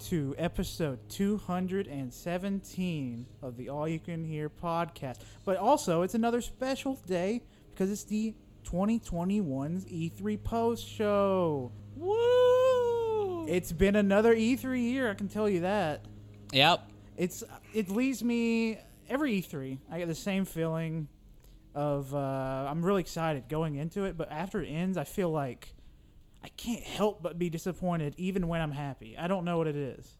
To episode 217 of the All You Can Hear podcast. But also, it's another special day because it's the 2021's E3 post show. Woo! It's been another E3 year, I can tell you that. Yep. It's it leaves me every E3. I get the same feeling of uh, I'm really excited going into it, but after it ends, I feel like I can't help but be disappointed, even when I'm happy. I don't know what it is.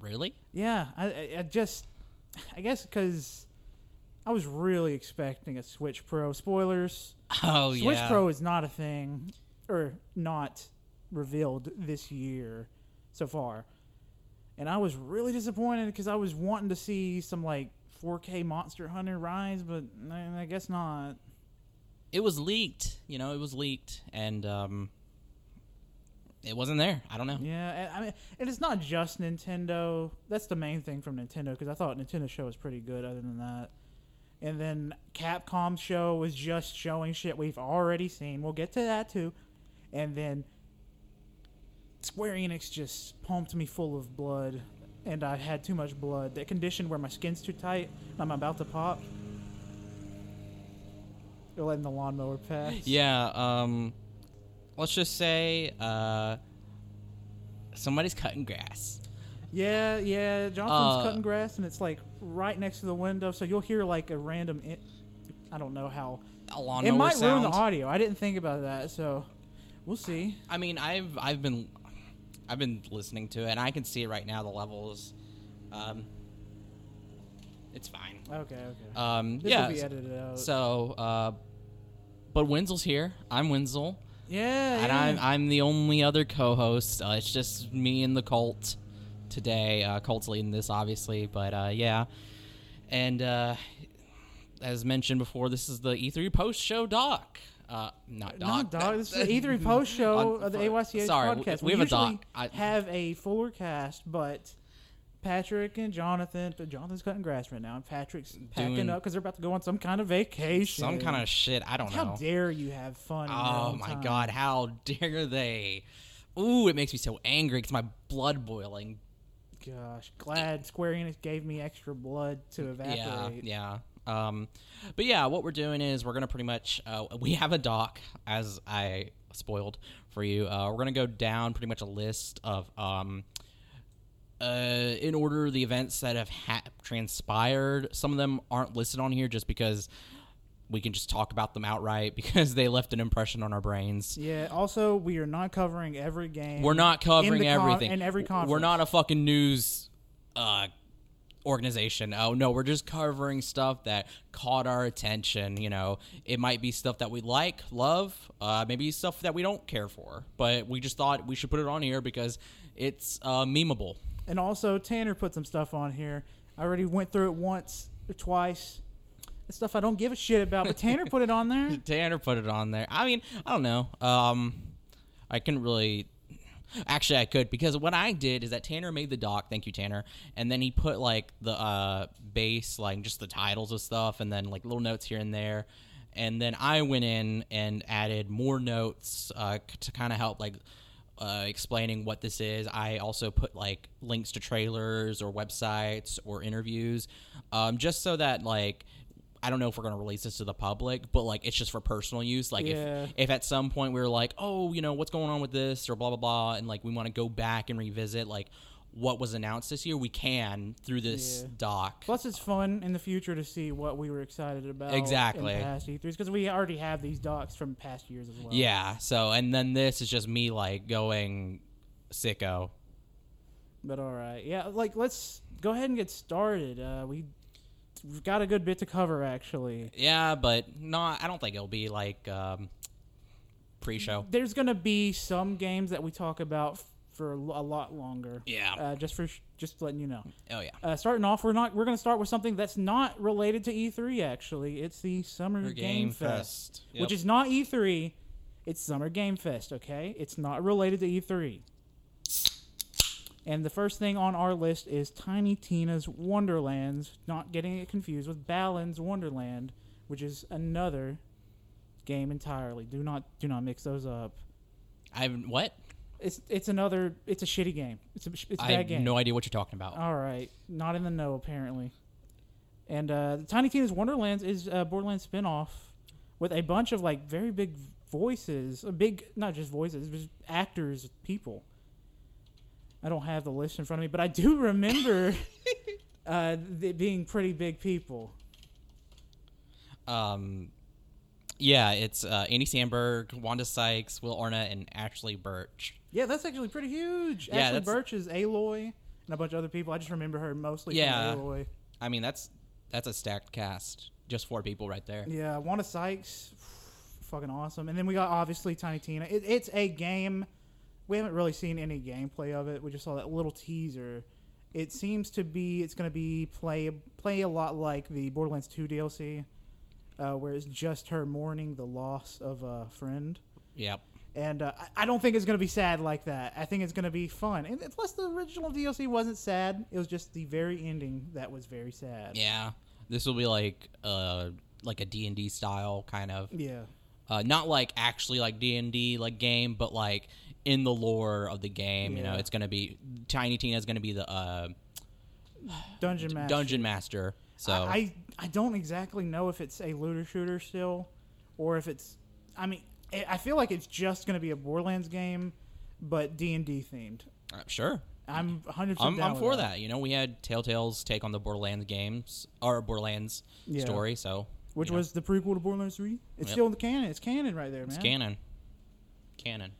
Really? Yeah, I, I, just, I guess because I was really expecting a Switch Pro. Spoilers: Oh Switch yeah. Switch Pro is not a thing, or not revealed this year so far. And I was really disappointed because I was wanting to see some like 4K Monster Hunter Rise, but I I guess not. It was leaked. You know, it was leaked, and um, it wasn't there. I don't know. Yeah, and, I mean, and it's not just Nintendo. That's the main thing from Nintendo because I thought Nintendo show was pretty good. Other than that, and then Capcom show was just showing shit we've already seen. We'll get to that too, and then Square Enix just pumped me full of blood, and I had too much blood. That condition where my skin's too tight, and I'm about to pop. You're letting the lawnmower pass. Yeah. Um, let's just say uh, somebody's cutting grass. Yeah, yeah. Jonathan's Uh, cutting grass, and it's like right next to the window, so you'll hear like a random. I I don't know how. A lawnmower it might ruin the audio. I didn't think about that, so we'll see. I mean, I've I've been I've been listening to it, and I can see right now. The levels, um, it's fine. Okay, okay. Um, this yeah. will be edited out. So, uh, but Wenzel's here. I'm Wenzel, yeah, and yeah. I'm I'm the only other co-host. Uh, it's just me and the cult today. Uh, Colt's leading this, obviously, but uh, yeah. And uh, as mentioned before, this is the E3 post show doc. Uh, not doc. Not dog. This is the E3 post show of the AYCH sorry, we- podcast. we have a doc. I- have a fuller cast, but Patrick and Jonathan. But Jonathan's cutting grass right now, and Patrick's packing Doing- up because they're about to go on some kind of vacation. Some kind of shit. I don't How know. How dare you have fun? Oh my time. god, how dare they? Ooh, it makes me so angry because my blood boiling. Gosh, glad Square Enix gave me extra blood to Yeah, evaporate. yeah. Um, but yeah, what we're doing is we're gonna pretty much uh, we have a doc as I spoiled for you. Uh, we're gonna go down pretty much a list of um, uh, in order the events that have ha- transpired. Some of them aren't listed on here just because we can just talk about them outright because they left an impression on our brains. Yeah. Also, we are not covering every game. We're not in covering con- everything. in every conference. We're not a fucking news uh, organization. Oh no, we're just covering stuff that caught our attention. You know, it might be stuff that we like, love, uh, maybe stuff that we don't care for, but we just thought we should put it on here because it's uh, memeable. And also, Tanner put some stuff on here. I already went through it once or twice. It's stuff I don't give a shit about, but Tanner put it on there. Tanner put it on there. I mean, I don't know. Um, I couldn't really. Actually, I could because what I did is that Tanner made the doc. Thank you, Tanner. And then he put like the uh, base, like just the titles of stuff, and then like little notes here and there. And then I went in and added more notes uh, to kind of help like uh, explaining what this is. I also put like links to trailers or websites or interviews, um, just so that like I don't know if we're gonna release this to the public, but like it's just for personal use. Like Yeah. if if at some point we are like, oh, you know, what's going on with this or blah blah blah, and like we want to go back and revisit like what was announced this year, we can through this Yeah. doc. Plus, it's fun in the future to see what we were excited about. Exactly. Past E3s because we already have these docs from past years as well. Yeah. So and then this is just me like going sicko. But all right, yeah. Like, let's go ahead and get started. Uh, we we've got a good bit to cover actually. Yeah, but no, I don't think it'll be like um, pre-show. There's gonna be some games that we talk about for a a lot longer. Yeah. Uh, just for sh- just letting you know. oh yeah. Uh, starting off, we're not we're gonna start with something that's not related to E3. Actually, it's the Summer Game, Game Fest, Fest. Yep. which is not E3. It's Summer Game Fest. Okay, it's not related to E3. And the first thing on our list is Tiny Tina's Wonderlands, not getting it confused with Balin's Wonderland, which is another game entirely. Do not do not mix those up. I what? It's it's another it's a shitty game. It's a it's a I bad have game. no idea what you're talking about. All right, not in the know apparently. And uh, Tiny Tina's Wonderlands is a Borderlands spinoff with a bunch of like very big voices, big not just voices, just actors, people. I don't have the list in front of me, but I do remember uh, it being pretty big people. Um, yeah, it's uh, Andy Samberg, Wanda Sykes, Will Arnett, and Ashly Burch. Yeah, that's actually pretty huge. Yeah, Ashly that's- Burch is Aloy and a bunch of other people. I just remember her mostly Yeah. from Aloy. I mean, that's that's a stacked cast. Just four people right there. Yeah, Wanda Sykes, fucking awesome. And then we got obviously Tiny Tina. It, it's a game. We haven't really seen any gameplay of it. We just saw that little teaser. It seems to be it's going to be play play a lot like the Borderlands 2 DLC, uh, where it's just her mourning the loss of a friend. Yep. And uh, I- don't think it's going to be sad like that. I think it's going to be fun. And plus, the original DLC wasn't sad. It was just the very ending that was very sad. Yeah. This will be like uh like a D and D style kind of. Yeah. Uh, not like actually like D and D like game, but like in the lore of the game. You know, it's gonna be Tiny Tina is gonna be the uh, Dungeon Master. dungeon master. So I, I I don't exactly know if it's a looter shooter still, or if it's. I mean, I feel like it's just going to be a Borderlands game, but D and D themed. uh, sure. I'm 100. I'm, down I'm for that. You know, we had Telltale's take on the Borderlands games or Borderlands Yeah. story, so Which you know, was the prequel to Borderlands 3. It's Yep. still in the canon. It's canon right there, man. it's canon. Canon.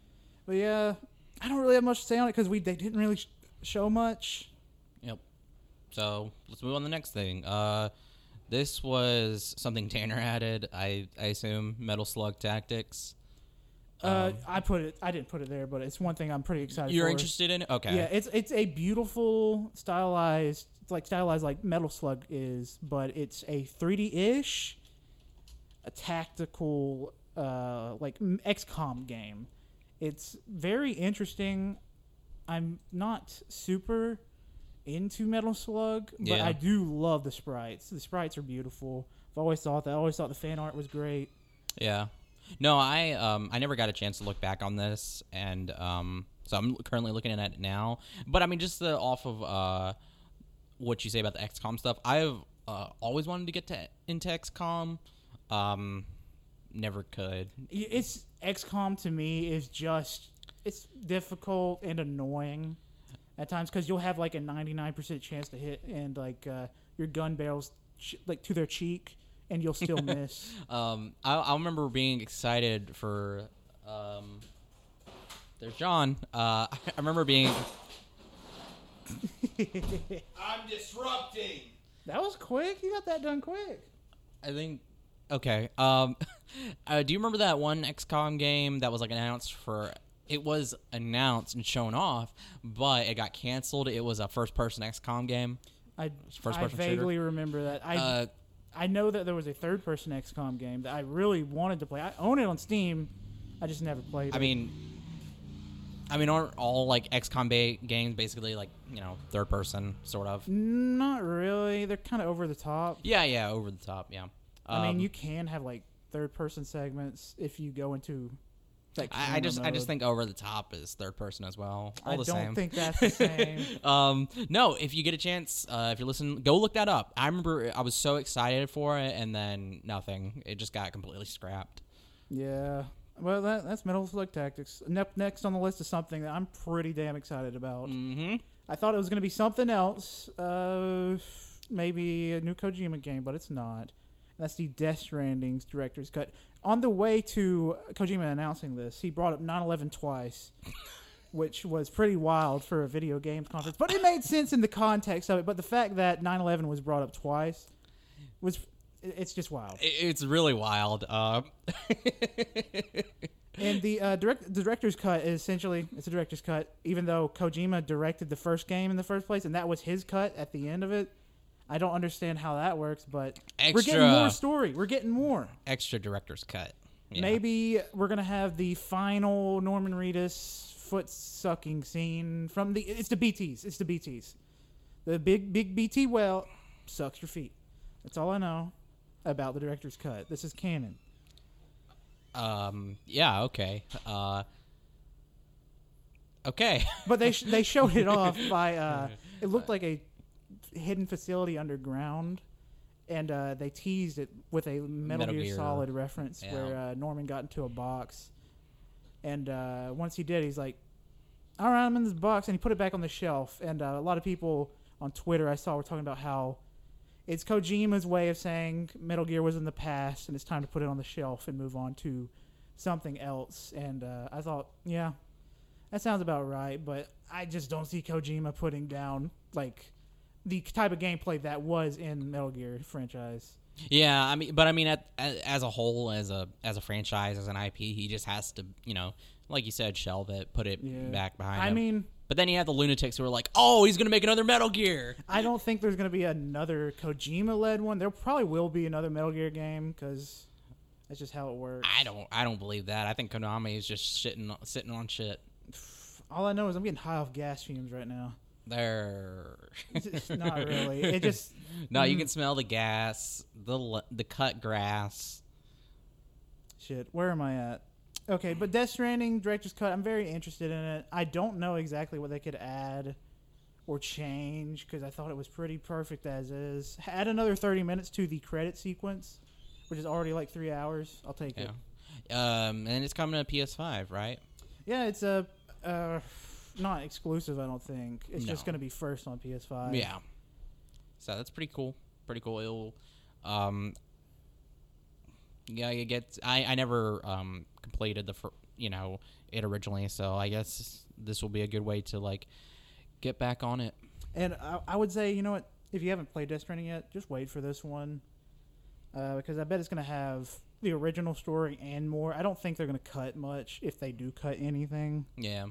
But yeah, I don't really have much to say on it because we they didn't really sh- show much. Yep. So let's move on to the next thing. Uh, this was something Tanner added. I I assume Metal Slug Tactics. Uh, I put it. I didn't put it there, but it's one thing I'm pretty excited. Um, You're for. interested in it? Okay. Yeah, it's it's a beautiful stylized, it's like stylized like Metal Slug is, but it's a 3D ish, a tactical uh, like XCOM game. It's very interesting. I'm not super into Metal Slug, but Yeah. I do love the sprites. The sprites are beautiful. I've always thought that. I always thought the fan art was great. Yeah. No, I um I never got a chance to look back on this, and um so I'm currently looking at it now. But I mean, just the off of uh what you say about the XCOM stuff, I've uh, always wanted to get to into XCOM. Um, never could. It's XCOM to me is just it's difficult and annoying at times because you'll have like a 99% chance to hit and like uh, your gun barrels ch- like to their cheek and you'll still miss. Um, I, I remember being excited for um. There's John. Uh, I remember being I'm disrupting. That was quick. You got that done quick. I think. Okay. Um, uh, do you remember that one XCOM game that was like announced for? It was announced and shown off, but it got canceled. It was a first-person XCOM game. I, First I person shooter? vaguely remember that. I Uh, I know that there was a third person XCOM game that I really wanted to play. I own it on Steam. I just never played I it. mean, I mean, aren't all like XCOM ba- games basically like you know third-person sort of? not really. They're kind of over the top. Yeah, yeah, over the top. Yeah. I mean, Um, you can have like third person segments if you go into like I, just, I just think over the top is third person as well. All I the don't same. think that's the same. um, no, if you get a chance, uh, if you're listening, go look that up. I remember I was so excited for it, and then nothing. It just got completely scrapped. yeah. Well, that, that's Metal Slug Tactics. Ne- next on the list is something that I'm pretty damn excited about. Mm-hmm. I thought it was going to be something else. Uh, maybe a new Kojima game, but it's not. That's the Death Stranding's director's cut. On the way to Kojima announcing this, he brought up 9/11 twice, which was pretty wild for a video games conference. But it made sense in the context of it. But the fact that 9/11 was brought up twice was it's just wild. It's really wild. Uh, And the uh, direct the director's cut is essentially it's a director's cut, even though Kojima directed the first game in the first place, and that was his cut at the end of it. I don't understand how that works, but we're getting more story. We're getting more. extra director's cut. Yeah. Maybe we're gonna have the final Norman Reedus foot sucking scene from the. It's the BTS. It's the BTS. The big big BT well sucks your feet. That's all I know about the director's cut. This is canon. Um. Yeah. Okay. Uh. Okay. But they sh- they showed it off by uh, it looked like a hidden facility underground, and uh, they teased it with a Metal, Metal Gear, Gear. Solid reference Yeah. where uh, Norman got into a box, and uh, once he did, he's like, "All right, I'm in this box," and he put it back on the shelf. And uh, a lot of people on Twitter I saw were talking about how it's Kojima's way of saying Metal Gear was in the past, and it's time to put it on the shelf and move on to something else. And uh, I thought, yeah, that sounds about right, but I just don't see Kojima putting down like the type of gameplay that was in Metal Gear franchise. Yeah, I mean, but I mean, at, as, a whole, as a as a franchise, as an IP, he just has to, you know, like you said, shelve it, put it Yeah. back behind. I him. mean, but then you have the lunatics who are like, "Oh, he's gonna make another Metal Gear." I don't think there's going to be another Kojima led one. There probably will be another Metal Gear game because that's just how it works. I don't, I don't believe that. I think Konami is just sitting, sitting on shit. All I know is I'm getting high off gas fumes right now. They're It's not really. It just no, you can smell the gas, the the cut grass. Shit, where am I at? Okay, but Death Stranding director's cut. I'm very interested in it. I don't know exactly what they could add or change because I thought it was pretty perfect as is. Add another 30 minutes to the credit sequence, which is already like three hours. I'll take it. Um, and it's coming to PS5, right? Yeah, it's a uh, not exclusive. I don't think it's just going to be first on PS5. Yeah. So that's pretty cool. Pretty cool. It'll, um, yeah, you get. I I never um completed the fir- you know it originally, so I guess this will be a good way to like get back on it. And I, I would say, you know what? If you haven't played Death Stranding yet, just wait for this one. Uh, because I bet it's going to have the original story and more. I don't think they're going to cut much if they do cut anything. Yeah.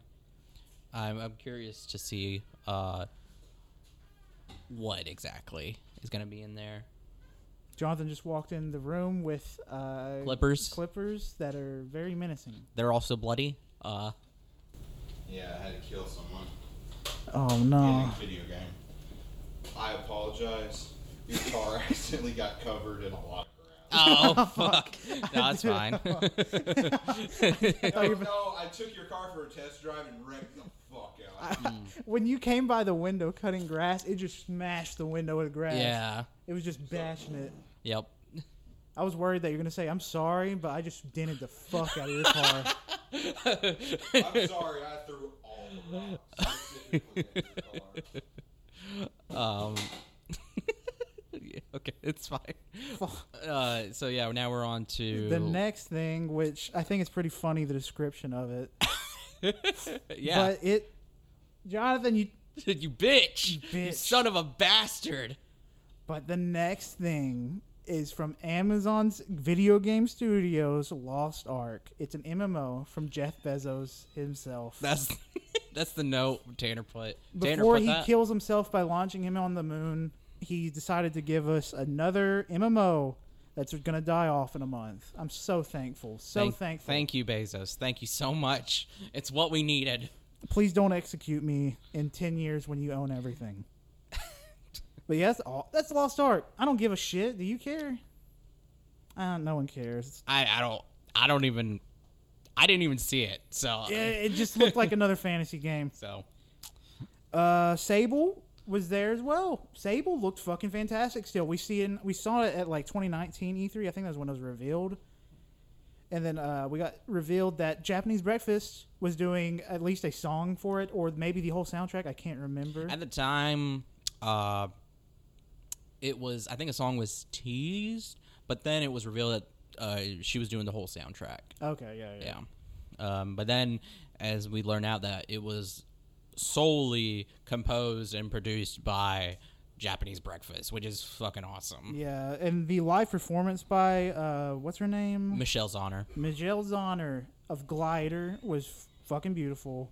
I'm I'm curious to see uh what exactly is going to be in there. Jonathan just walked in the room with uh, Clippers. clippers that are very menacing. They're also bloody. Uh Yeah, I had to kill someone Oh in no! a video game. I apologize. Your car accidentally got covered in a lot of grass. Oh fuck. No, that's fine. No, no, I took your car for a test drive and wrecked the fuck out. When you came by the window cutting grass, it just smashed the window with grass. yeah. It was just bashing it. Yep. I was worried that you're gonna say I'm sorry, but I just dented the fuck out of your car. I'm sorry, I threw all the rocks specifically at your car. Um. yeah, okay, it's fine. Uh, so yeah, now we're on to The next thing, which I think is pretty funny, the description of it. yeah, But it, Jonathan, you. you bitch, you bitch. son of a bastard. But the next thing is from Amazon's video game studios, Lost Ark. It's an MMO from Jeff Bezos himself. That's that's the note Tanner put. Tanner Before put he that. kills himself by launching him on the moon, he decided to give us another MMO that's going to die off in a month. I'm so thankful. So thank, thankful. Thank you, Bezos. Thank you so much. It's what we needed. Please don't execute me in 10 years when you own everything. but yeah, that's all. That's Lost Ark. I don't give a shit. Do you care? Uh, no one cares. I I don't I don't even I didn't even see it. So Yeah, it just looked like another fantasy game. so Uh, Sable was there as well. Sable looked fucking fantastic. Still, we see it. We saw it at like 2019 E3. I think that's when it was revealed. And then uh, we got revealed that Japanese Breakfast was doing at least a song for it, or maybe the whole soundtrack. I can't remember. At the time, uh, it was I think a song was teased, but then it was revealed that uh, she was doing the whole soundtrack. okay, yeah, yeah. Yeah. Um, but then, as we learn out that it was solely composed and produced by Japanese Breakfast, which is fucking awesome. Yeah, and the live performance by uh, what's her name? Michelle Zauner. Michelle Zauner of Glider was fucking beautiful.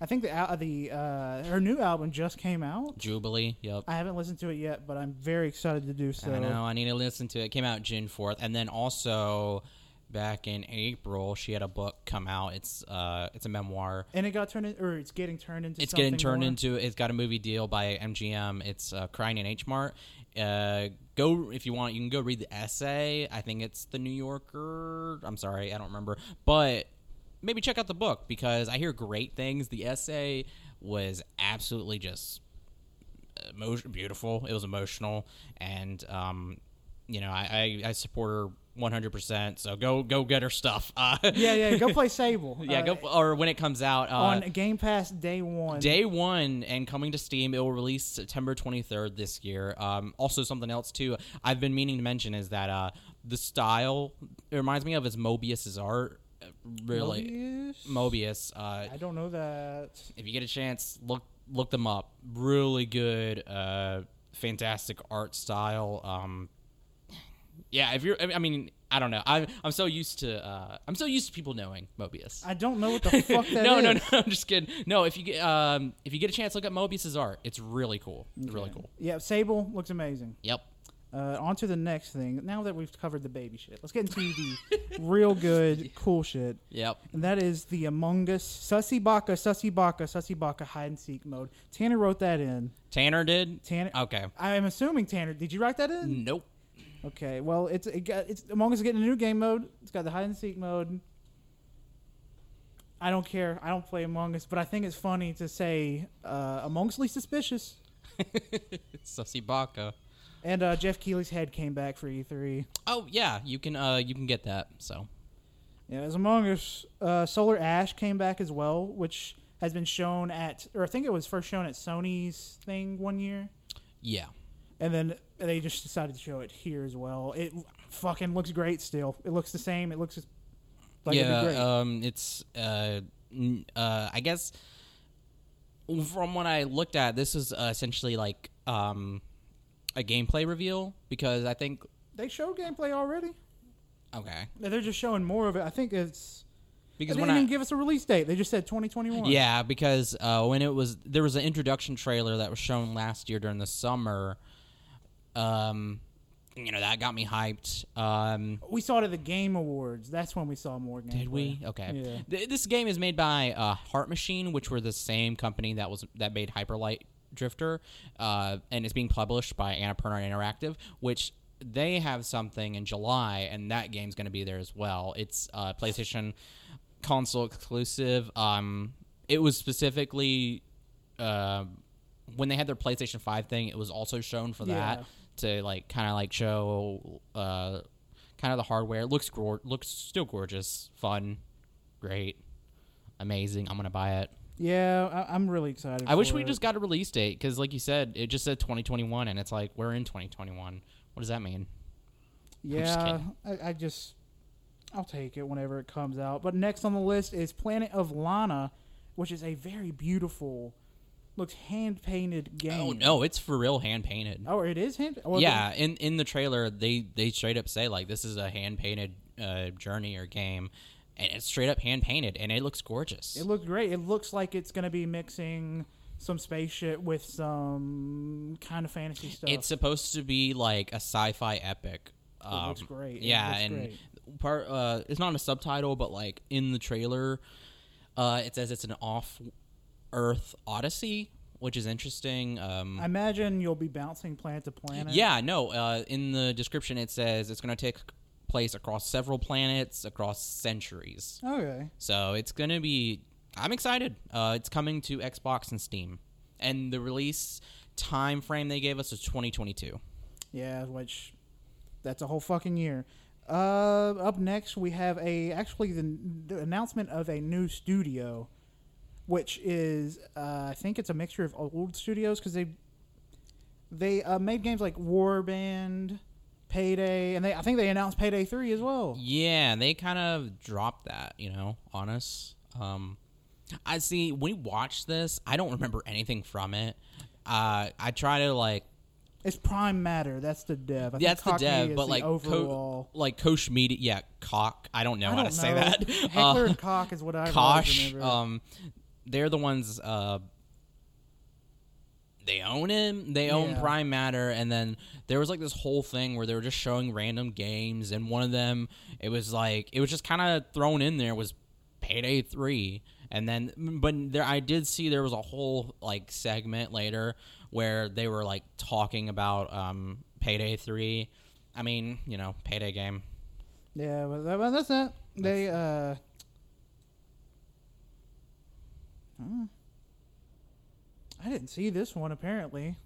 I think the al- the uh, her new album just came out. Jubilee. Yep. I haven't listened to it yet, but I'm very excited to do so. I know. I need to listen to it. It came out June fourth, and then also back in April, she had a book come out. It's uh, it's a memoir. And it got turned in, or it's getting turned into. It's getting turned more. into. It's got a movie deal by MGM. It's uh, Crying in H Mart. Uh, go if you want. You can go read the essay. I think it's the New Yorker. I'm sorry, I don't remember, but maybe check out the book because I hear great things. The essay was absolutely just emotion beautiful. It was emotional, and um, you know, I I, I support her 100. percent So go go get her stuff. Uh, Yeah, yeah. Go play Sable. yeah. Uh, Go or when it comes out uh, on Game Pass day one. Day one and coming to Steam, it will release September 23rd this year. Um, also, something else too, I've been meaning to mention is that uh, the style it reminds me of his Moebius's art. uh, Really, Moebius? Moebius. Uh, I don't know that. if you get a chance, look look them up. Really good, uh, fantastic art style. Um, yeah, if you're, I mean, I don't know. I'm I'm so used to uh, I'm so used to people knowing Moebius. I don't know what the fuck that no, no, is. no, I'm just kidding. No, if you get um, if you get a chance, look at Moebius's art. It's really cool. It's really cool. Yeah, Sable looks amazing. Yep. Uh, on to the next thing. Now that we've covered the baby shit, let's get into the real good, cool shit. Yep. And that is the Among Us Sussy Baka, Sussy Baka, Sussy Baka hide and seek mode. Tanner wrote that in. Tanner did. Tanner, Okay. I'm assuming Tanner. Did you write that in? Nope. Okay. Well, it's it got it's Among Us is getting a new game mode. It's got the hide and seek mode. I don't care. I don't play Among Us, but I think it's funny to say uh, Amongst least suspicious. Sussy Baka. And uh, Geoff Keighley's head came back for E3. Oh yeah, you can uh you can get that. So Yeah, as Among Us, uh, Solar Ash came back as well, which has been shown at, or I think it was first shown at Sony's thing one year, yeah. And then they just decided to show it here as well. It fucking looks great still. It looks the same. It looks like yeah. it'd be great. Um. It's uh. Uh. I guess from what I looked at, this is uh, essentially like um a gameplay reveal because I think they showed gameplay already. okay They're just showing more of it. I think it's. because they didn't I even give us a release date. They just said 2021. Yeah, because uh, when it was there was an introduction trailer that was shown last year during the summer. Um, you know that got me hyped. Um, We saw it at the Game Awards. That's when we saw more gameplay. did we? Okay. Yeah. Th- this game is made by uh, Heart Machine, which were the same company that was that made Hyper Light Drifter, uh, and it's being published by Annapurna Interactive, which they have something in July, and that game's going to be there as well. It's uh, PlayStation console exclusive. Um, it was specifically uh, when they had their PlayStation Five thing. It was also shown for that Yeah. To like kind of like show uh, kind of the hardware. It looks gor- looks still gorgeous, fun, great, amazing. I'm gonna buy it. Yeah, I, I'm really excited. I wish we it. just got a release date because, like you said, it just said 2021, and it's like we're in 2021. What does that mean? just Yeah, I, I just I'll take it whenever it comes out. But next on the list is Planet of Lana, which is a very beautiful, looks hand painted game. Oh no, it's for real hand painted. Oh, it is hand. Well, yeah, in in the trailer, they they straight up say like this is a hand painted uh, journey or game, and it's straight up hand painted, and it looks gorgeous. It looks great. It looks like it's gonna be mixing some spaceship with some kind of fantasy stuff. It's supposed to be like a sci-fi epic. It looks Um, great. Yeah, looks and great. part uh, it's not in a subtitle, but like in the trailer, uh, it says it's an off-Earth odyssey, which is interesting. Um, I imagine you'll be bouncing planet to planet. yeah, no. Uh, in the description, it says it's going to take place across several planets across centuries. Okay. So it's going to be. I'm excited. Uh, it's coming to Xbox and Steam, and the release time frame they gave us is 2022. Yeah, which that's a whole fucking year. Uh, up next we have a actually the, the announcement of a new studio, which is uh, I think it's a mixture of old studios because they they uh, made games like Warband, Payday, and they I think they announced Payday three as well. Yeah, they kind of dropped that, you know, on us. Um, I see. When we watched this, I don't remember anything from it. Uh, I try to like It's Prime Matter. That's the dev. I think that's the dev, but the like overall. Co- like Koch Media, yeah, cock. I don't know I how don't to say that. Heckler Uh, and Koch is what I Kosh, remember. um, they're the ones. Uh, they own him. They own Yeah. Prime Matter, and then there was like this whole thing where they were just showing random games, and one of them, it was like it was just kind of thrown in there was Payday Three, and then but there I did see there was a whole like segment later where they were like talking about um, Payday Three. I mean, you know, Payday game. Yeah, well, that's it. They uh. Hmm. I didn't see this one apparently.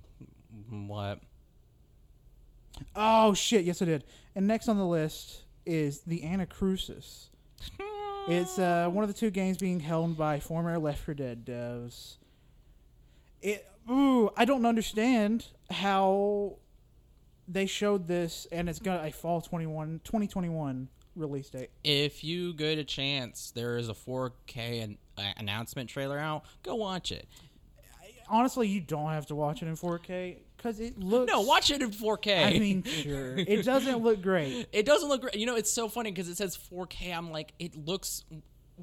What? Oh shit! Yes, I did. And next on the list is the Anacrusis. It's uh, one of the two games being held by former Left 4 Dead devs. It ooh, I don't understand how they showed this, and it's got a fall 21, 2021 release date. if you get a chance, there is a 4K an, announcement trailer out. Go watch it. Honestly, you don't have to watch it in 4K because it looks. No, watch it in 4K. I mean, sure, it doesn't look great. it doesn't look great. You know, it's so funny because it says 4K. I'm like, it looks.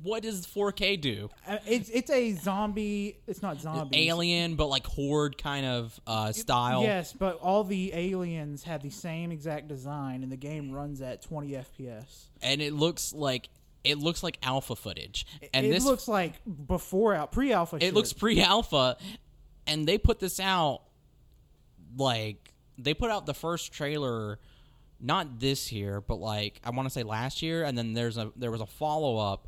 What does 4K do? Uh, It's it's a zombie. It's not zombie. Alien, but like horde kind of uh, style. Yes, but all the aliens have the same exact design, and the game runs at 20 FPS. and it looks like it looks like alpha footage. And it this looks like before out pre-alpha. it shit. looks pre-alpha and they put this out like they put out the first trailer not this year but like i want to say last year and then there's a there was a follow-up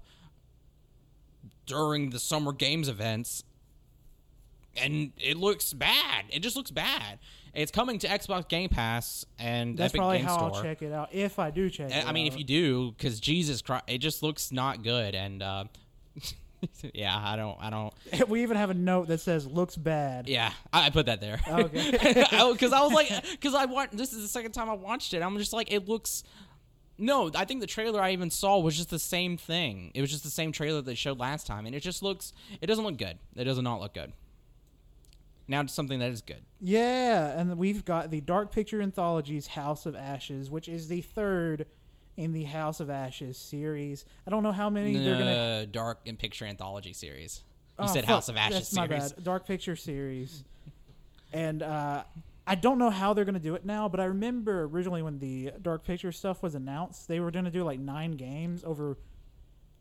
during the summer games events and it looks bad it just looks bad it's coming to xbox game pass and That's Epic probably Game how Store. I'll check it out if I do check. I- it I mean, out. if you do, because Jesus Christ, it just looks not good, and uh, yeah, I don't, I don't, we even have a note that says "looks bad." yeah, I, I put that there. Okay. because I was like, because I watched. This is the second time I watched it. I'm just like, it looks. No, I think the trailer I even saw was just the same thing. It was just the same trailer they showed last time, and it just looks. It doesn't look good. It does not look good. Now to something that is good. Yeah, and we've got the Dark Picture Anthologies House of Ashes, which is the third in the House of Ashes series. I don't know how many they're gonna. Dark and picture anthology series. You Oh, said fuck, House of Ashes That's my series. bad. Dark Picture series, and uh, I don't know how they're gonna do it now. But I remember originally when the Dark Picture stuff was announced, they were gonna do like nine games over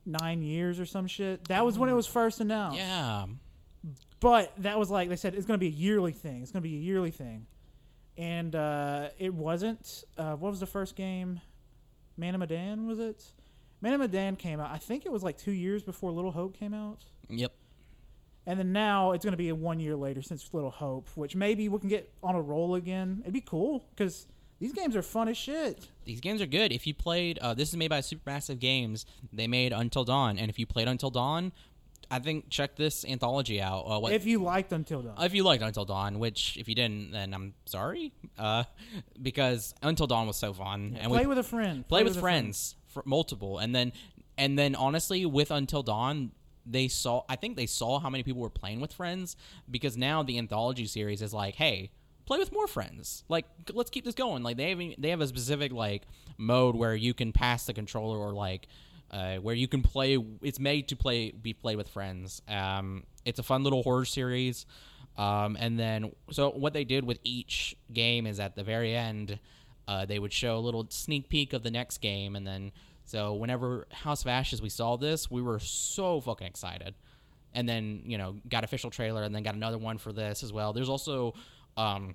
nine years or some shit. That was when it was first announced. Yeah. But that was like they said it's going to be a yearly thing. It's going to be a yearly thing, and uh, it wasn't. Uh, what was the first game? Man of Medan was it? Man of Medan came out. I think it was like two years before Little Hope came out, Yep. and then now it's going to be a one year later since Little Hope, which maybe we can get on a roll again. It'd be cool because these games are fun as shit. These games are good. If you played, uh, this is made by Supermassive Games. They made Until Dawn, and if you played Until Dawn, I think check this anthology out. Uh, what, If you liked Until Dawn, if you liked Until Dawn, which if you didn't, then I'm sorry, uh, because Until Dawn was so fun, and play with a friend. play with a friends, for multiple, and then and then honestly, with Until Dawn, they saw. I think they saw how many people were playing with friends because now the anthology series is like, hey, play with more friends. Like, let's keep this going. Like they have they have a specific like mode where you can pass the controller or like. Uh, where you can play, it's made to play be played with friends. Um, it's a fun little horror series. Um, and then, so what they did with each game is at the very end, uh, they would show a little sneak peek of the next game, and then so whenever House of Ashes we saw this, we were so fucking excited, and then you know got official trailer, and then got another one for this as well. There's also um,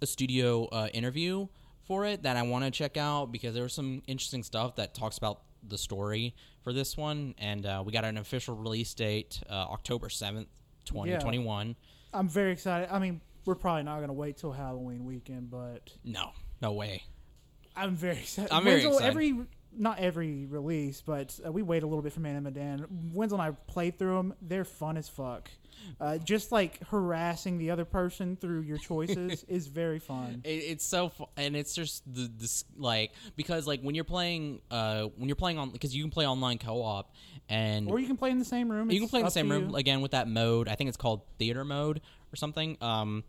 a studio uh, interview for it that I want to check out because there was some interesting stuff that talks about the story for this one, and uh, we got an official release date uh, October seventh, twenty twenty one. I'm very excited. I mean, we're probably not going to wait till Halloween weekend, but No, no way. I'm very excited. I'm very Wenzel, excited. Every not every release, but uh, we wait a little bit for Man and Medan. Wenzel and I played through them. They're fun as fuck. Uh, just like harassing the other person through your choices is very fun. It, it's so fu- and it's just the this like because like when you're playing uh when you're playing on because you can play online co-op and Or you can play in the same room. you can play in the same room you. again with that mode. I think it's called theater mode or something. Um,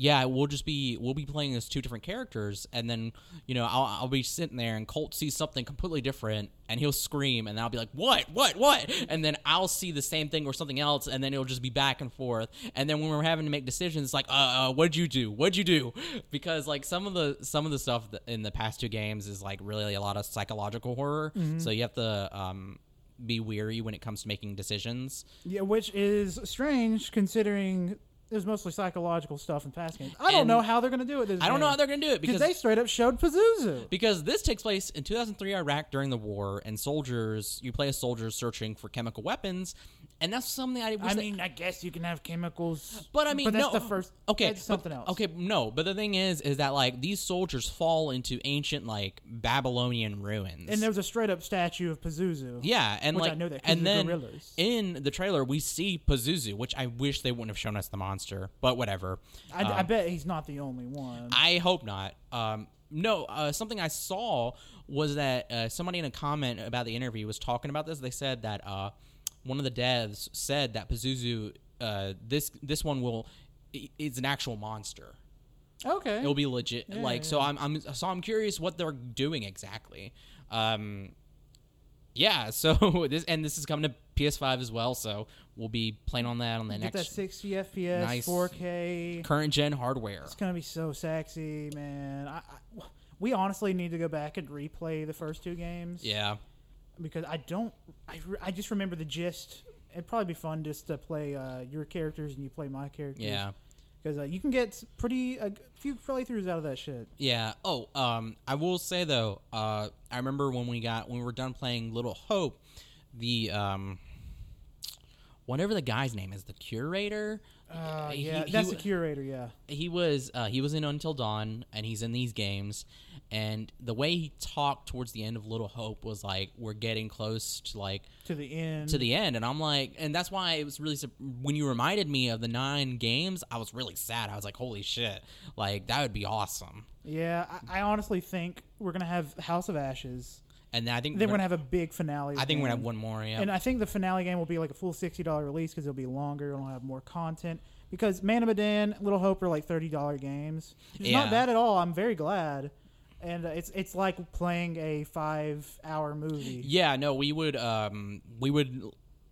yeah, we'll just be we'll be playing as two different characters, and then you know I'll, I'll be sitting there, and Colt sees something completely different, and he'll scream, and I'll be like, "What? What? What?" And then I'll see the same thing or something else, and then it'll just be back and forth. And then when we're having to make decisions, it's like, "Uh, uh what'd you do? What'd you do?" Because like some of the some of the stuff in the past two games is like really a lot of psychological horror, so you have to um be weary when it comes to making decisions. Yeah, which is strange considering there's mostly psychological stuff in past games. I don't And- know how they're going to do it. This I don't know how they're gonna do it because because they straight up showed Pazuzu. because this takes place in 2003 Iraq during the war, and soldiers you play as soldiers searching for chemical weapons, and that's something I. I that- mean, I guess you can have chemicals, but I mean, but that's no, the first. Okay, that's but- something else. Okay, no, but the thing is, is that like these soldiers fall into ancient like Babylonian ruins, and there was a straight up statue of Pazuzu. yeah, and which I know that and then gorillas. in the trailer we see Pazuzu, which I wish they wouldn't have shown us the monster, but whatever. I, I Um, bet he's not the only one. I hope not. Um, no, uh, something I saw was that uh, somebody in a comment about the interview was talking about this. They said that uh, one of the devs said that Pazuzu, uh, this this one will, is an actual monster. okay. It'll be legit. Yeah, like so. I'm, I'm so I'm curious what they're doing exactly. Um, yeah. So this and this is coming to PS5 as well. So we'll be playing on that on the Get that next 60 FPS, Nice. 4K. current gen hardware. It's gonna be so sexy, man. I, I, we honestly need to go back and replay the first two games. Yeah. Because I don't. I, re- I just remember the gist. It'd probably be fun just to play uh, your characters and you play my characters. Yeah. Because uh, you can get pretty a few playthroughs out of that shit. Yeah. Oh, um, I will say though, uh, I remember when we got when we were done playing Little Hope, the um, whatever the guy's name is, the curator. Uh, he- yeah, he that's the curator. Yeah. He was uh, he was in Until Dawn, and he's in these games. And the way he talked towards the end of Little Hope was like, "We're getting close to like To the end. to the end," and I'm like, and that's why it was really when you reminded me of the nine games, I was really sad. I was like, "Holy shit! Like that would be awesome." Yeah, I, I honestly think we're gonna have House of Ashes. And then I think we're we're gonna have a big finale. I think we're gonna have one more. Yeah. And I think the finale game will be like a full sixty dollar release because it'll be longer. It'll have more content. Because Man of Medan, Little Hope are like thirty dollar games. It's Yeah. not bad at all. I'm very glad. And uh, it's it's like playing a five hour movie. Yeah, no, we would um we would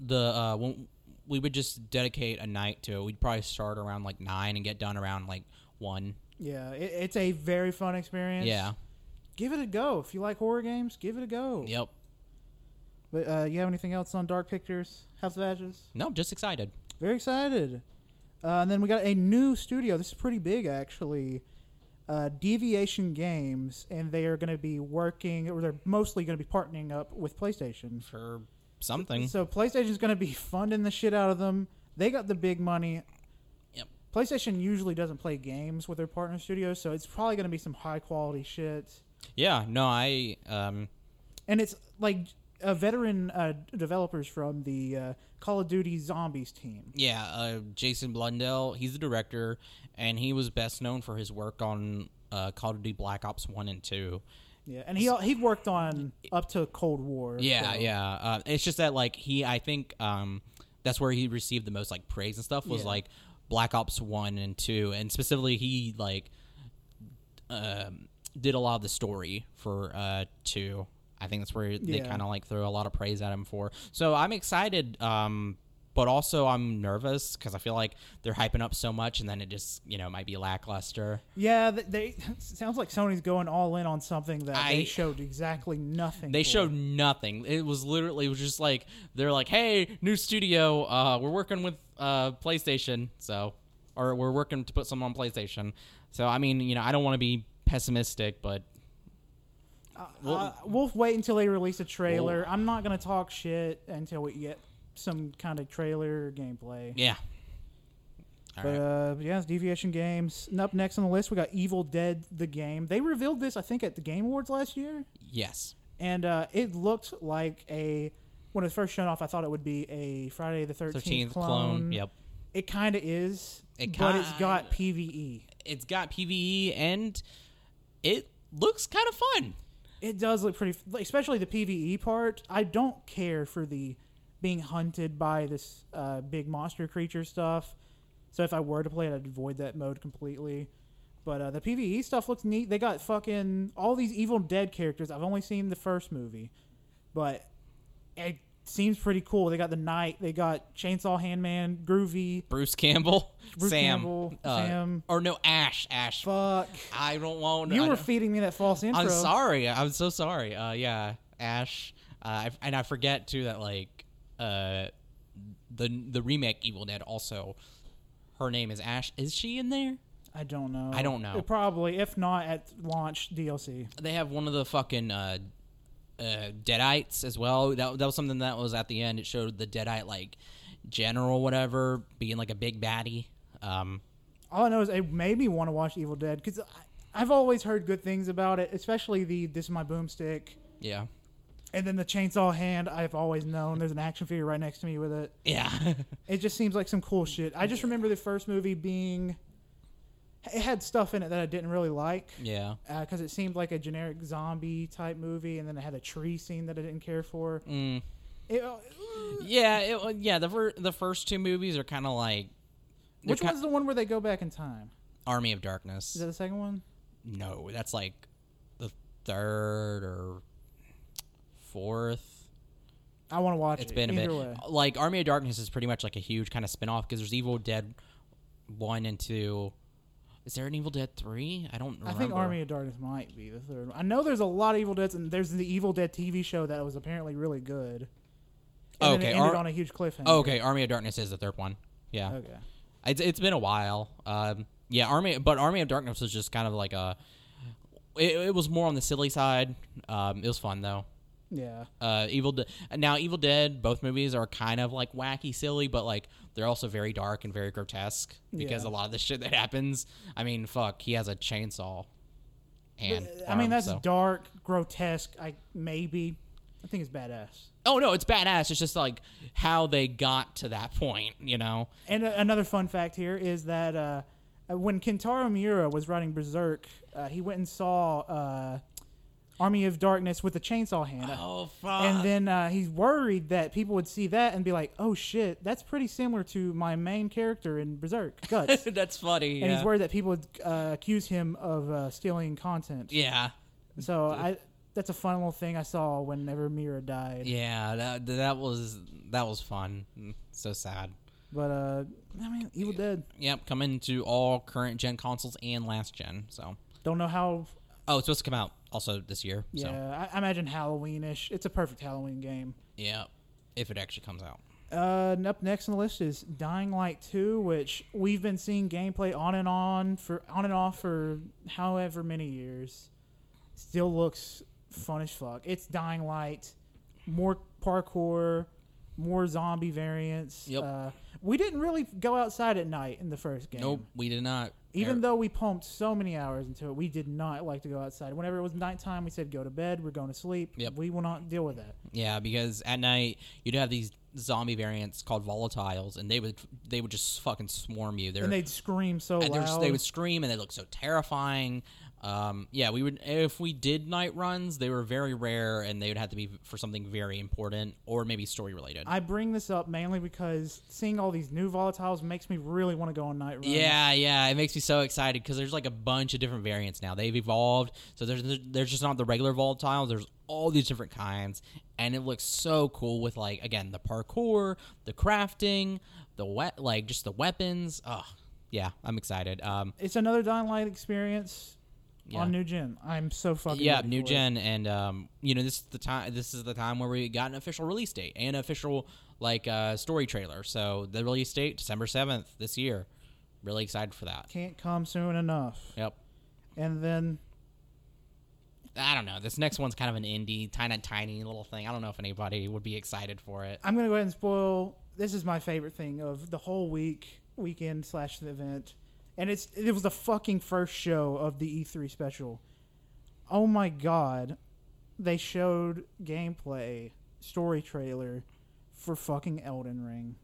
the uh when- we would just dedicate a night to it. We'd probably start around like 9 and get done around like 1. Yeah, it, it's a very fun experience. Yeah. Give it a go if you like horror games. Give it a go. Yep. But uh, you have anything else on Dark Pictures, House of Ashes? No, just excited. Very excited. Uh, and then we got a new studio. This is pretty big, actually. Uh, Deviation Games, and they are going to be working, or they're mostly going to be partnering up with PlayStation. For something. So PlayStation's going to be funding the shit out of them. They got the big money. Yep. PlayStation usually doesn't play games with their partner studios, so it's probably going to be some high quality shit. Yeah, no, I um And it's like a veteran uh, developers from the uh, Call of Duty Zombies team. yeah, uh Jason Blundell, he's the director and he was best known for his work on uh Call of Duty Black Ops 1 and 2. Yeah, and he he worked on up to Cold War. Yeah, so- yeah. Uh, it's just that like he, I think um, that's where he received the most like praise and stuff was Yeah. like Black Ops one and two, and specifically he like um, did a lot of the story for uh, two. I think that's where they kind of like throw a lot of praise at him for. So I'm excited, um, but also I'm nervous because I feel like they're hyping up so much, and then it just you know might be lackluster. Yeah, th- they sounds like Sony's going all in on something that I- they showed exactly nothing. They for. showed nothing. It was literally it was just like they're like, "Hey, new studio. Uh, we're working with uh, PlayStation, so or we're working to put some on PlayStation." So I mean, you know, I don't want to be pessimistic, but Uh, we'll wait until they release a trailer. I'm not gonna talk shit until we get some kind of trailer gameplay. yeah, All But right. uh, yeah, it's Deviation Games. And up next on the list, we got Evil Dead: The Game. They revealed this, I think, at the Game Awards last year, yes. and uh, it looked like a. When it was first shown off, I thought it would be a Friday the Thirteenth Thirteenth clone. clone. Yep. It kind of is, It kinda, but it's got PVE. It's got PVE and it looks kind of fun. It does look pretty, especially the PVE part. I don't care for the being hunted by this uh, big monster creature stuff. So if I were to play it, I'd avoid that mode completely. But uh, the PVE stuff looks neat. They got fucking all these Evil Dead characters. I've only seen the first movie, but it seems pretty cool. They got the Knight. They got Chainsaw Handman, Groovy. Bruce Campbell, Bruce Sam, Campbell, uh, Sam. or no Ash, Ash. Fuck. I don't want. You I were feeding me that false intro. I'm sorry. I'm so sorry. Uh, yeah, Ash. Uh, I, and I forget too that like uh, the the remake Evil Dead also. Her name is Ash. Is she in there? I don't know. I don't know. Probably, if not at launch DLC. They have one of the fucking uh, uh, Deadites as well. That that was something that was at the end. It showed the Deadite like general whatever being like a big baddie. Um, All I know is it made me want to watch Evil Dead because I've always heard good things about it, especially the "This is my boomstick," yeah, and then the chainsaw hand. I've always known there's an action figure right next to me with it. yeah, It just seems like some cool shit. I just remember the first movie being. It had stuff in it that I didn't really like yeah. because it seemed like a generic zombie type movie, and then it had a tree scene that I didn't care for. Mm. It, uh, Yeah, it, yeah. The fir- the first two movies are kind of like which one's the one where they go back in time? Army of Darkness. Is that the second one? No, that's like the third or fourth. I want to watch It's it. It's been a Either bit. way. Like Army of Darkness is pretty much like a huge kind of spin-off because there's Evil Dead one and two. Is there an Evil Dead three? I don't I think Army of Darkness might be the third. one. I know there's a lot of Evil Deads, and there's the Evil Dead TV show that was apparently really good. And Okay, it ended Ar- on a huge cliffhanger. Oh, okay, Army of Darkness is the third one. Yeah, Okay. it's it's been a while. Um, yeah, Army, but Army of Darkness was just kind of like a. It, it was more on the silly side. Um, it was fun though. Yeah. uh evil De- now evil dead both movies are kind of like wacky silly but like they're also very dark and very grotesque because Yeah. a lot of the shit that happens i mean fuck he has a chainsaw and I mean, that's so- dark, grotesque. I maybe. I think it's badass. oh no it's badass it's just like how they got to that point you know And uh, another fun fact here is that uh, uh, when Kentaro Miura was writing Berserk, uh, he went and saw uh, Army of Darkness with the chainsaw hand. oh fuck And then uh, he's worried that people would see that and be like, "Oh shit, that's pretty similar to my main character in Berserk, Guts." that's funny and yeah. he's worried that people would uh, accuse him of uh, stealing content. yeah So I, that's a fun little thing I saw whenever Miura died. yeah that that was that was fun so sad But uh, I mean, Evil Dead. yep coming to all current gen consoles and last gen so Don't know how. oh it's supposed to come out also this year Yeah, so I, I imagine Halloweenish. It's a perfect Halloween game. yeah if it actually comes out Uh, and up next on the list is Dying Light 2, which we've been seeing gameplay on and on for on and off for however many years. Still looks fun as fuck. It's Dying Light, more parkour, more zombie variants. Yep. Uh, we didn't really go outside at night in the first game. Nope, we did not. Even though we pumped so many hours into it, we did not like to go outside. Whenever it was nighttime, we said go to bed. We're going to sleep. Yep. We will not deal with that. yeah, because at night you'd have these zombie variants called volatiles, and they would they would just fucking swarm you. They're, and they'd scream so and they're loud. they would scream, and they look so terrifying. Um, yeah, we would if we did night runs, they were very rare, and they would have to be for something very important or maybe story related. I bring this up mainly because seeing all these new volatiles makes me really want to go on night runs. Yeah, yeah, it makes me so excited because there's like a bunch of different variants now. They've evolved, so there's there's just not the regular volatiles. There's all these different kinds, and it looks so cool with like again the parkour, the crafting, the wet like just the weapons. Oh, yeah, I'm excited. Um, It's another Dying Light experience Yeah. on new gen. I'm so fucking yeah, new for it. gen, and um, you know this is the time. This is the time where we got an official release date and official like uh, story trailer. So the release date December seventh this year. Really excited for that. Can't come soon enough. Yep. And then I don't know. This next one's kind of an indie, tiny, tiny little thing. I don't know if anybody would be excited for it. I'm gonna go ahead and spoil. This is my favorite thing of the whole week. weekend slash the event, and it's it was the fucking first show of the E3 special. Oh my god, they showed gameplay story trailer for fucking Elden Ring.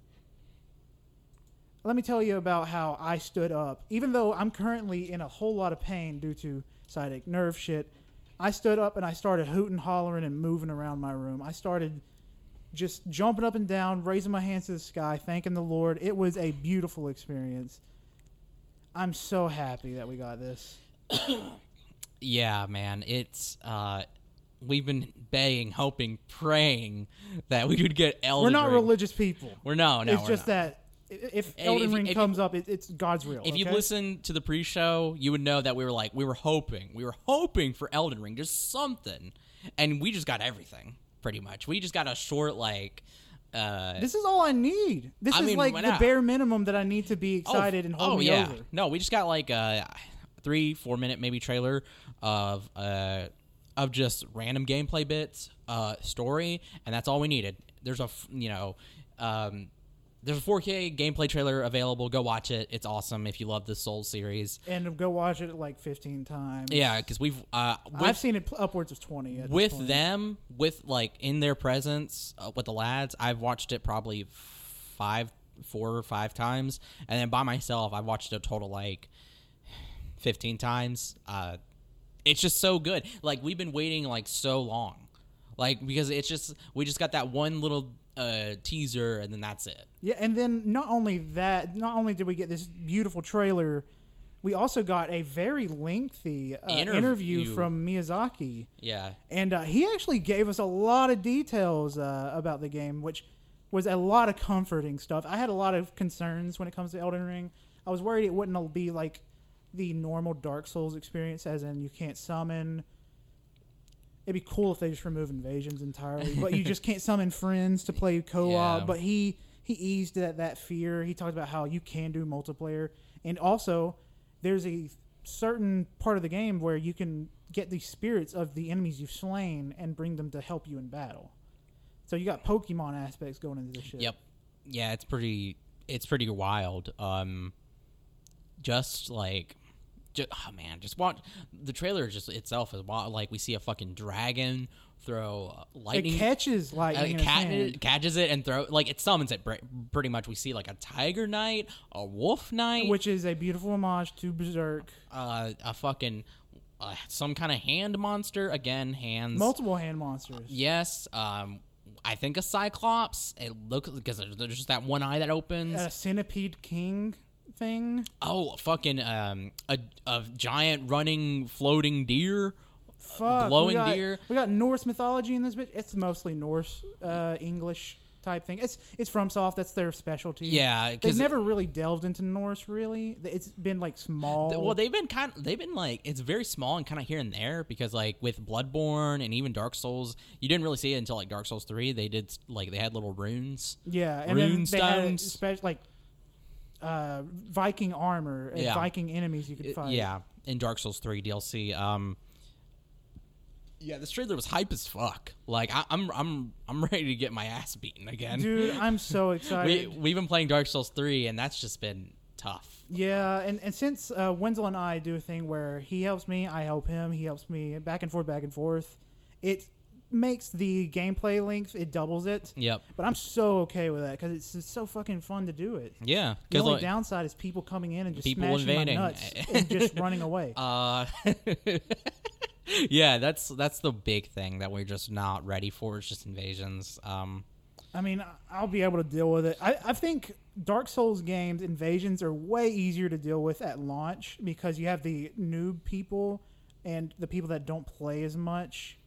Let me tell you about how I stood up. Even though I'm currently in a whole lot of pain due to sciatic nerve shit, I stood up and I started hooting, hollering, and moving around my room. I started just jumping up and down, raising my hands to the sky, thanking the Lord. It was a beautiful experience. I'm so happy that we got this. Yeah, man. It's uh we've been begging, hoping, praying that we would get Elden Ring. We're not Ring. religious people. We're no, no. it's just not. that if If- Elden if- Ring if- comes up, it, it's God's real. If you okay? listen to the pre-show, you would know that we were like we were hoping, we were hoping for Elden Ring, just something, and we just got everything pretty much. We just got a short like. Uh, This is all I need. This I is mean, like the not? bare minimum that I need to be oh, excited and hold oh me yeah, over. no, we just got like a three, four minute maybe trailer of uh of just random gameplay bits, uh, story, and that's all we needed. There's a you know, um, there's a 4K gameplay trailer available. Go watch it. It's awesome if you love the Soul series. And go watch it like 15 times. Yeah, because we've uh, with, I've seen it upwards of 20. At with them, with like in their presence uh, with the lads, I've watched it probably five, four or five times, and then by myself, I've watched it a total like fifteen times. Uh, it's just so good. Like we've been waiting like so long, like because it's just we just got that one little uh, teaser, and then that's it. Yeah, and then not only that, not only did we get this beautiful trailer, we also got a very lengthy uh, Interview. interview from Miyazaki. Yeah, And uh, he actually gave us a lot of details uh, about the game, which was a lot of comforting stuff. I had a lot of concerns when it comes to Elden Ring. I was worried it wouldn't be like the normal Dark Souls experience, as in you can't summon. It'd be cool if they just remove invasions entirely, but you just can't summon friends to play co-op. Yeah. But he he eased that that fear. He talked about how you can do multiplayer, and also there's a certain part of the game where you can get the spirits of the enemies you've slain and bring them to help you in battle. So you got Pokemon aspects going into this shit. Yep. Yeah, it's pretty it's pretty wild. Um just like just, oh man, just watch the trailer just itself is wild. Like we see a fucking dragon throw uh, lightning It catches uh, lightning. it cat- catches it and throw like it summons it pretty much. We see like a tiger knight, a wolf knight, which is a beautiful homage to Berserk. uh, a fucking uh, some kind of hand monster again, hands. Multiple hand monsters. yes, um, I think a cyclops. It looks because there's just that one eye that opens. A centipede king thing. Oh, fucking um, a, a giant running floating deer. Fuck. glowing we got, deer. We got Norse mythology in this bitch. It's mostly Norse, uh, English type thing. It's it's FromSoft. That's their specialty. Yeah, they've never really delved into Norse. Really, it's been like small. Well, they've been kind. They've been like it's very small and kind of here and there because like with Bloodborne and even Dark Souls, you didn't really see it until like Dark Souls three. They did like they had little runes. Yeah, and then they had like uh, Viking armor and Yeah. Viking enemies you could fight. yeah, in Dark Souls three DLC. Um, yeah, this trailer was hype as fuck. Like I, I'm, I'm, I'm ready to get my ass beaten again. dude, I'm so we excited. we've been playing Dark Souls three, and that's just been tough. yeah, and, and since uh, Wenzel and I do a thing where he helps me, I help him, he helps me, back and forth, back and forth, it makes the gameplay length it doubles it. Yep. But I'm so okay with that because it's so fucking fun to do it. Yeah. The only like, downside is people coming in and just People smashing invading. my nuts and just running away. Uh, yeah, that's that's the big thing that we're just not ready for. It's just invasions. Um, I mean, I'll be able to deal with it. I, I think Dark Souls games invasions are way easier to deal with at launch because you have the noob people and the people that don't play as much.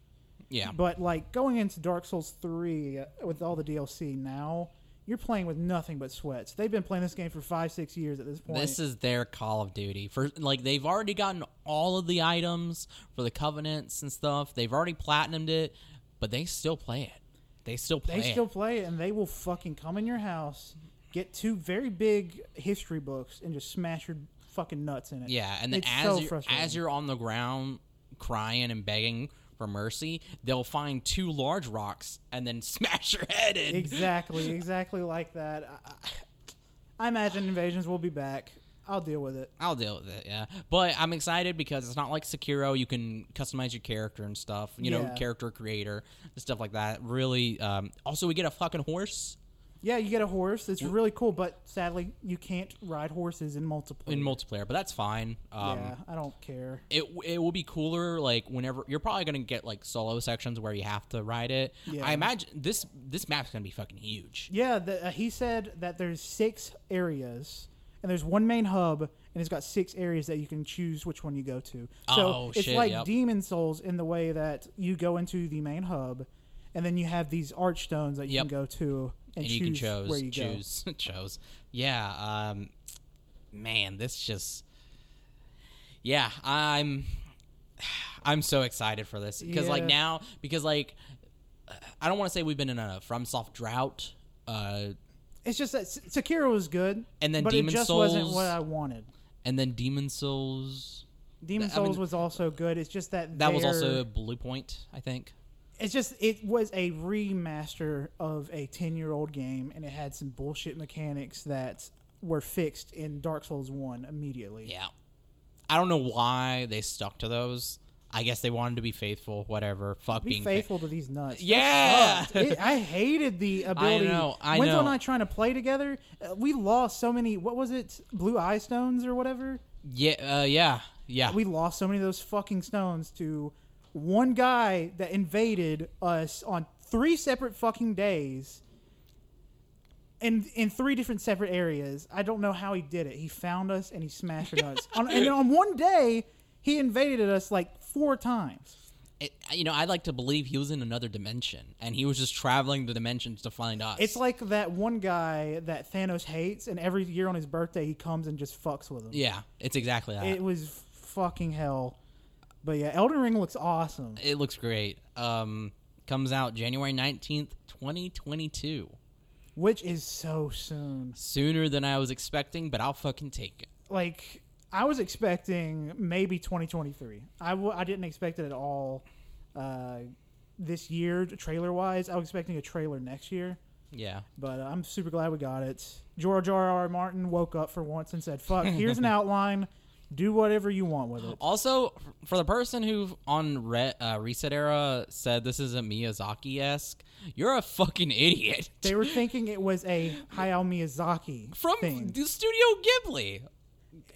Yeah, But like going into Dark Souls 3 uh, with all the DLC now, you're playing with nothing but sweats. They've been playing this game for 5 6 years at this point. this is their Call of Duty. For like, they've already gotten all of the items for the covenants and stuff. They've already platinumed it, but they still play it. They still play they it. still play it and they will fucking come in your house, get two very big history books and just smash your fucking nuts in it. Yeah, and then It's as so you're, as you're on the ground crying and begging for mercy, they'll find two large rocks and then smash your head in. exactly, exactly like that. I, I imagine invasions will be back. I'll deal with it. I'll deal with it, yeah. But I'm excited because it's not like Sekiro. You can customize your character and stuff. You know, character creator and stuff like that. Really. Um, also, we get a fucking horse Yeah, you get a horse. It's really cool, but sadly, you can't ride horses in multiplayer. in multiplayer, but that's fine. Um, yeah, I don't care. It, it will be cooler like whenever you're probably gonna get like solo sections where you have to ride it. Yeah. I imagine this this map's gonna be fucking huge. Yeah, the, uh, he said that there's six areas, and there's one main hub, and it's got six areas that you can choose which one you go to. So Oh, it's shit, like yep. Demon Souls in the way that you go into the main hub, and then you have these archstones that you Yep. can go to and, and you can choose where you choose chose. Yeah, um, man, this just yeah, I'm I'm so excited for this because like now because like I don't want to say we've been in a FromSoft drought. Uh. It's just that S- Sekiro was good, And then but Demon it just wasn't what I wanted. and then Demon Souls. Demon I mean, Souls was also good. It's just that That was also Bluepoint, I think. It's just it was a remaster of a 10 year old game and it had some bullshit mechanics that were fixed in dark souls 1 immediately Yeah. I don't know why they stuck to those. I guess they wanted to be faithful. Whatever. Fuck be being fa- faithful to these nuts Yeah. It- i hated the ability i know, I Wenzel and i trying to play together uh, we lost so many what was it blue eye stones or whatever yeah. Uh, yeah. Yeah. we lost so many of those fucking stones to one guy that invaded us on three separate fucking days in in three different separate areas. I don't know how he did it. He found us and he smashed us. on, and on one day, he invaded us like four times. it, you know, I like to believe he was in another dimension and he was just traveling the dimensions to find us. It's like that one guy that Thanos hates, and every year on his birthday, he comes and just fucks with him. yeah, it's exactly that. It It, was fucking hell. But yeah, Elden Ring looks awesome. It looks great. Um, comes out January nineteenth, twenty twenty two. Which is so soon. Sooner than I was expecting, but I'll fucking take it. like I was expecting maybe 2023. I w- I didn't expect it at all uh, this year, trailer wise. I was expecting a trailer next year, Yeah. but uh, I'm super glad we got it. George R. R. Martin woke up for once and said, "Fuck, here's an outline. Do whatever you want with it." Also, for the person who on Re- uh, ResetEra said this is a Miyazaki esque, you're a fucking idiot. They were thinking it was a Hayao Miyazaki From thing. the Studio Ghibli.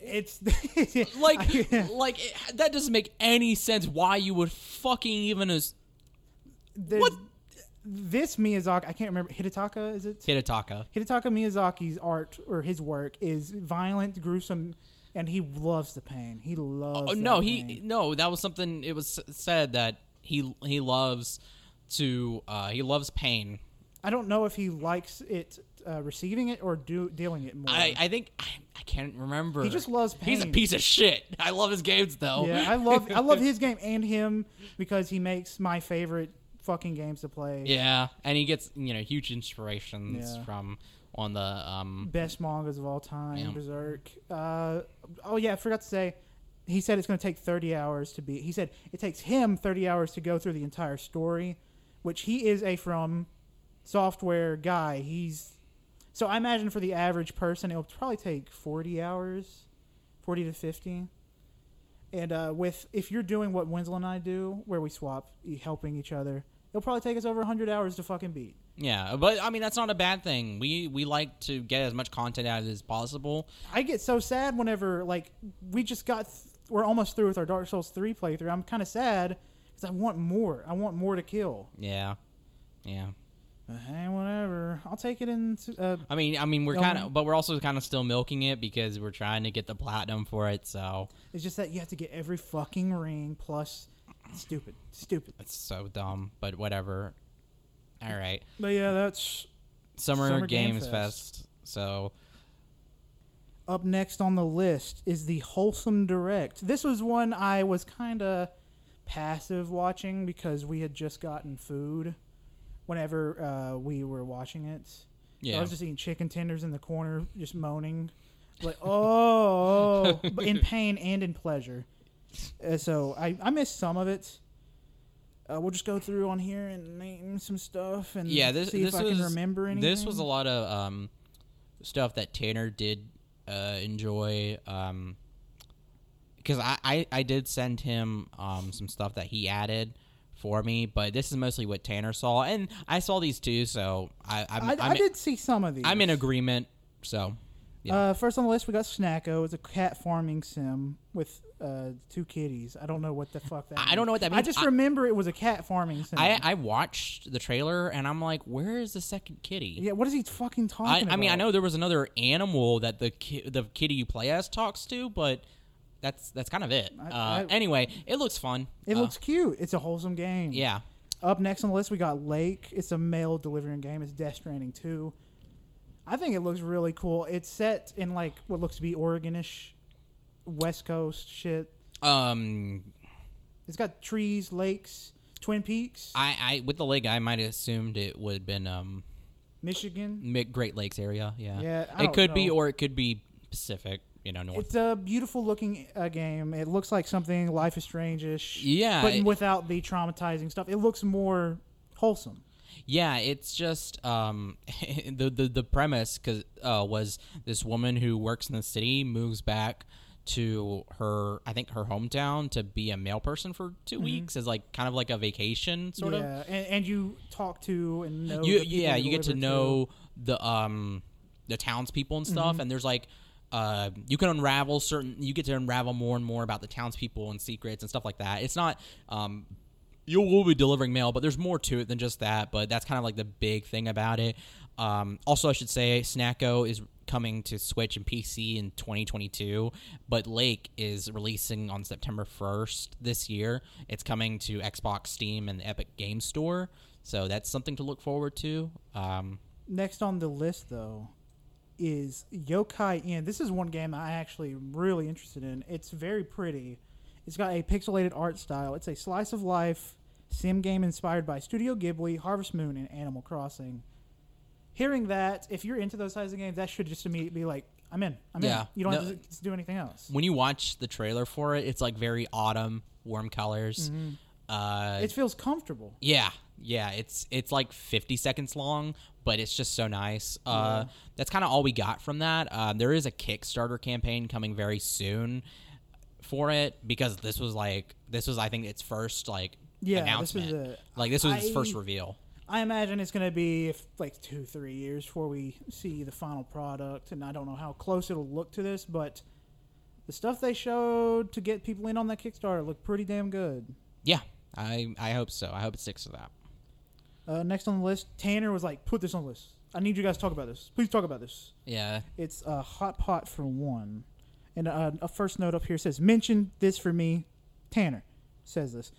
It's Like, I- like it, that doesn't make any sense. Why you would fucking even as What? This Miyazaki, I can't remember. Hidetaka, is it? Hidetaka? Hidetaka Miyazaki's art or his work is violent, gruesome, and he loves the pain. He loves. Oh no, he pain. no. That was something. It was said that he he loves to uh, he loves pain. I don't know if he likes it uh, receiving it or do dealing it more. I, I think I, I can't remember. He just loves pain. He's a piece of shit. I love his games though. yeah, I love I love his game and him because he makes my favorite fucking games to play. Yeah, and he gets you know huge inspirations Yeah. from on the um Best mangas of all time, Yeah. Berserk. Uh, oh yeah, I forgot to say. He said it's going to take 30 hours to be. He said it takes him 30 hours to go through the entire story, which he is a from software guy. He's so I imagine for the average person, it'll probably take 40 hours, 40 to 50. And uh, with if you're doing what Wenzel and I do, where we swap helping each other, it'll probably take us over 100 hours to fucking beat. yeah, but I mean that's not a bad thing. We we like to get as much content out of it as possible. I get so sad whenever like we just got th- we're almost through with our Dark Souls 3 playthrough. I'm kind of sad cuz I want more. I want more to kill. Yeah, yeah. But hey, whatever. I'll take it in uh, I mean, I mean, we're kind of, but we're also kind of still milking it because we're trying to get the platinum for it. So it's just that you have to get every fucking ring plus stupid. Stupid. it's so dumb, but whatever. All right, But yeah, that's Summer, Summer Game Games Fest. Fest. So Up next on the list is the Wholesome Direct. This was one I was kind of passive watching because we had just gotten food whenever uh, we were watching it. Yeah. I was just eating chicken tenders in the corner, just moaning, like oh, in pain and in pleasure. Uh, so I I missed some of it. Uh, we'll just go through on here and name some stuff and yeah. This see this if was I can remember anything. this was a lot of um, stuff that Tanner did uh, enjoy. Um, because I, I I did send him um some stuff that he added for me, but this is mostly what Tanner saw, and I saw these too, so I I'm, I, I'm I did see some of these. I'm in agreement. So yeah. Uh, first on the list, we got Snacko. It's a cat farming sim with uh, two kitties. I don't know what the fuck that. I don't know what that means. I just I- remember it was a cat farming sim. I I watched the trailer and I'm like, where is the second kitty? yeah, what is he fucking I, talking about? I mean, I know there was another animal that the ki- the kitty you play as talks to, but that's that's kind of it. I- uh, I- anyway, it looks fun. It Uh, looks cute. It's a wholesome game. yeah. Up next on the list, we got Lake. It's a mail delivering game. It's Death Stranding 2. I think it looks really cool. It's set in like what looks to be Oregonish, West Coast shit. Um, It's got trees, lakes, Twin Peaks, I, I with the lake, I might have assumed it would have been um Michigan. Mid Great Lakes area. Yeah. Yeah, I it could be, or it could be Pacific. You know, north. It's a beautiful looking uh, game. It looks like something Life is Strange-ish. Yeah, but it- without the traumatizing stuff. It looks more wholesome. Yeah, it's just um, the the the premise cause, uh, was this woman who works in the city moves back to her I think her hometown to be a mail person for 2 weeks as like kind of like a vacation sort of. Mm-hmm. yeah, and, and you talk to and know. You the yeah, you get to know the um the townspeople and stuff, Mm-hmm. and there's like. Uh, you can unravel certain. You get to unravel more and more about the townspeople and secrets and stuff like that. It's not um, you will be delivering mail, but there's more to it than just that. But that's kind of like the big thing about it. Um, also, I should say, Snacko is coming to Switch and PC in 2022, but Lake is releasing on September 1st this year. It's coming to Xbox, Steam, and the Epic Game Store, so that's something to look forward to. Um, Next on the list, though, is Yokai Inn. This is one game I actually really interested in. It's very pretty. It's got a pixelated art style. It's a slice of life sim game inspired by Studio Ghibli, Harvest Moon, and Animal Crossing. Hearing that, if you're into those kinds of games, that should just immediately be like, I'm in. I'm Yeah. in. You don't No- have to do anything else. when you watch the trailer for it, it's like very autumn, warm colors. Uh, It feels comfortable. Yeah, yeah. It's it's like 50 seconds long, but it's just so nice. Uh, That's kind of all we got from that. Uh, there is a Kickstarter campaign coming very soon for it because this was like this was I think its first like Yeah, this announcement. was a- like this was its first reveal. I imagine it's going to be if, like two, three years before we see the final product, and I don't know how close it'll look to this, but the stuff they showed to get people in on that Kickstarter looked pretty damn good. Yeah, I I hope so. I hope it sticks to that. Uh, next on the list, Tanner was like, "Put this on the list. I need you guys to talk about this. Please talk about this." Yeah, It's a hot pot for one, and uh, a first note up here says, "Mention this for me." Tanner says this.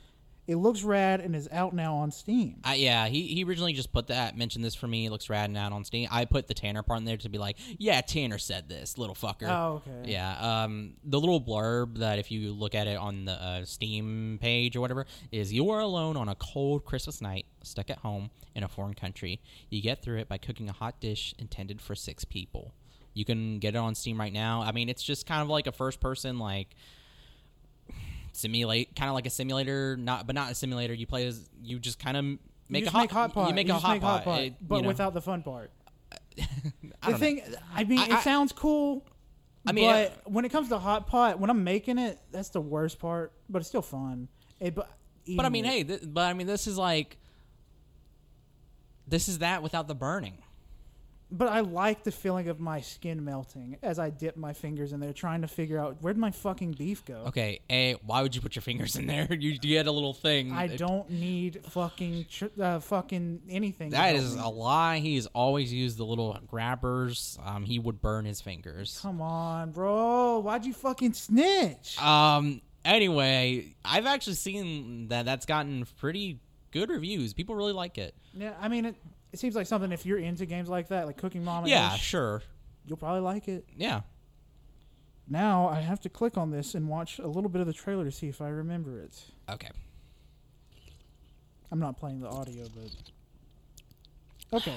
It looks rad and is out now on Steam. I, yeah. He he originally just put that mentioned this for me. It looks rad and out on Steam. I put the Tanner part in there to be like, yeah, Tanner said this, little fucker. Oh, okay. Yeah. Um, the little blurb that if you look at it on the uh, Steam page or whatever is you are alone on a cold Christmas night, stuck at home in a foreign country. You get through it by cooking a hot dish intended for six people. You can get it on Steam right now. I mean, it's just kind of like a first person like simulate, kind of like a simulator, not but not a simulator. You play as you just kind of make a hot, make hot pot. You make You a hot make pot, pot, It- but you know, without the fun part. I The know. thing, I mean, I- it I- sounds cool. I mean, uh, but when it comes to hot pot, when I'm making it, that's the worst part. But it's still fun. It, but, But I mean, it- hey, th- but I mean, this is like, this is that without the burning. But I like the feeling of my skin melting as I dip my fingers in there, trying to figure out where'd my fucking beef go. Okay, a why would you put your fingers in there? You, you had a little thing. I don't need fucking tr- uh, fucking anything. That is me. a lie. He's always used the little grabbers. Um, he would burn his fingers. Come on, bro. Why'd you fucking snitch? Um. Anyway, I've actually seen that that's gotten pretty good reviews. People really like it. yeah, I mean, it, it seems like something if you're into games like that, like Cooking Mama, Yeah, sure. you'll probably like it. Yeah. Now I have to click on this and watch a little bit of the trailer to see if I remember it. Okay. I'm not playing the audio, but okay.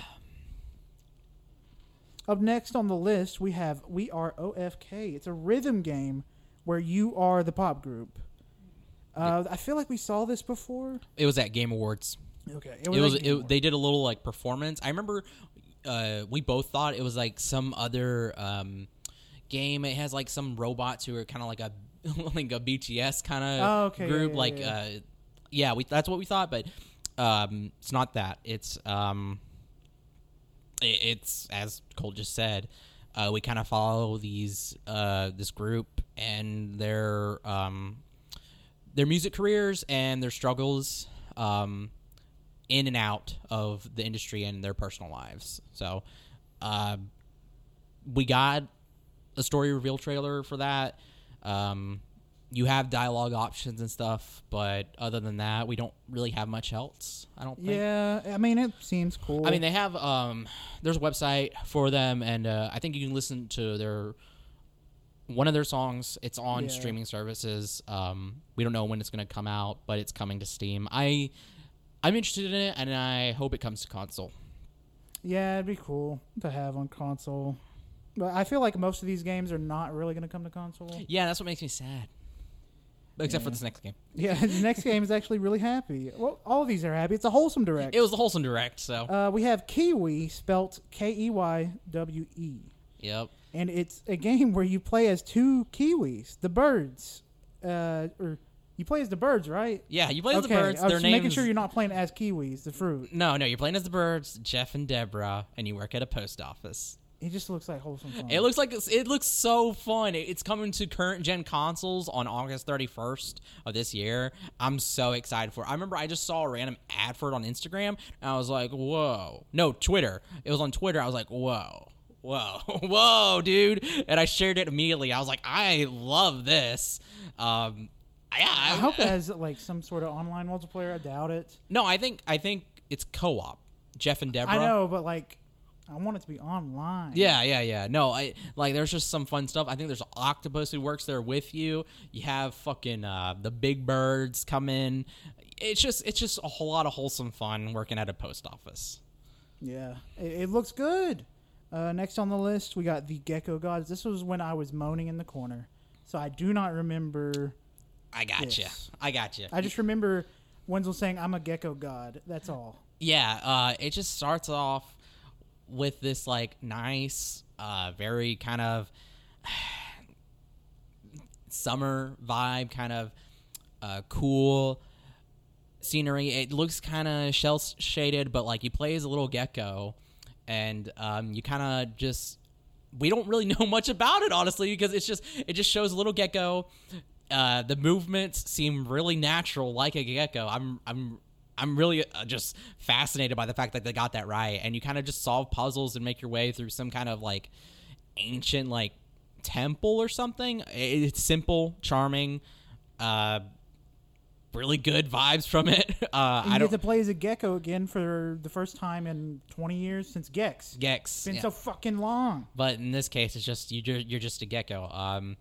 Up next on the list, we have We Are OFK. It's a rhythm game where you are the pop group. Uh, I feel like we saw this before. It was at Game Awards. Okay, It was. like It, they did a little like performance. I remember uh, we both thought it was like some other um, game. It has like some robots who are kind of like a like a BTS kind of Oh, okay, yeah, group. yeah, like, yeah. uh, yeah, we that's what we thought, but um, it's not that. It's um, it, it's as Cole just said. Uh, we kind of follow these uh, this group and their um, their music careers and their struggles um, in and out of the industry and their personal lives. So uh, we got a story reveal trailer for that. Um, you have dialogue options and stuff, but other than that, we don't really have much else. I don't think. Yeah, I mean it seems cool. I mean, they have um, there's a website for them, and uh, I think you can listen to their one of their songs. It's on Yeah. streaming services. Um, we don't know when it's going to come out, but it's coming to Steam. I I'm interested in it, and I hope it comes to console. yeah, it'd be cool to have on console. But I feel like most of these games are not really going to come to console. Yeah, that's what makes me sad. Except for this next game. Yeah, the next game is actually really happy. Well, all of these are happy. It's a wholesome direct. It was the wholesome direct, so Uh, we have KeyWe, spelt K E Y W E. yep. And it's a game where you play as two Kiwis, the birds. Uh, or you play as the birds, right? Yeah, you play as okay, the birds. I was Their just making sure you're not playing as Kiwis, the fruit. no, no, you're playing as the birds, Jeff and Deborah, and you work at a post office. It just looks like wholesome fun. It looks like it looks so fun. It- It's coming to current gen consoles on August 31st of this year. I'm so excited for. it. I remember I just saw a random ad for it on Instagram, and I was like, "Whoa!" No, Twitter. It was on Twitter. I was like, "Whoa." Whoa, whoa, dude! And I shared it immediately. I was like, "I love this." Um, yeah, I hope it has like some sort of online multiplayer. I doubt it. No, I think I think it's co-op. Jeff and Deborah. I know, but like, I want it to be online. Yeah, yeah, yeah. No, I like. There's just some fun stuff. I think there's an octopus who works there with you. You have fucking uh, the big birds come in. It's just it's just a whole lot of wholesome fun working at a post office. Yeah, it, it looks good. Uh, next on the list, we got the Gecko Gods. This was when I was moaning in the corner, so I do not remember. I got gotcha. Yes. I got gotcha. I just remember Wenzel saying, "I'm a Gecko God." That's all. yeah. Uh, it just starts off with this like nice, uh, very kind of summer vibe, kind of uh, cool scenery. It looks kind of cel shaded, but like you play as a little gecko, and um, you kind of just we don't really know much about it honestly because it's just it just shows a little gecko. Uh, the movements seem really natural, like a gecko. I'm I'm I'm really uh, just fascinated by the fact that they got that right, and you kind of just solve puzzles and make your way through some kind of like ancient like temple or something. It's simple, charming. Uh, really good vibes from it. Uh, I don't get to play as a gecko again for the first time in 20 years since Gex. Gex. It's been yeah. so fucking long. but in this case, it's just you. You're, you're just a gecko. Um,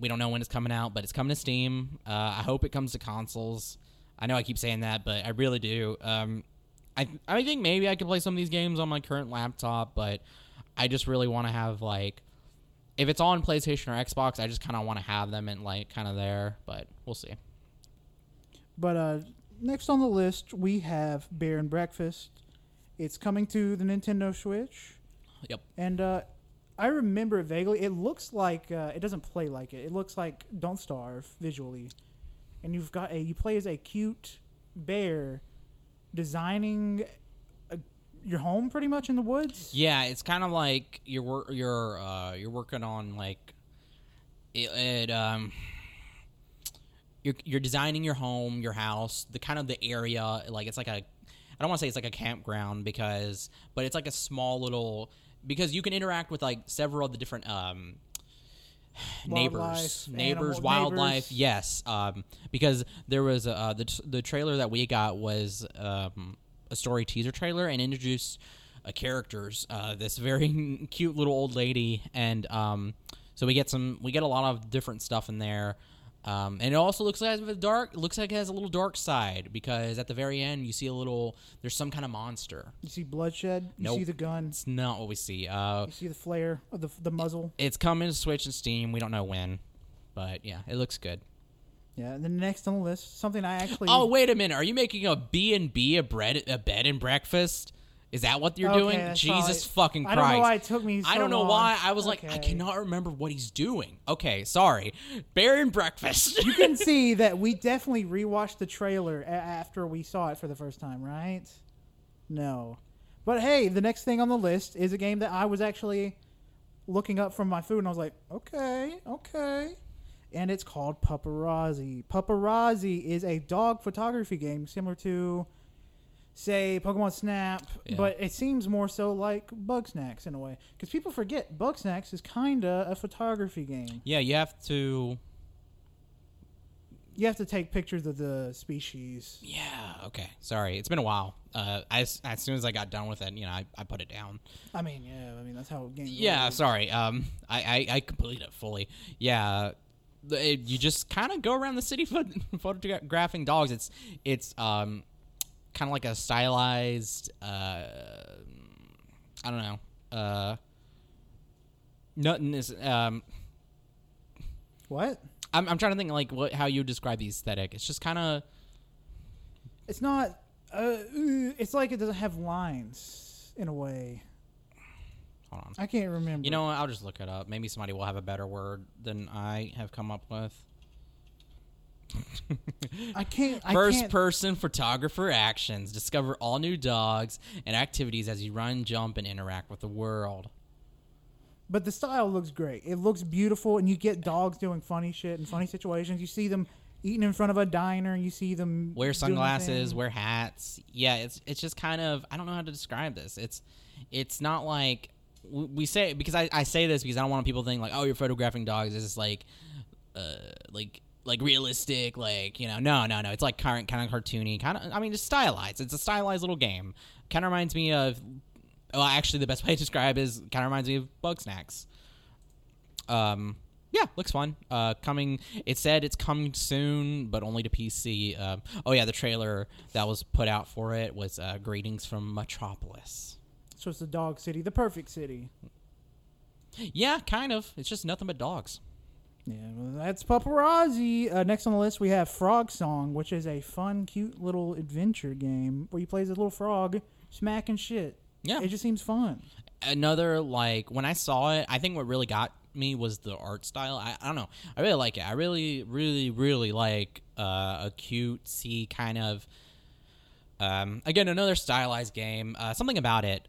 we don't know when it's coming out, but it's coming to Steam. Uh, I hope it comes to consoles. I know I keep saying that, but I really do. Um, I I think maybe I could play some of these games on my current laptop, but I just really want to have like, if it's on PlayStation or Xbox, I just kind of want to have them and like kind of there. But we'll see. But uh, next on the list, we have Bear and Breakfast. It's coming to the Nintendo Switch. Yep. And uh, I remember vaguely. It looks like uh, it doesn't play like it. It looks like Don't Starve visually, and you've got a you play as a cute bear, designing a, your home pretty much in the woods. Yeah, it's kind of like you're wor- you're uh, you're working on like it, it um you're you're designing your home, your house, the kind of the area like it's like a I don't want to say it's like a campground because but it's like a small little because you can interact with like several of the different um neighbors Wildlife, neighbors animal- wildlife neighbors. yes um because there was uh the, the trailer that we got was um a story teaser trailer and introduced uh, characters uh this very cute little old lady and um so we get some we get a lot of different stuff in there um, and it also looks like it has dark. Looks like it has a little dark side because at the very end you see a little. There's some kind of monster. You see bloodshed. You Nope. see the gun. It's not what we see. Uh, You see the flare of the the muzzle. it's coming to Switch and Steam. We don't know when, but yeah, it looks good. Yeah. And then next on the list, something I actually. Oh wait a minute, are you making a B and B a bread a bed and breakfast? Is that what you're Okay, doing? Jesus probably- fucking I Christ! don't know why it took me so I don't know long. why. I was like, I cannot remember what he's doing. Okay, sorry. Bear and breakfast. you can see that we definitely rewatched the trailer a- after we saw it for the first time, right? No. But hey, the next thing on the list is a game that I was actually looking up from my food, and I was like, okay, okay. And it's called Pupperazzi. Pupperazzi is a dog photography game similar to, say, Pokemon Snap, Yeah. but it seems more so like Bugsnax in a way. Because people forget Bugsnax is kind of a photography game. yeah, you have to. You have to take pictures of the species. Yeah. Okay. Sorry. It's been a while. Uh, as as soon as I got done with it, you know, I, I put it down. I mean, yeah, I mean that's how games. Yeah, work. sorry. Um, I, I, I completed it fully. Yeah, it- you just kind of go around the city photographing dogs. It's it's um, kind of like a stylized. Uh, I don't know. Uh, nothing is. Um, What? I'm I'm trying to think like what how you describe the aesthetic. It's just kind of It's not. Uh, it's like it doesn't have lines in a way. hold on. I can't remember. You know, what? I'll just look it up. Maybe somebody will have a better word than I have come up with. I can't. I First can't, person photographer actions. Discover all new dogs and activities as you run, jump, and interact with the world. But the style looks great. It looks beautiful, and you get dogs doing funny shit in funny situations. You see them eating in front of a diner, and you see them Wear sunglasses, wear hats. Yeah, it's it's just kind of I don't know how to describe this. It's it's not like we we say because I, I say this because I don't want people to think like oh you're photographing dogs. It's just like uh like like realistic like you know no no no it's like current kind of cartoony kind of I mean it's stylized. It's a stylized little game. Kind of reminds me of well actually the best way to describe is kind of reminds me of Bugsnax. Um, yeah, looks fun. Uh, coming. It said it's coming soon, but only to PC. Um, oh yeah, the trailer that was put out for it was uh, "Greetings from Metropolis." So it's the dog city, the perfect city. Yeah, kind of. It's just nothing but dogs. Yeah, well, that's Pupperazzi. Uh, next on the list, we have Frog Song, which is a fun, cute little adventure game where you play as a little frog smacking shit. Yeah. It just seems fun. Another like when I saw it, I think what really got me was the art style. I, I don't know. I really like it. I really, really, really like uh, a cutesy kind of. Um, again, another stylized game. Uh, something about it.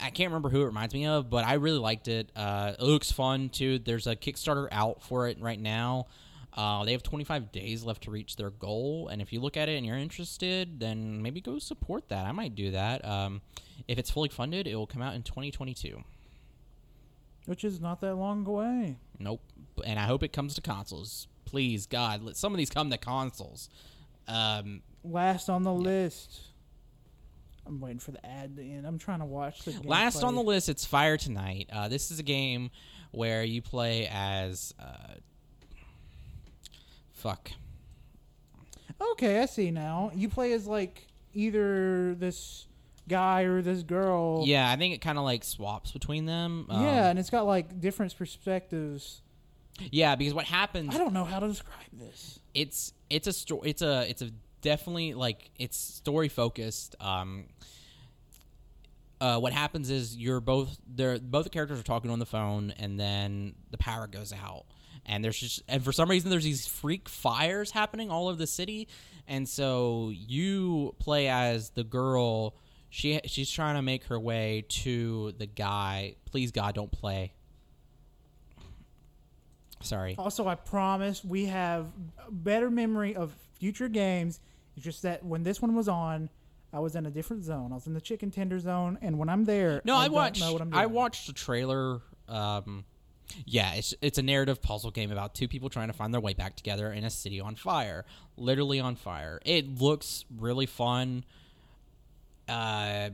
I can't remember who it reminds me of, but I really liked it. Uh, it looks fun too. There's a Kickstarter out for it right now. Uh, they have 25 days left to reach their goal, and if you look at it and you're interested, then maybe go support that. I might do that. Um, if it's fully funded, it will come out in 2022. Which is not that long away. Nope. And I hope it comes to consoles. Please, God, let some of these come to consoles. Um, Last on the list. I'm waiting for the ad to end. I'm trying to watch the last on the list, it's Fire Tonight. Uh, this is a game where you play as. Uh, fuck. Okay, I see now. You play as like either this guy or this girl. Yeah, I think it kind of like swaps between them. Um, yeah, and it's got like different perspectives. Yeah, because what happens? I don't know how to describe this. it's it's a story it's a it's a definitely like it's story focused um uh, what happens is you're both they're both the characters are talking on the phone and then the power goes out. And there's just and for some reason there's these freak fires happening all over the city. And so you play as the girl. She she's trying to make her way to the guy. Please god don't play. Sorry. Also, I promise we have better memory of future games. It's just that when this one was on, I was in a different zone. I was in the chicken tender zone, and when I'm there, No, I, don't watched. Know what I'm I watched the trailer. Um, yeah, it's it's a narrative puzzle game about two people trying to find their way back together in a city on fire, literally on fire. It looks really fun. Uh,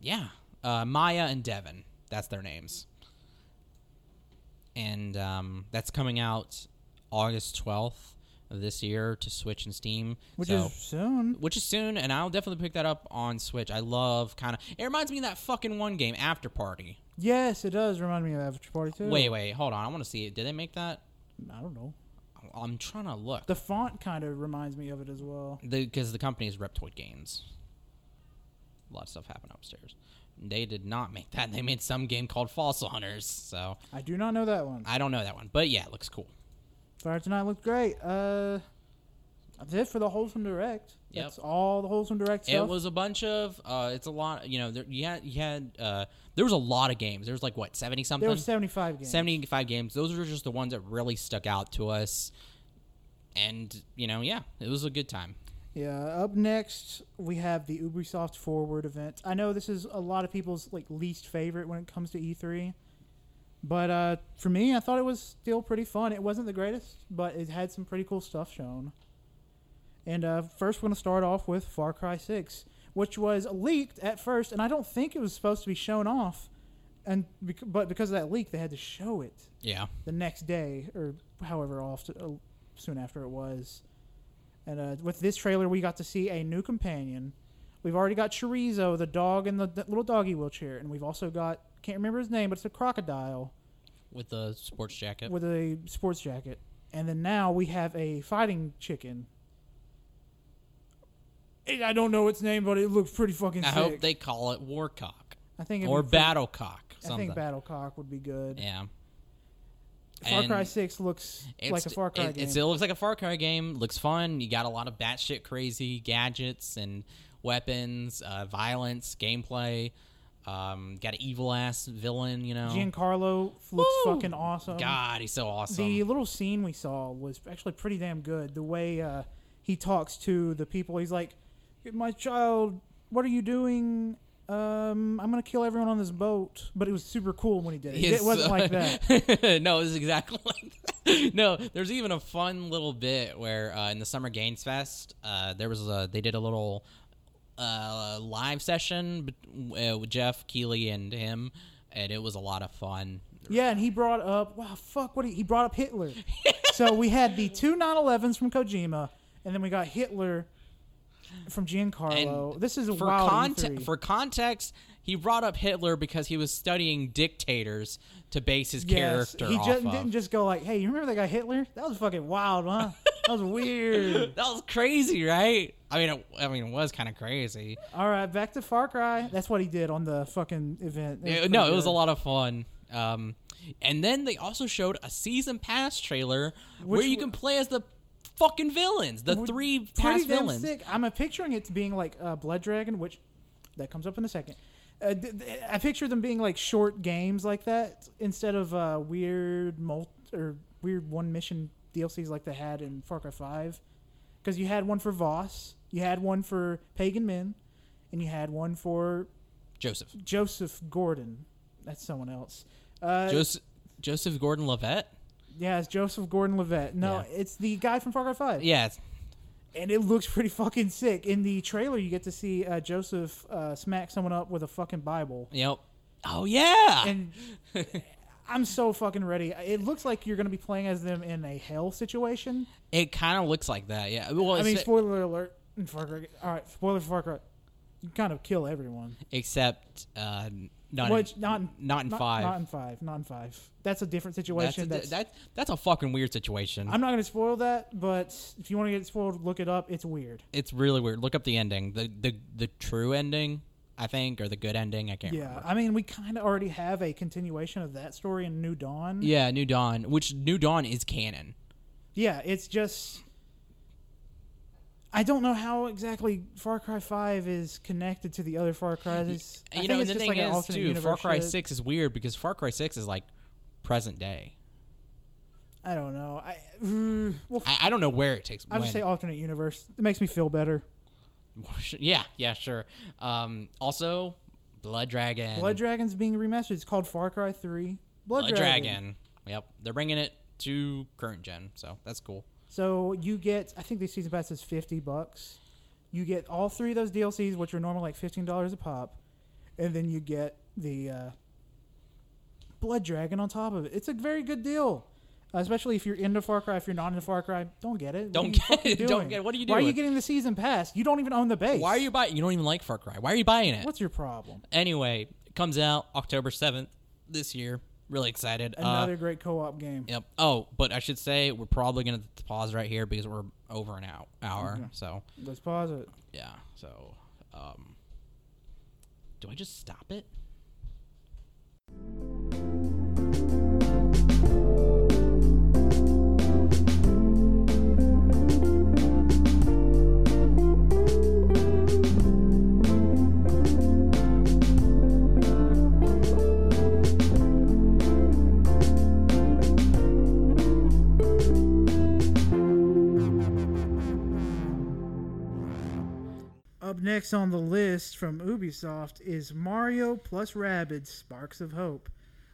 yeah, uh, Maya and Devin. That's their names. And um, that's coming out August twelfth this year to Switch and Steam. which So- is soon. which is soon, and I'll definitely pick that up on Switch. I love kind of. It reminds me of that fucking one game, After Party. Yes, it does remind me of After Party too. Wait, wait, hold on. I want to see it. Did they make that? I don't know. I'm trying to look. The font kind of reminds me of it as well. Because the, company is Reptoid Games. a lot of stuff happened upstairs. They did not make that. They made some game called Fossil Hunters. So I do not know that one. I don't know that one, but yeah, it looks cool. Fire Tonight looked great. Uh, that's it for the Wholesome Direct. Yep. That's all the Wholesome Direct stuff. It was a bunch of. Uh, it's a lot. You know, there, you had you had. Uh, there was a lot of games. There was like what seventy something. there were 75 games. 75 games. Those were just the ones that really stuck out to us. And, you know, yeah, it was a good time. Yeah. Up next, we have the Ubisoft Forward event. I know this is a lot of people's like least favorite when it comes to E3, but uh, for me, I thought it was still pretty fun. It wasn't the greatest, but it had some pretty cool stuff shown. And uh, first, we're going to start off with Far Cry 6, which was leaked at first, and I don't think it was supposed to be shown off. And bec- but because of that leak, they had to show it Yeah. the next day or however often uh, soon after it was. And uh, with this trailer, we got to see a new companion. We've already got Chorizo, the dog in the, the little doggy wheelchair, and we've also got can't remember his name, but it's a crocodile With a sports jacket. with a sports jacket. And then now we have a fighting chicken. I I don't know its name, but it looks pretty fucking I sick. hope they call it Warcock I think or Battlecock. I think Battlecock would be good. yeah. Far Cry Six looks like a Far Cry it, game. it still looks like a Far Cry game. Looks fun. You got a lot of batshit crazy gadgets and weapons, uh, violence, gameplay. Um, got an evil ass villain, you know. Giancarlo looks Woo! fucking awesome. God, he's so awesome. The little scene we saw was actually pretty damn good. The way uh, he talks to the people, he's like, "My child, what are you doing? Um, I'm gonna kill everyone on this boat." But it was super cool when he did it. Yes, it wasn't uh, like that. no, it was exactly like that. No, there's even a fun little bit where uh, in the Summer Games Fest, uh, there was a they did a little uh, live session uh, with Geoff Keighley and him, and it was a lot of fun. Yeah, and he brought up, wow, fuck, what he, he brought up Hitler. so we had the two 911s from Kojima, and then we got Hitler from Giancarlo. And this is a for wild conte- for context, he brought up Hitler because he was studying dictators to base his Yes, character he just didn't just go like, "Hey, you remember that guy Hitler? That was fucking wild, huh? That was weird." that was crazy, right? I mean, it, I mean, it was kind of crazy. All right, back to Far Cry. That's what he did on the fucking event. It pretty no, it was a lot of fun. Um, and then they also showed a season pass trailer where you w- can play as the fucking villains, the three past villains. sick. I'm picturing it being like uh, Blood Dragon, which that comes up in a second. Uh, I picture them being like short games like that instead of uh, weird mul- or weird one mission DLCs like they had in Far Cry Five. Because you had one for Voss, you had one for Pagan Min, and you had one for Joseph, Joseph Gordon. That's someone else. Uh, Joseph, Joseph Gordon-Levitt. yeah, it's Joseph Gordon-Levitt. No, Yeah. it's the guy from Far Cry Five. Yeah, it's- and it looks pretty fucking sick. In the trailer, you get to see uh, Joseph uh, smack someone up with a fucking Bible, yep. Oh yeah. and I'm so fucking ready. It looks like you're gonna be playing as them in a hell situation. it kind of looks like that. Yeah. Well, I mean, spoiler alert. All right, spoiler for Far Cry. You kind of kill everyone. except uh, not Which in, not in, not in not, five. Not in five. Not in five. That's a different that's, situation. a, That's, that, that's a fucking weird situation. I'm not gonna spoil that, but if you want to get it spoiled, look it up. It's weird. it's really weird. Look up the ending. The the the true ending, I think, or the good ending. I can't Yeah, remember. I mean, we kind of already have a continuation of that story in New Dawn. Yeah, New Dawn, which New Dawn is canon. Yeah, it's just I don't know how exactly Far Cry Five is connected to the other Far Cries. I you think know, it's the just thing like is too, Far Cry shit. Six is weird because Far Cry Six is like present day. I don't know. I mm, well, I, I don't know where it takes. Me. I would when. say alternate universe. It makes me feel better. yeah, yeah, sure. Um, also, Blood Dragon. Blood Dragon's being remastered. It's called Far Cry Three. Blood, Blood Dragon. Dragon. Yep, they're bringing it to current gen, so that's cool. So you get, I think the season pass is fifty bucks. You get all three of those DLCs, which are normally like fifteen dollars a pop, and then you get the uh, Blood Dragon on top of it. It's a very good deal, uh, especially if you're into Far Cry. If you're not into Far Cry, don't get it. Don't get it. Don't get it. What are you doing? Why are you getting the season pass? You don't even own the base. Why are you buying? You don't even like Far Cry. Why are you buying it? What's your problem? Anyway, it comes out October seventh this year. Really excited. Uh, Another great co-op game. Yep. Oh, but I should say we're probably gonna pause right here because we're over an hour. Hour. So Let's pause it. yeah. So um, Do I just stop it? Up next on the list from Ubisoft is Mario plus Rabbids Sparks of Hope,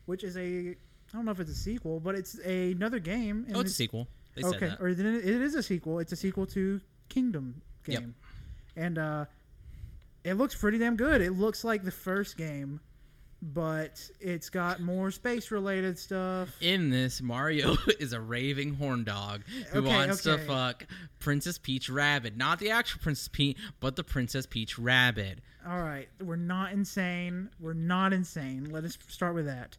which is a I don't know if it's a sequel, but it's a, another game. Oh, it's a sequel. They said okay, or it is a sequel. It's a sequel to Kingdom Yep. game, and uh, it looks pretty damn good. It looks like the first game, but it's got more space related stuff. In this, Mario is a raving horn dog who Okay, wants to fuck Princess Peach Rabbit. Not the actual Princess Peach, but the Princess Peach Rabbit. All right, we're not insane. We're not insane. Let us start with that.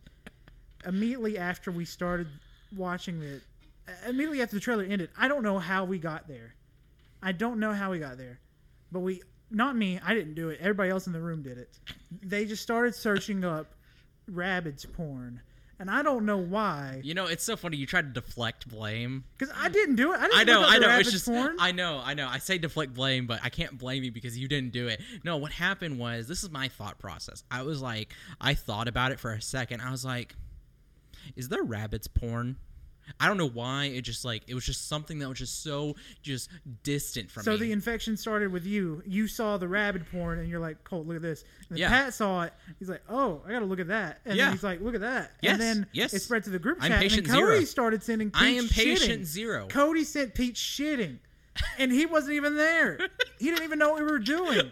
Immediately after we started watching it, immediately after the trailer ended, I don't know how we got there. I don't know how we got there, but we, not me, I didn't do it. Everybody else in the room did it. They just started searching up Rabbids porn, and I don't know why. You know, it's so funny. You try to deflect blame. Because I didn't do it. I didn't I know, I know. It's just, porn. I know, I know. I say deflect blame, but I can't blame you because you didn't do it. No, what happened was this is my thought process. I was like, I thought about it for a second. I was like, is there Rabbids porn? I don't know why. It just like it was just something that was just so just distant from So me. the infection started with you. You saw the rabid porn, and you're like, "Colt, look at this." And Yeah. Pat saw it. He's like, "Oh, I got to look at that." And Yeah. then he's like, "Look at that." Yes, And then yes. it spread to the group I'm chat. patient and Cody zero. started sending. Peach I am patient shitting. zero. Cody sent Pete shitting, and he wasn't even there. He didn't even know what we were doing.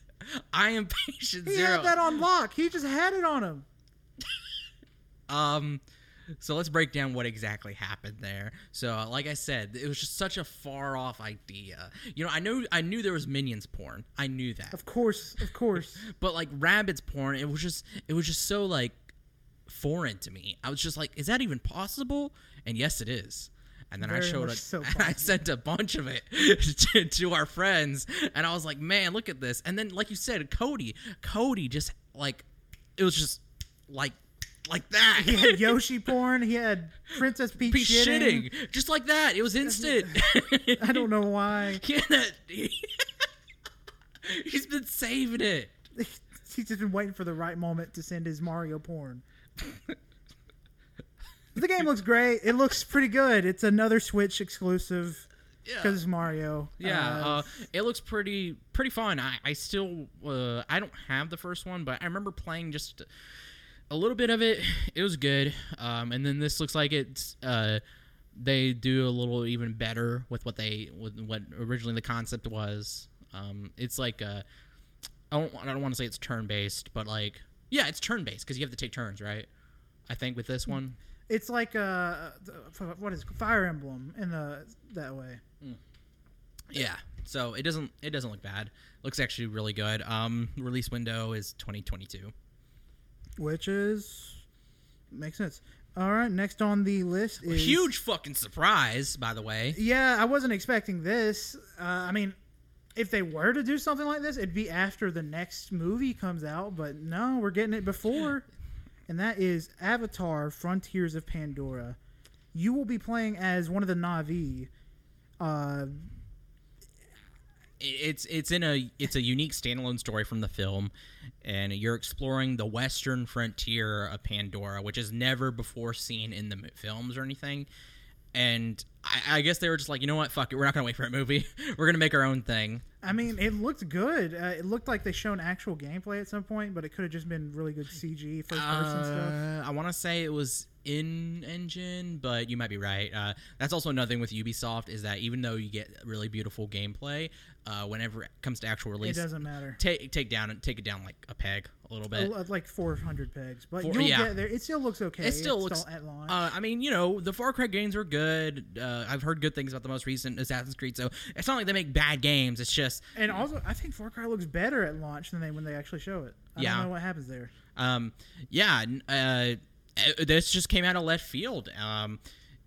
I am patient He zero. had that on lock. He just had it on him. Um, so let's break down what exactly happened there. So, like I said, it was just such a far off idea. You know, I know I knew there was minions porn. I knew that. Of course, of course. But like Rabbids porn, it was just it was just so like foreign to me. I was just like, is that even possible? And yes, it is. And then I showed it. so and I sent a bunch of it to, to our friends, and I was like, "Man, look at this!" And then, like you said, Cody, Cody just like it was just like like that. He had Yoshi porn. He had Princess Peach Be shitting. shitting. just like that. It was instant. I don't know why. Yeah, that- He's been saving it. He's just been waiting for the right moment to send his Mario porn. the game looks great. It looks pretty good. It's another Switch exclusive Yeah. because it's Mario. Yeah, Uh, uh, it looks pretty pretty fun. I I still uh, I don't have the first one, but I remember playing just a little bit of it. It was good. Um, and then this looks like it's uh, they do a little even better with what they with what originally the concept was. Um, it's like uh, I don't I don't want to say it's turn based, but like yeah, it's turn based because you have to take turns, right? I think with this one. it's like uh, the- what is it? Fire Emblem in the that way. Yeah. So it doesn't it doesn't look bad. Looks actually really good. Um, release window is 2022. Which is makes sense. All right, next on the list is Huge fucking surprise, by the way. Yeah, I wasn't expecting this. Uh, I mean, if they were to do something like this, it'd be after the next movie comes out. But no, we're getting it before, and that is Avatar: Frontiers of Pandora. You will be playing as one of the Navi. Uh, It's it's in a it's a unique standalone story from the film, and you're exploring the western frontier of Pandora, which is never before seen in the films or anything. And I, I guess they were just like, you know what, fuck it, we're not gonna wait for a movie. we're gonna make our own thing. I mean, it looked good. Uh, it looked like they shown actual gameplay at some point, but it could have just been really good CG first person stuff. Uh, I want to say it was in engine, but you might be right. Uh, that's also another thing with Ubisoft is that even though you get really beautiful gameplay, uh, whenever it comes to actual release. It doesn't matter. take take down and take it down like a peg a little bit. Uh, like 400 pegs, but Four- you'll yeah. get there. It still looks okay. It still It's looks. at launch. Uh, I mean, you know, the Far Cry games were good. Uh, I've heard good things about the most recent Assassin's Creed, so it's not like they make bad games. It's just And also, I think Far Cry looks better at launch than they when they actually show it. I Yeah. don't know what happens there. Um, yeah, n- uh, uh, this just came out of left field. Um,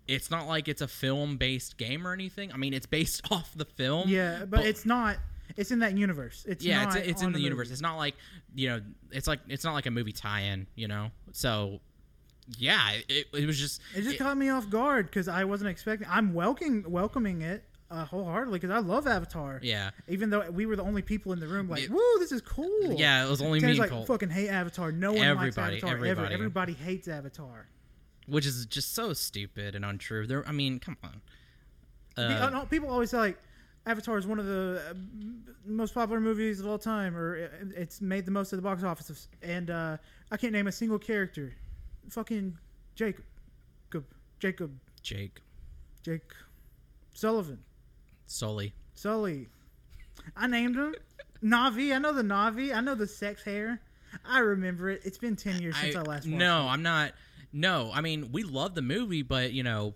it's not like it's a film-based game or anything. I mean, it's based off the film. Yeah, but it's not. It's in that universe. It's yeah, not it's it's in the movie. universe. It's not like you know, it's like it's not like a movie tie-in, you know. So yeah, it, it was just It just caught me off guard because I wasn't expecting. I'm welcoming welcoming it uh, wholeheartedly because I love Avatar. yeah, Even though we were the only people in the room, like, It- woo, this is cool. yeah. It was only me Tanner's and like, fucking hate Avatar. No one likes Everybody- Avatar ever. everybody. Everybody hates Avatar. Which is just so stupid and untrue. There, I mean, come on. Uh, uh, people always say like Avatar is one of the uh, most popular movies of all time, or it- it's made the most of the box office. And uh, I can't name a single character. Fucking Jacob, Jacob, Jacob, Jake Jake, Sullivan, Sully. Sully. I named him Navi. I know the Navi. I know the sex hair. I remember it. It's been ten years since I, last watched no, it. I'm not. No, I mean we love the movie, but you know,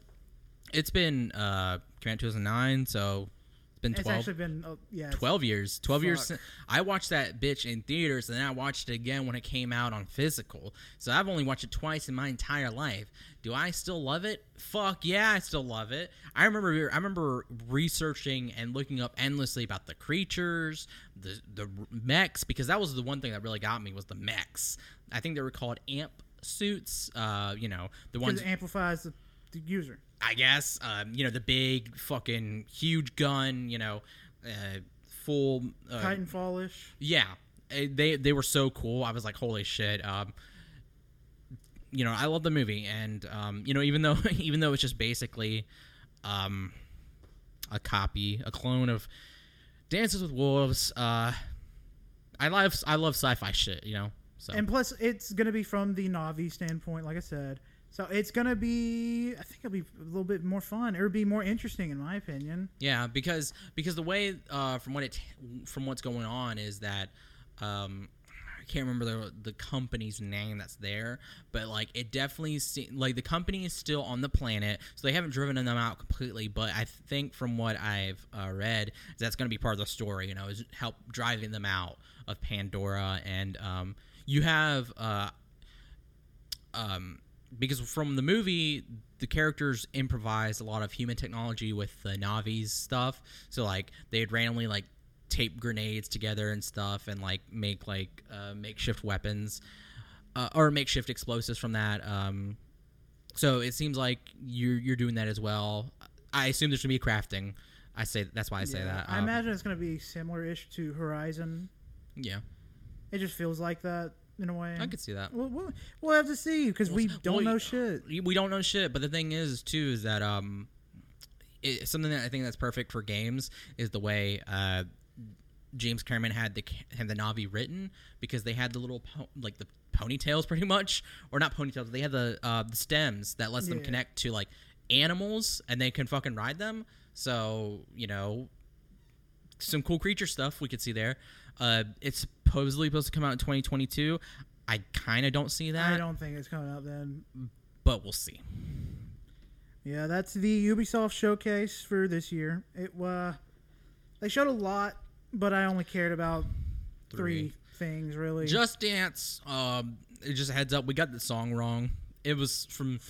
it's been uh came out 2009, so it's been It's 12, actually been uh, yeah. 12 years. 12 years. Fuck. Since, I watched that bitch in theaters, and then I watched it again when it came out on physical. So I've only watched it twice in my entire life. Do I still love it? Fuck yeah, I still love it. I remember. I remember researching and looking up endlessly about the creatures, the the mechs, because that was the one thing that really got me was the mechs. I think they were called amp suits. Uh, you know, the ones it amplifies the, the user. I guess. Um, you know, the big fucking huge gun. You know, uh, full uh, Titanfallish. yeah, eh, they they were so cool. I was like, holy shit. Um, you know, I love the movie, and um, you know, even though even though it's just basically um, a copy, a clone of Dances with Wolves. Uh, I love I love sci-fi shit. You know, so And plus, it's gonna be from the Navi standpoint, like I said. So it's gonna be, I think it'll be a little bit more fun. It'll be more interesting, in my opinion. Yeah, because because the way uh, from what it from what's going on is that um, I can't remember the the company's name that's there, but like it definitely se- like the company is still on the planet, so they haven't driven them out completely. But I think from what I've uh, read, that's going to be part of the story. You know, is help driving them out of Pandora, and um, you have. Uh, um, because from the movie, the characters improvise a lot of human technology with the Navi's stuff. So like they'd randomly like tape grenades together and stuff, and like make like uh, makeshift weapons uh, or makeshift explosives from that. Um, so it seems like you're you're doing that as well. I assume there's gonna be crafting. I say that's why I say Yeah, that. I Um, imagine it's gonna be similar-ish to Horizon. Yeah, It just feels like that in a way. I could see that. We'll, we'll, we'll have to see because we don't well, know shit. we don't know shit. But the thing is, too, is that um, it, something that I think that's perfect for games is the way uh, James Cameron had the had the Navi written because they had the little po- like the ponytails pretty much, or not ponytails. They had the uh, the stems that lets them connect to like animals, and they can fucking ride them. So you know, some cool creature stuff we could see there. Uh, it's supposedly supposed to come out in 2022. I kind of don't see that, I don't think it's coming out then. but we'll see. Yeah, that's the Ubisoft showcase for this year. It uh, they showed a lot, but I only cared about three, Three. things really. Just Dance. Um, it just a heads up, we got the song wrong. It was from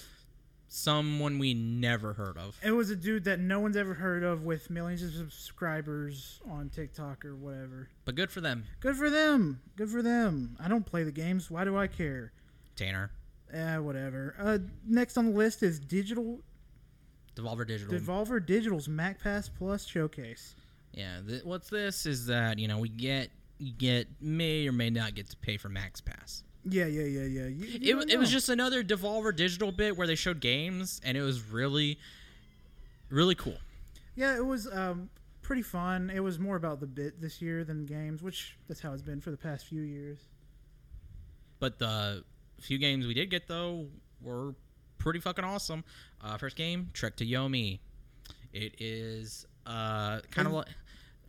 someone we never heard of. It was a dude that no one's ever heard of with millions of subscribers on TikTok or whatever. But good for them, Good for them. Good for them. I don't play the games. Why do I care? Tanner. Eh, whatever. Uh, next on the list is Digital Devolver Digital. Devolver Digital's MacPass Plus showcase. yeah. Th- what's this is that you know we get you get may or may not get to pay for Max Pass. Yeah, yeah, yeah, yeah. You- you It, it was just another Devolver Digital bit where they showed games, and it was really, really cool. yeah. It was um pretty fun. It was more about the bit this year than games, which that's how it's been for the past few years. But the few games we did get though were pretty fucking awesome. Uh, first game, Trek to Yomi. It is uh, kind of like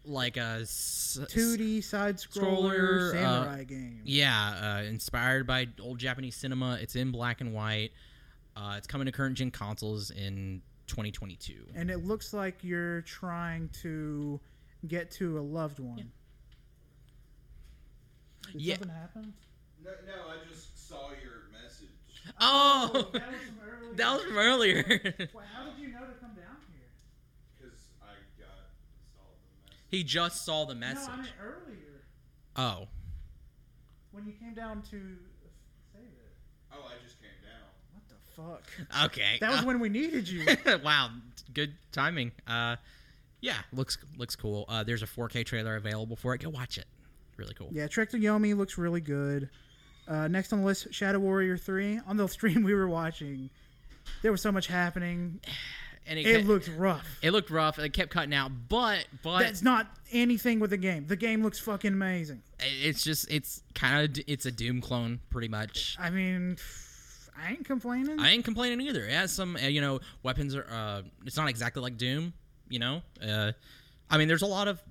like a s- 2D side scroller Scroller, uh, samurai game. Yeah, uh, inspired by old Japanese cinema. It's in black and white. Uh, it's coming to current gen consoles in 2022. And it looks like you're trying to get to a loved one. Did Yeah. something happen? No, no, I just saw your message. Oh, that was from earlier. that was from earlier. Wait, how did you know to come down here? Because I got saw the message. He just saw the No, message. I mean earlier oh. when you came down to save it. Oh, I just came down. What the fuck? Okay. That was Uh, when we needed you. wow, good timing. Uh, yeah, looks looks cool. Uh, there's a 4K trailer available for it. Go watch it. Really cool. yeah, Trek to Yomi looks really good. Uh, next on the list, Shadow Warrior 3. On the stream we were watching, there was so much happening. And it, It kept- looked rough. it looked rough. It kept cutting out, but but That's not anything with the game. The game looks fucking amazing. it's just it's kind of it's a Doom clone pretty much. I mean, I ain't complaining. I ain't complaining either. It has some, uh, you know, weapons are. Uh, it's not exactly like Doom, you know. Uh, I mean, there's a lot of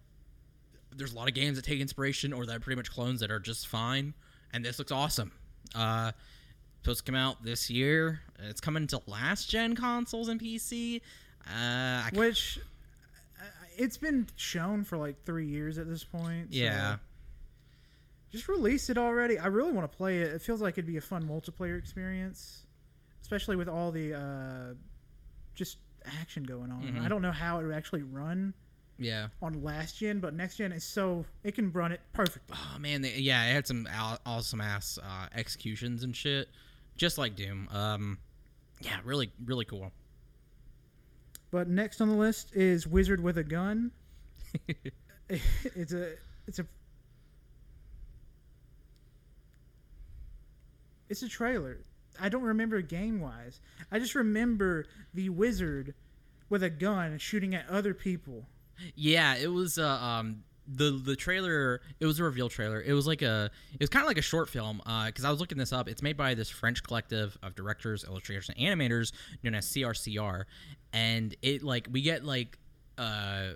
there's a lot of games that take inspiration or that are pretty much clones that are just fine, and this looks awesome. Uh, supposed to come out this year. It's coming to last gen consoles and PC. Uh, Which uh, it's been shown for like three years at this point. so yeah, just release it already. I really want to play it. It feels like it'd be a fun multiplayer experience, especially with all the uh, just action going on. Mhm. I don't know how it would actually run yeah. on last gen, but next gen is so it can run it perfectly. Oh man, they, yeah, it had some awesome ass uh, executions and shit, just like Doom. Um, yeah, really, really cool. But next on the list is Wizard with a Gun. it's a it's a it's a trailer. I don't remember game wise. I just remember the wizard with a gun shooting at other people. Yeah, it was uh, um the the trailer. It was a reveal trailer. It was like a it was kind of like a short film because I was looking this up. It's made by this French collective of directors, illustrators, and animators known as CRCR, and it like we get like uh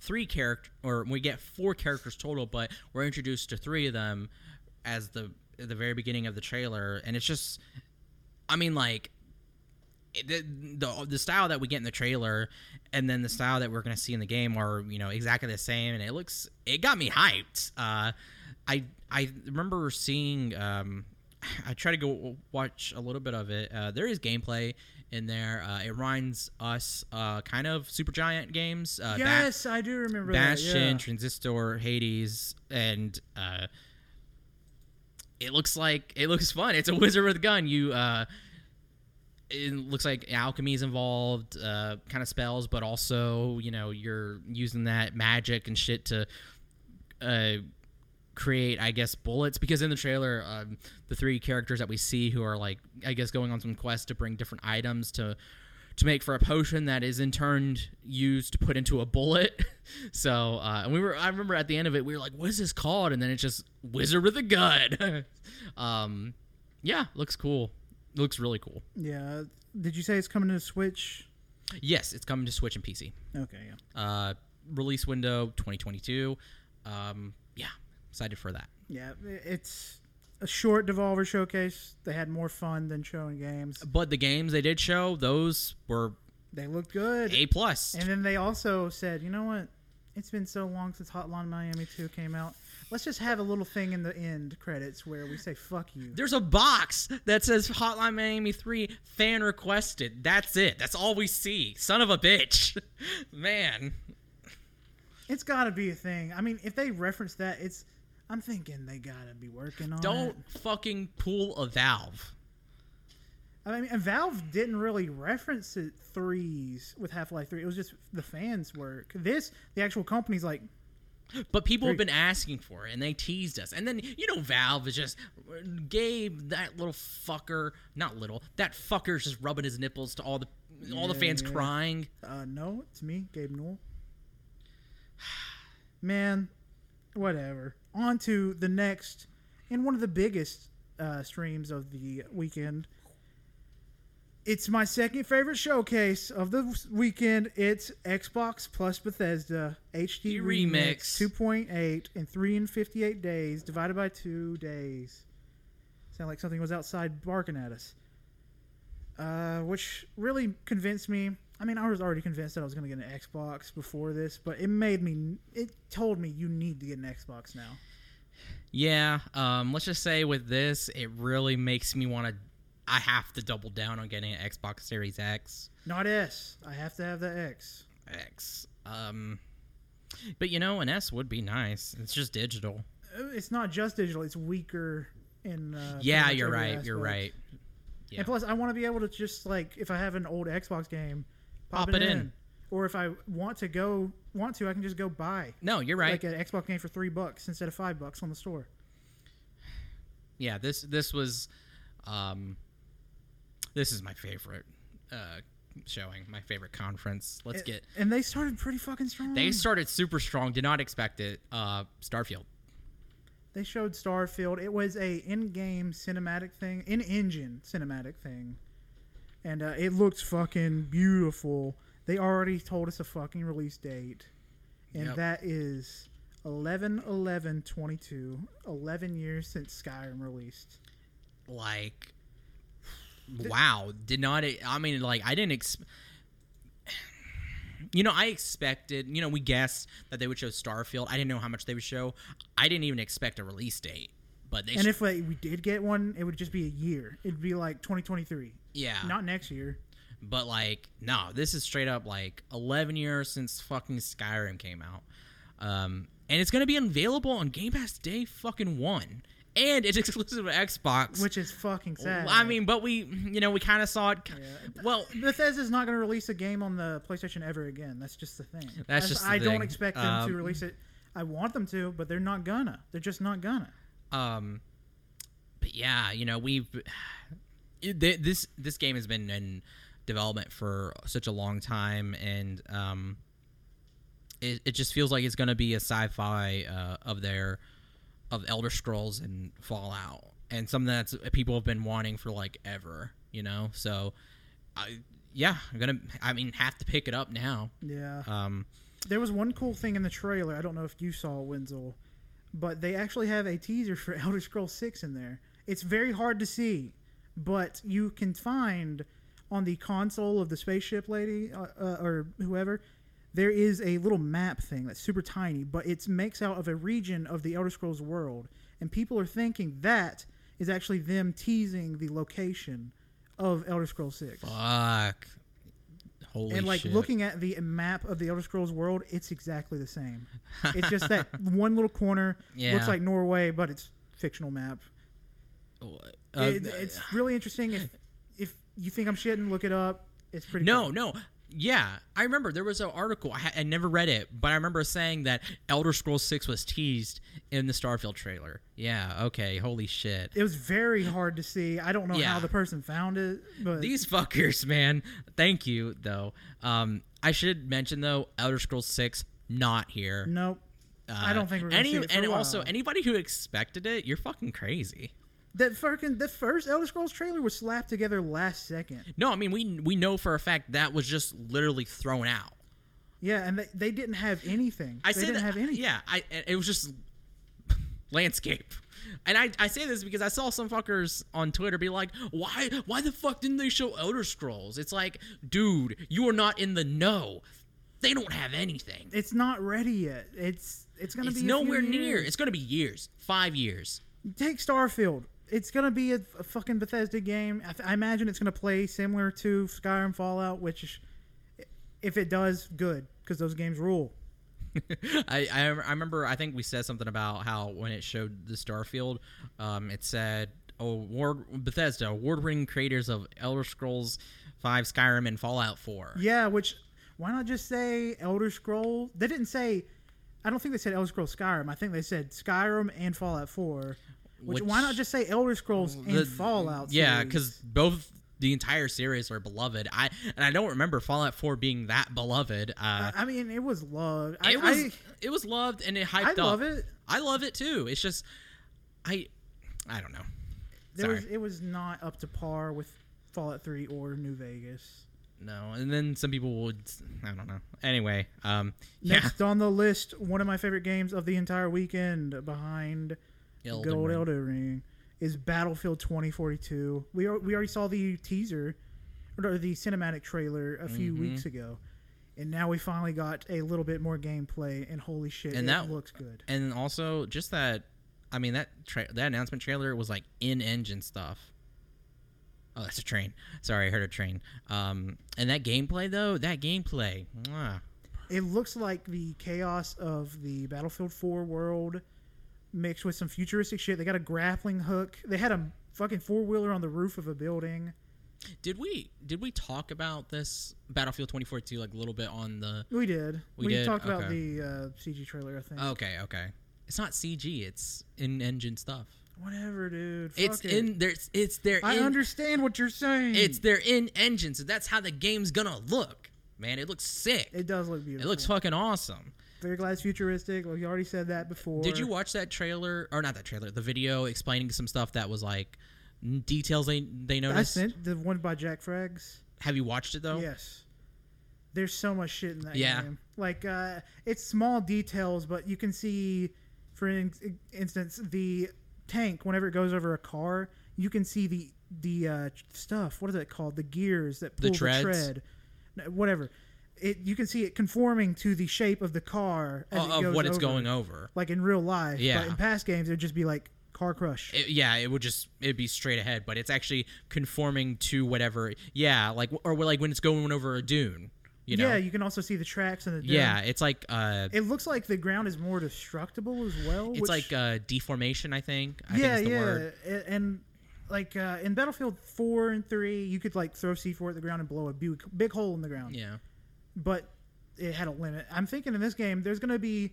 three character or we get four characters total, but we're introduced to three of them as the the very beginning of the trailer, and it's just I mean like the, the the style that we get in the trailer and then the style that we're going to see in the game are you know exactly the same and it looks it got me hyped uh i i remember seeing um i try to go watch a little bit of it uh there is gameplay in there uh it reminds us uh kind of Supergiant Games uh Ba- yes, I do remember Bastion, that. Yeah. Transistor, Hades, and uh, it looks like it looks fun. It's a wizard with a gun. You uh, it looks like alchemy is involved, uh, kind of spells, but also you know you're using that magic and shit to uh, create, I guess, bullets. Because in the trailer, um, the three characters that we see who are like, I guess, going on some quest to bring different items to to make for a potion that is in turn used to put into a bullet. so, uh, and we were, I remember at the end of it, we were like, what is this called? And then it's just wizard with a gun. um, yeah, looks cool. Looks really cool. Yeah. Did you say it's coming to Switch? Yes, it's coming to Switch and PC. Okay, yeah. Uh, release window 2022. Um, yeah, excited for that. Yeah, it's a short Devolver showcase. They had more fun than showing games. But the games they did show, those were They looked good. A plus. And then they also said, you know what? It's been so long since Hotline Miami 2 came out. Let's just have a little thing in the end credits where we say "fuck you." There's a box that says Hotline Miami 3 fan requested. That's it. That's all we see. Son of a bitch. Man. It's got to be a thing. I mean, if they reference that, it's. I'm thinking they gotta be working on Don't it. fucking pull a valve. I mean, Valve didn't really reference it threes with Half Life Three. It was just the fans' work. This, the actual company's like, But people have been asking for it and they teased us. And then, you know, Valve is just Gabe, that little fucker, not little, that fucker's just rubbing his nipples to all the all the fans yeah. crying. uh, "No, it's me, Gabe Newell." Man, whatever. On to the next, and one of the biggest uh, streams of the weekend. It's my second favorite showcase of the weekend. It's Xbox plus Bethesda HD Remix. Remix 2.8 in 3 and 58 days, divided by 2 days. Sound like something was outside barking at us. Uh, which really convinced me. I mean, I was already convinced that I was going to get an Xbox before this, but it made me. It told me you need to get an Xbox now. Yeah, um, let's just say with this, it really makes me want to. I have to double down on getting an Xbox Series X. Not S. I have to have the X. X. Um, But you know, an S would be nice. It's just digital. Uh, It's not just digital; it's weaker in. Uh, yeah, you're right. You're right. Yeah. And plus, I want to be able to just like if I have an old Xbox game, pop, Pop it, it in. in. or if I want to go want to, I can just go buy No, you're right. like an Xbox game for three bucks instead of five bucks on the store. yeah, this this was, um, this is my favorite uh, showing. My favorite conference. Let's get. And they started pretty fucking strong. They started super strong. Did not expect it. Uh, Starfield. They showed Starfield. It was a in-game cinematic thing, in-engine cinematic thing, and uh, it looked fucking beautiful. They already told us a fucking release date, and Yep. that is 11 11 22 11 years since skyrim released like wow did not i mean like i didn't ex- you know i expected you know we guessed that they would show starfield. I didn't know how much they would show. I didn't even expect a release date but they and sh- if like, we did get one it would just be a year. It'd be like 2023 yeah. Not next year. But like no this is straight up like 11 years since fucking skyrim came out. Um and it's gonna be available on game pass day fucking one and it's exclusive to xbox which is fucking sad i mean but we you know we kind of saw it well Bethesda's not going to release a game on the PlayStation ever again. That's just the thing. That's just the I don't thing. expect them to Um, release it. I want them to, but they're not gonna. They're just not gonna. Um, but yeah, you know we've it, this this game has been in development for such a long time, and um, it it just feels like it's going to be a sci-fi uh, of their of Elder Scrolls and Fallout, and something that's people have been wanting for like ever, you know. So, I yeah, I'm gonna I mean have to pick it up now. Yeah. Um, There was one cool thing in the trailer. I don't know if you saw Wenzel, but they actually have a teaser for Elder Scrolls 6 in there. It's very hard to see, but you can find on the console of the spaceship lady uh, uh, or whoever. There is a little map thing that's super tiny, but it makes out of a region of the Elder Scrolls world, and people are thinking that is actually them teasing the location of Elder Scrolls 6 fuck. Holy and like shit. looking at the map of the Elder Scrolls world, it's exactly the same. It's just that one little corner Yeah. looks like Norway, but it's fictional map. Uh, It- it's really interesting. If if you think I'm shitting, look it up. It's pretty. No, cool. no. Yeah, I remember there was an article. I, ha- I never read it, but I remember saying that Elder Scrolls Six was teased in the Starfield trailer. Yeah. Okay. Holy shit. It was very hard to see. I don't know Yeah. how the person found it, but These fuckers, man. Thank you, though. Um, I should mention though, Elder Scrolls Six not here. nope. I Uh, don't think we're gonna any see it for and also anybody who expected it, you're fucking crazy. That fucking the first Elder Scrolls trailer was slapped together last second. No, I mean we we know for a fact that was just literally thrown out. Yeah, and they, they didn't have anything. I they didn't that, have anything. Yeah, I it was just landscape. And I, I say this because I saw some fuckers on Twitter be like, why why the fuck didn't they show Elder Scrolls? It's like, dude, you are not in the know. They don't have anything. It's not ready yet. It's it's gonna It's be nowhere near. It's gonna be years, five years. Take Starfield. It's gonna be a, a fucking Bethesda game. I, th- I imagine it's gonna play similar to Skyrim, Fallout. Which, if it does, good because those games rule. I, I I remember I think we said something about how when it showed the Starfield, um, it said award Bethesda award-winning creators of Elder Scrolls Five, Skyrim, and Fallout Four. Yeah. Which why not just say Elder Scroll? They didn't say. I don't think they said Elder Scrolls Skyrim. I think they said Skyrim and Fallout Four. Which, why not just say Elder Scrolls and Fallout? Yeah, because both the entire series are beloved. I and I don't remember Fallout Four being that beloved. Uh, I mean, it was loved. I, it was I, it was loved and it hyped I up. love it. I love it too. It's just I I don't know. there was, Sorry. it was not up to par with Fallout Three or New Vegas. No, and then some people would I don't know. Anyway, um, yeah, Next on the list, one of my favorite games of the entire weekend, behind Elden good old Ring. Elden Ring, is Battlefield 2042. We al- we already saw the teaser or the cinematic trailer a few Mm-hmm. weeks ago, and now we finally got a little bit more gameplay. And holy shit, And it that- looks good. and also just that I mean that tra- that announcement trailer was like in engine stuff. Oh, that's a train. Sorry, I heard a train. Um, and that gameplay though, that gameplay, mwah, It looks like the chaos of the Battlefield 4 world mixed with some futuristic shit. They got a grappling hook. They had a fucking four wheeler on the roof of a building. Did we did we talk about this Battlefield 2042 like a little bit on the? We did. We We, did? talked about the uh, CG trailer, I think. Okay, okay. It's not CG. It's in engine stuff. Whatever, dude. It's it. in there's it's there. I in, understand what you're saying. it's their in engine, so that's how the game's gonna look. Man, it looks sick. It does look beautiful. It looks fucking awesome. Very glad it's futuristic. Well, you already said that before. Did you watch that trailer or not that trailer? The video explaining some stuff that was like details they they I noticed. sent the one by Jack Frags. Have you watched it though? Yes. There's so much shit in that Yeah. game. Like, uh, it's small details, but you can see, for in- instance, the tank. Whenever it goes over a car, you can see the the uh, stuff. What is it called? The gears that pull the, treads? tread. Whatever. It you can see it conforming to the shape of the car as O- it of what it's over. going over. Like in real life. Yeah. But in past games, it'd just be like car crush. It- yeah, it would just it'd be straight ahead, but it's actually conforming to whatever. Yeah, like or like when it's going over a dune. You know. yeah, you can also see the tracks and the. dune. yeah, it's like uh, It looks like the ground is more destructible as well. it's which- like uh, deformation. I think. I yeah, think is the yeah, word. And like uh, in Battlefield Four and Three, you could like throw C4 at the ground and blow a big, big hole in the ground. Yeah. But it had a limit. I'm thinking in this game, there's going to be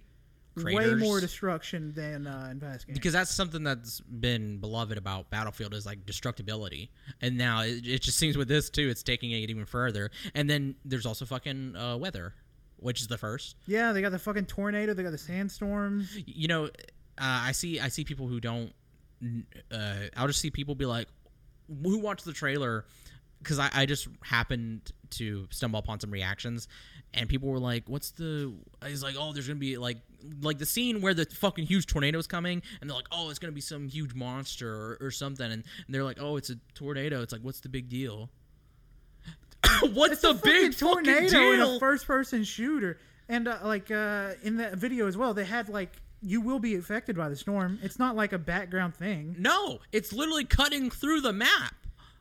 way more destruction than uh, in past games. because that's something that's been beloved about Battlefield is like destructibility, and now it, it just seems with this too, it's taking it even further. And then there's also fucking uh, weather, which is the first. yeah, they got the fucking tornado. They got the sandstorms. You know, uh, I see I see people who don't. Uh, I'll just see people be like, who watched the trailer, because I, I just happened to stumble upon some reactions, and people were like, "What's the?" He's like, "Oh, there's gonna be like like the scene where the fucking huge tornado's coming, and they're like, "Oh, it's gonna be some huge monster or, or something," and, they're like, "Oh, it's a tornado." It's like, what's the big deal? what's the a big fucking fucking tornado in a first-person shooter. And uh, like uh, in that video as well, they had like you will be affected by the storm. It's not like a background thing. no, it's literally cutting through the map.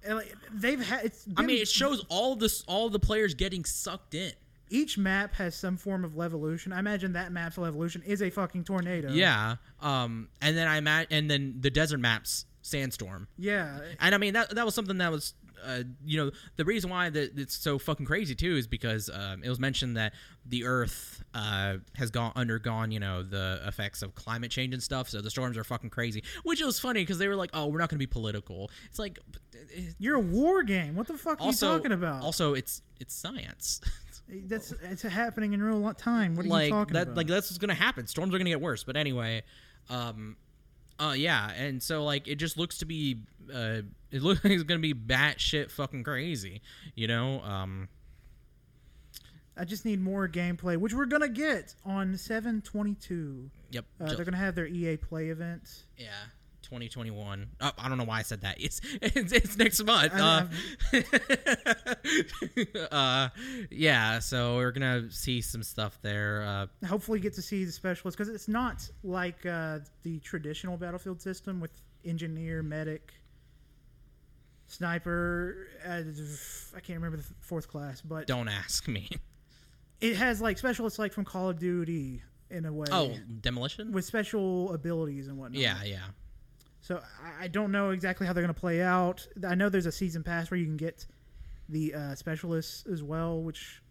And, like, they've had. It's. I mean, it shows all this, all the players getting sucked in. each map has some form of levolution. I imagine that map's levolution is a fucking tornado. Yeah. Um. And then I imagine, and then the desert maps sandstorm. Yeah. And I mean that that was something that was. Uh, you know the reason why that it's so fucking crazy too is because um, it was mentioned that the Earth uh, has gone undergone you know the effects of climate change and stuff, so the storms are fucking crazy. Which was funny because they were like, "Oh, we're not going to be political." It's like, You're a war game. What the fuck also are you talking about? also it's it's science. That's it's happening in real time. What are like you talking that about? like that's what's gonna happen storms are gonna get worse but anyway um uh yeah and so like it just looks to be uh it looks like it's gonna be batshit fucking crazy you know um I just need more gameplay, which we're gonna get on 722. yep Uh, they're gonna have their EA Play event. yeah 2021 oh, i don't know why i said that it's it's, it's next month uh, uh yeah so we're gonna see some stuff there uh Hopefully, get to see the specialists because it's not like uh, the traditional Battlefield system with engineer, medic, sniper. Uh, I can't remember the fourth class, but don't ask me it has like specialists like from Call of Duty in a way. oh demolition with special abilities and whatnot. yeah yeah So I, I don't know exactly how they're going to play out. I know there's a season pass where you can get the uh, specialists as well, which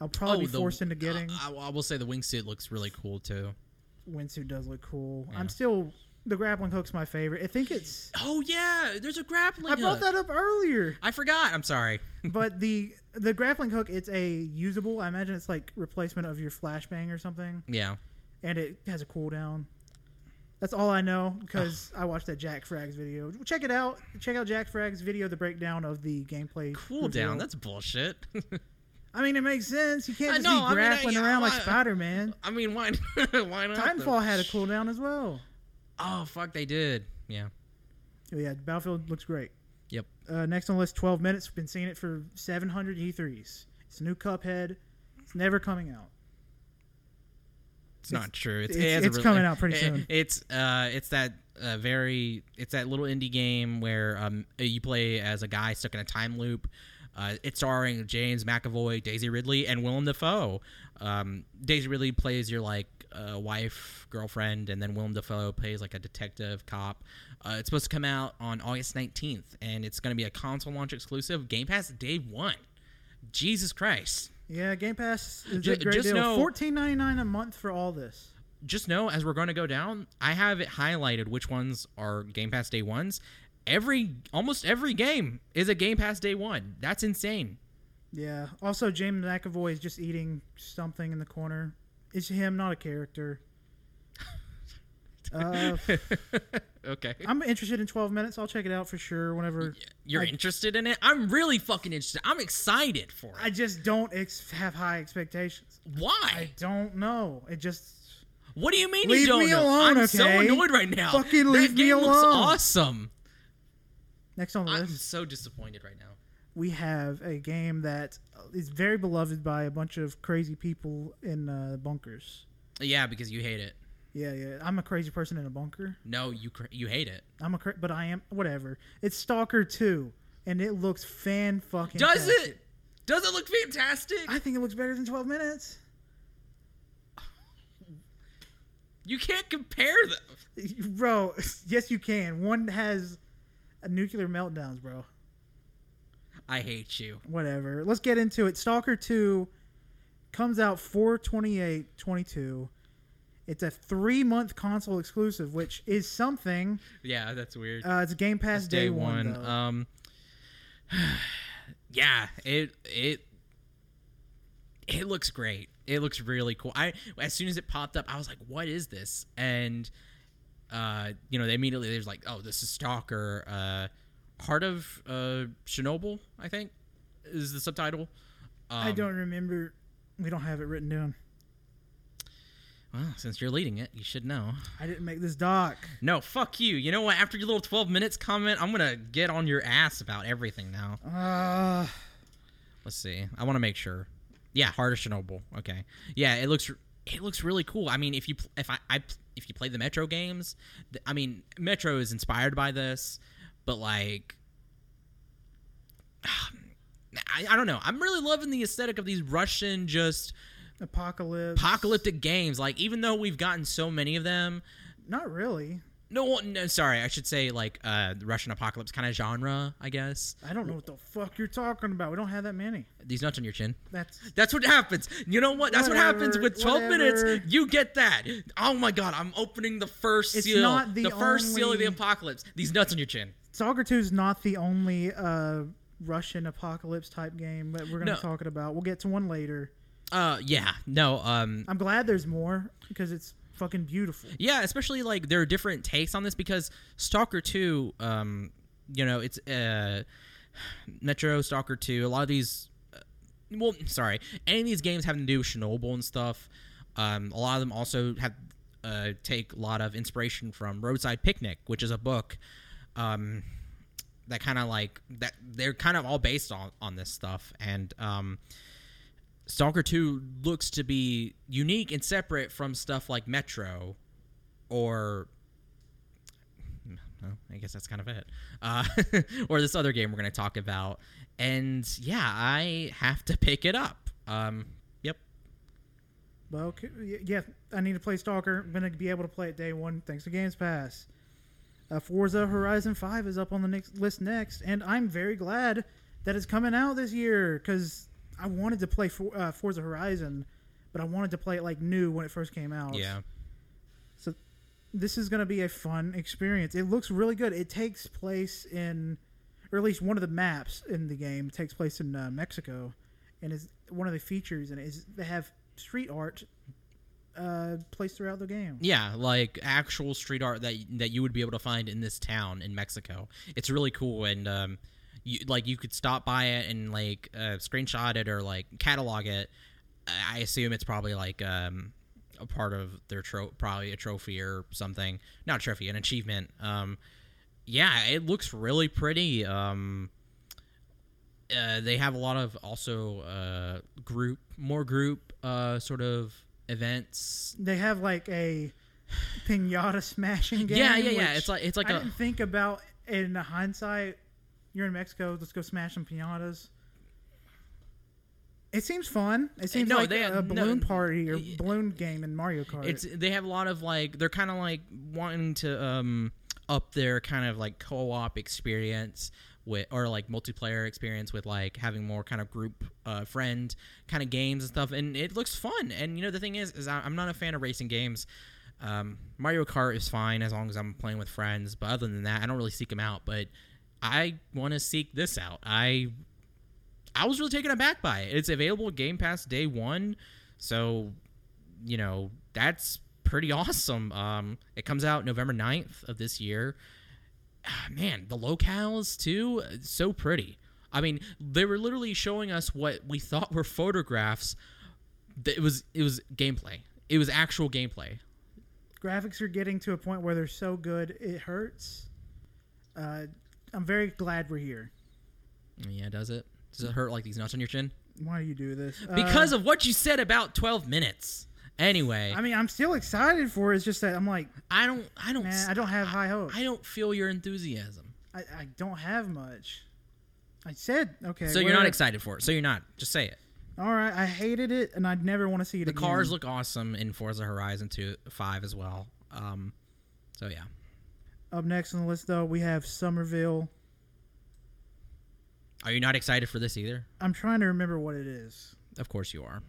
I'll probably be Oh, the- forced into getting. I, I will say the wingsuit looks really cool too. Wingsuit does look cool. Yeah. I'm still the grappling hook's my favorite. I think it's. Oh yeah, there's a grappling. Hook. I brought that up earlier, I forgot. I'm sorry. but the the grappling hook it's a usable. I imagine it's like replacement of your flashbang or something, yeah. and it has a cooldown. That's all I know because I watched that Jack Frags video. Check it out. Check out Jack Frags video, the breakdown of the gameplay. Cool reveal. down. That's bullshit. I mean, it makes sense. You can't just know, I be mean, grappling I- around like Spider Man. I mean, why? why not? though? Titanfall had a cooldown as well. Oh fuck, they did. Yeah. Oh, yeah, Battlefield looks great. Yep. Uh, next on the list, 12 minutes. We've been seeing it for 700 E3s. It's a new Cuphead. It's never coming out. It's, not true. It's, it's- it it's really- coming out pretty it- soon. It's uh, it's that uh, very, it's that little indie game where um, you play as a guy stuck in a time loop. Uh, it's starring James McAvoy, Daisy Ridley, and Willem Dafoe. Um, Daisy Ridley plays your like uh, wife, girlfriend, and then Willem Dafoe plays like a detective cop. Uh, it's supposed to come out on August 19th, and it's going to be a console launch exclusive. Game Pass day one. Jesus Christ. Yeah, Game Pass is Ju- a great just deal. know- Fourteen ninety nine a month for all this. just know as we're going to go down, I have it highlighted which ones are Game Pass day ones. Every almost every game is a Game Pass day one. That's insane. Yeah. Also, James McAvoy is just eating something in the corner. It's him, not a character. Uh, okay. I'm interested in 12 minutes. I'll check it out for sure. Whenever You're I, interested in it? I'm really fucking interested. I'm excited for it. I just don't ex- have high expectations. Why? I don't know. It just What do you mean Leave you don't me know? alone, I'm so annoyed right now. Fucking that leave me game looks awesome. next on the list. I'm so disappointed right now. We have a game that is very beloved by a bunch of crazy people in uh, bunkers. Yeah, because you hate it. Yeah, yeah. I'm a crazy person in a bunker. No, you cra- you hate it. I'm a, cra- but I am whatever. It's Stalker 2, and it looks fan fucking. Does it? Does it look fantastic? I think it looks better than 12 minutes. You can't compare them. Bro, yes, you can. One has a nuclear meltdowns, bro. I hate you. Whatever. Let's get into it. Stalker 2 comes out 428 22. It's a three month console exclusive, which is something. Yeah, that's weird. Uh, it's Game Pass That's day, one. though. Um, yeah, it it it looks great. It looks really cool. I as soon as it popped up, I was like, "What is this?" And uh, you know, they immediately there's like, "Oh, this is Stalker." Uh, part of uh Chernobyl, I think, is the subtitle. Um, I don't remember. We don't have it written down. Well, since you're leading it, you should know. I didn't make this doc. No, fuck you. You know what? After your little 12 minutes comment, I'm gonna get on your ass about everything now. Uh, Let's see. I want to make sure. Yeah, Heart of Chernobyl. Okay. Yeah, it looks it looks really cool. I mean, if you if I, I if you play the Metro games, th- I mean, Metro is inspired by this, but like I, I don't know. I'm really loving the aesthetic of these Russian just apocalypse. apocalyptic games. Like even though we've gotten so many of them, Not really. No, no, sorry, I should say like uh the Russian apocalypse kind of genre, I guess. I don't know what the fuck you're talking about. We don't have that many. These nuts on your chin. That's That's what happens. You know what? That's what happens with 12 minutes. You get that. Oh my god, I'm opening the first It's seal. not the first seal of the apocalypse. These nuts on your chin. Stalker 2 is not the only uh, Russian apocalypse type game that we're going to No. be talking about. We'll get to one later. Uh yeah. No, um I'm glad there's more because it's fucking beautiful. yeah, especially like there are different takes on this because Stalker 2 um you know, it's uh Metro Stalker 2, a lot of these uh, well, sorry, any of these games having to do with Chernobyl and stuff. Um, a lot of them also have uh, take a lot of inspiration from Roadside Picnic, which is a book um, that kind of like that. They're kind of all based on on this stuff, and um, Stalker Two looks to be unique and separate from stuff like Metro or well, I guess that's kind of it. Uh, or this other game we're going to talk about. And yeah, I have to pick it up. Um, yep. Well, yeah, I need to play Stalker. I'm going to be able to play it day one thanks to Games Pass. Uh, Forza Horizon 5 is up on the next list next, and I'm very glad that it's coming out this year because I wanted to play For, uh, Forza Horizon, but I wanted to play it like new when it first came out. Yeah. So this is going to be a fun experience. It looks really good. It takes place in, or at least one of the maps in the game takes place in uh, Mexico, and is one of the features and is they have street art uh, placed throughout the game. Yeah, like actual street art that that you would be able to find in this town in Mexico. It's really cool, and um, you like you could stop by it and like uh, screenshot it or like catalog it. I assume it's probably like um, a part of their tro- probably a trophy or something. Not a trophy, an achievement. Um, yeah, it looks really pretty. Um, uh, they have a lot of also uh, group, more group uh, sort of events They have like a pinata smashing game. Yeah, yeah, yeah. It's like it's like I a didn't think about in hindsight. You're in Mexico. Let's go smash some pinatas. It seems fun. It seems no, like they- a no, balloon party or balloon game in Mario Kart. It's they have a lot of like they're kind of like wanting to um up their kind of like co-op experience with or like multiplayer experience with like having more kind of group uh friend kind of games and stuff and it looks fun and you know the thing is is I'm not a fan of racing games um Mario Kart is fine as long as I'm playing with friends but other than that I don't really seek them out but I want to seek this out I I was really taken aback by it. It's available Game Pass day one, so you know that's pretty awesome. Um, it comes out November 9th of this year. Ah, Man, the locales too, so pretty. I mean, they were literally showing us what we thought were photographs. It was it was gameplay. It was actual gameplay. Graphics are getting to a point where they're so good it hurts. Uh, I'm very glad we're here. Yeah, does it? Does it hurt like these nuts on your chin? Why do you do this? Because Uh, of what you said about 12 minutes. Anyway, I mean, I'm still excited for it. It's just that I'm like, I don't I don't man, I don't have high hopes. I don't feel your enthusiasm. I, I don't have much. I said okay. So you're not excited for it. So you're not. Just say it. All right, I hated it, and I'd never want to see it again. The again. cars look awesome in Forza Horizon 2 5 as well. Um so yeah. Up next on the list, though, we have Somerville. Are you not excited for this either? I'm trying to remember what it is. Of course you are.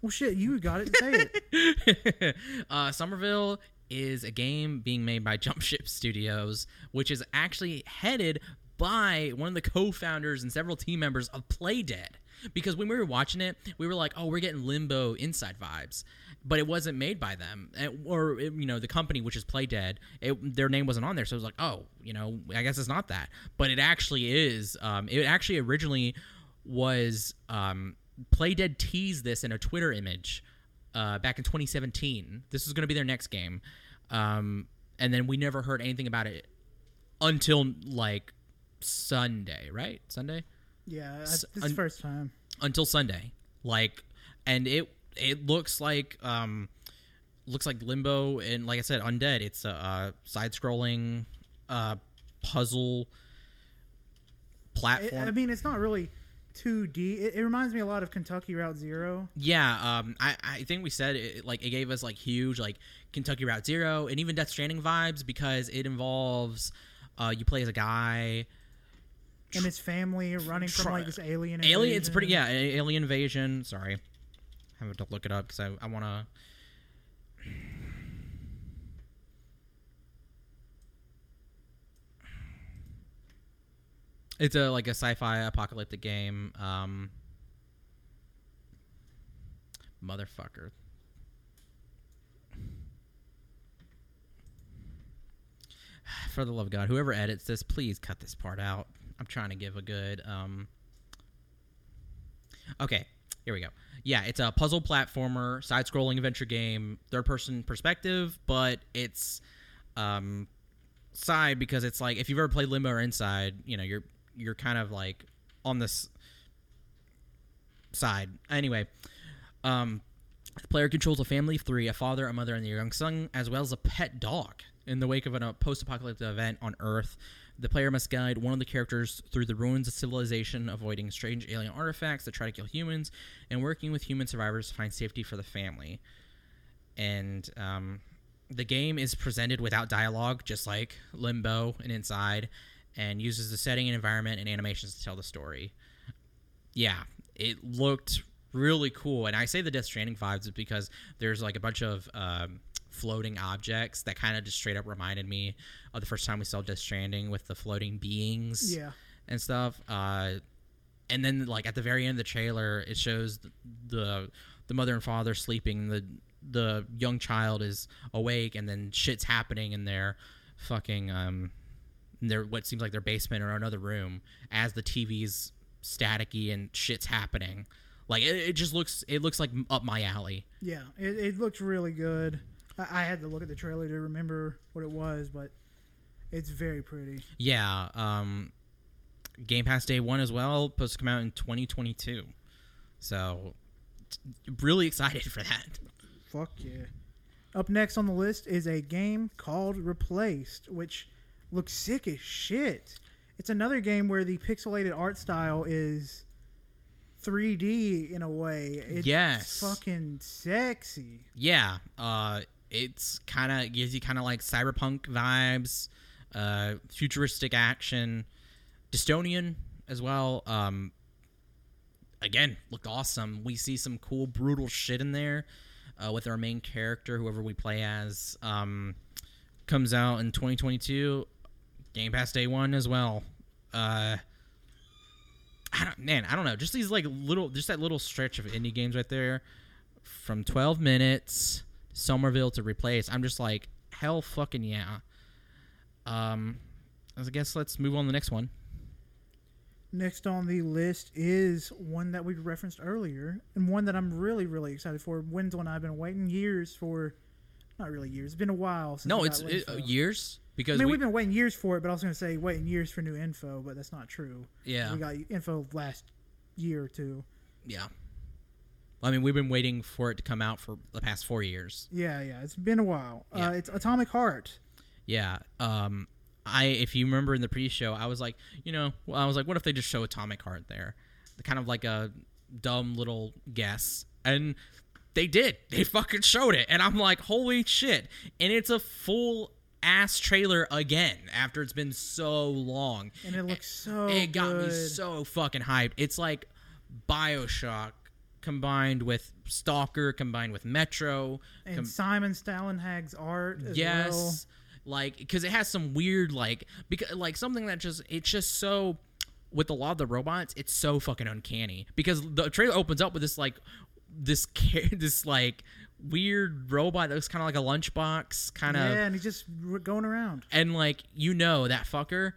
Well, shit, you got it. Say it. uh, Somerville is a game being made by Jump Ship Studios, which is actually headed by one of the co-founders and several team members of Playdead. Because when we were watching it, we were like, "Oh, we're getting Limbo inside vibes," but it wasn't made by them, And- or it- you know, the company which is Playdead. It, their name wasn't on there, so it was like, "Oh, you know, I guess it's not that." But it actually is. Um, it actually originally was um, Playdead teased this in a Twitter image uh, back in 2017. This is going to be their next game, um, and then we never heard anything about it until like Sunday, right? Sunday Yeah, S- this un- first time. until Sunday, like, and it it looks like um looks like Limbo and like I said, Undead. It's a uh, side-scrolling uh, puzzle It, platform. I mean, it's not really 2D. It, it reminds me a lot of Kentucky Route Zero. Yeah, um, I, I think we said it, like it gave us like huge like Kentucky Route Zero and even Death Stranding vibes because it involves uh, you play as a guy. and his family running from like this alien. Alien, it's pretty yeah, alien invasion. Sorry, I have to look it up because I, I want to. It's a like a sci-fi apocalyptic game. Um, motherfucker. For the love of God, whoever edits this, please cut this part out. I'm trying to give a good. Um, okay, here we go. Yeah, it's a puzzle platformer, side-scrolling adventure game, third-person perspective, but it's um, side because it's like if you've ever played Limbo or Inside, you know you're you're kind of like on this side. Anyway, um, the player controls a family of three, a father, a mother, and their young son, as well as a pet dog. In the wake of a post-apocalyptic event on Earth, the player must guide one of the characters through the ruins of civilization, avoiding strange alien artifacts that try to kill humans, and working with human survivors to find safety for the family. And um, the game is presented without dialogue, just like Limbo and Inside, and uses the setting and environment and animations to tell the story yeah, it looked really cool. And I say the Death Stranding vibes because there's like a bunch of um, floating objects that kind of just straight up reminded me of the first time we saw Death Stranding with the floating beings Yeah. and stuff. Uh, and then like at the very end of the trailer, it shows the the, the mother and father sleeping. The the young child is awake, and then shit's happening in their fucking um, in their what seems like their basement or another room as the TV's staticky and shit's happening. Like it, it just looks it looks like up my alley. Yeah, it, it looked really good. I, I had to look at the trailer to remember what it was, but it's very pretty. Yeah. Um, Game Pass Day One as well, supposed to come out in 2022. So t- really excited for that. Fuck yeah. Up next on the list is a game called Replaced, which looks sick as shit. It's another game where the pixelated art style is 3D in a way. It's Yes. fucking sexy. Yeah, uh, it's kind of gives you kind of like cyberpunk vibes, uh, futuristic action, dystopian as well. Um, again, looked awesome. We see some cool, brutal shit in there uh, with our main character, whoever we play as. Um, comes out in 2022, Game Pass Day One as well. Uh, I don't, man, I don't know. Just these like little, just that little stretch of indie games right there, from 12 minutes, Somerville to replace. I'm just like, hell, fucking yeah. Um, I guess let's move on to the next one. Next on the list is one that we referenced earlier, and one that I'm really, really excited for. Wenzel and I have been waiting years for. Not really years. It's been a while. Since No, it's it's uh, years I because mean, we, we, have been waiting years for it, but I was going to say waiting years for new info, but that's not true. yeah, We got info last year or two. yeah. I mean, we've been waiting for it to come out for the past four years. Yeah, yeah. It's been a while. Yeah. Uh, it's Atomic Heart. Yeah. Um, I if you remember in the pre-show, I was like, you know, I was like, what if they just show Atomic Heart there, kind of like a dumb little guess, and they did. They fucking showed it, and I'm like, holy shit! And it's a full ass trailer again after it's been so long. And it looks so It got me so fucking hyped. It's like Bioshock combined with Stalker combined with Metro. And com- Simon Stålenhag's art as yes well. like because it has some weird like because like something that just it's just so with a lot of the robots it's so fucking uncanny because the trailer opens up with this like this this like weird robot that looks kind of like a lunchbox kind of Yeah, and he's just going around. and like you know that fucker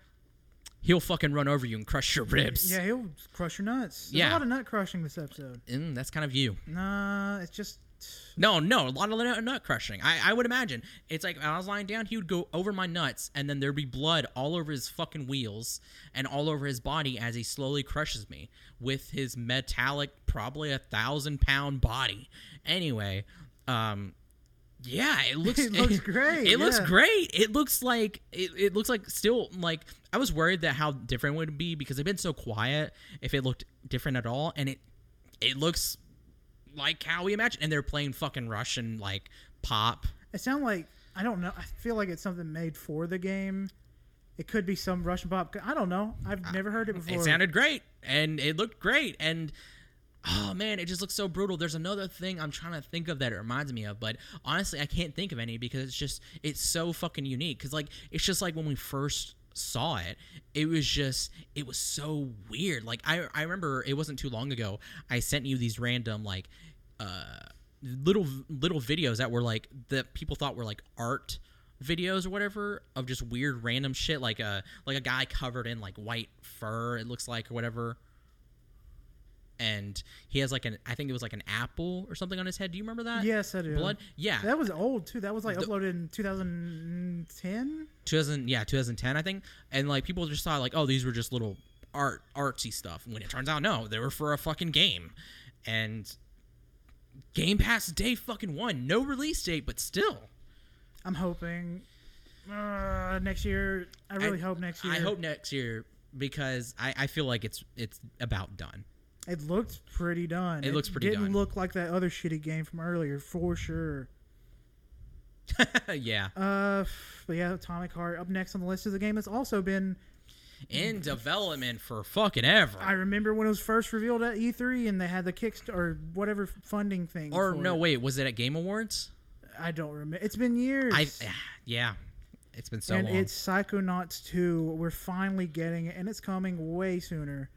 he'll fucking run over you and crush your ribs Yeah, he'll crush your nuts. There's Yeah. a lot of nut crushing this episode. and that's kind of you Nah, it's just No, no, a lot of nut, nut crushing. I, I would imagine it's like when I was lying down, he would go over my nuts, and then there'd be blood all over his fucking wheels and all over his body as he slowly crushes me with his metallic, probably a thousand pound body. Anyway, um, yeah, it looks It looks great, It looks yeah. great. It looks like it, it looks like still like I was worried that how different it would be because they've been so quiet. If it looked different at all, and it it looks like how we imagine And they're playing fucking Russian like pop. it sounds like I don't know. I feel like it's something made for the game. It could be some Russian pop. I don't know. I've never heard it before. It sounded great and it looked great and oh man, it just looks so brutal. There's another thing I'm trying to think of that it reminds me of, but honestly, I can't think of any because it's just it's so fucking unique. Cause like it's just like when we first saw it, it was just it was so weird. Like I I remember it wasn't too long ago. I sent you these random like uh little little videos that were like that people thought were like art videos or whatever of just weird random shit like a like a guy covered in like white fur it looks like or whatever and he has like an i think it was like an apple or something on his head do you remember that Yes, I do. blood yeah That was old too. That was like The- uploaded in 2010. 2000 yeah 2010 i think and like people just thought like oh these were just little art artsy stuff when it turns out no they were for a fucking game and game pass day fucking one no release date but still I'm hoping uh, next year. I really hope next year. i hope next year because i i feel like it's it's about done it looked pretty done. It looks pretty didn't done. look like that other shitty game from earlier for sure. yeah Uh, but yeah, Atomic Heart. Up next on the list is a game that's also been. in development for fucking ever I remember when it was first revealed at E3 and they had the Kickstarter or whatever funding thing. or no it. wait was it at game awards I don't remember. It's been years. i yeah it's been so and long it's Psychonauts 2. We're finally getting it, and it's coming way sooner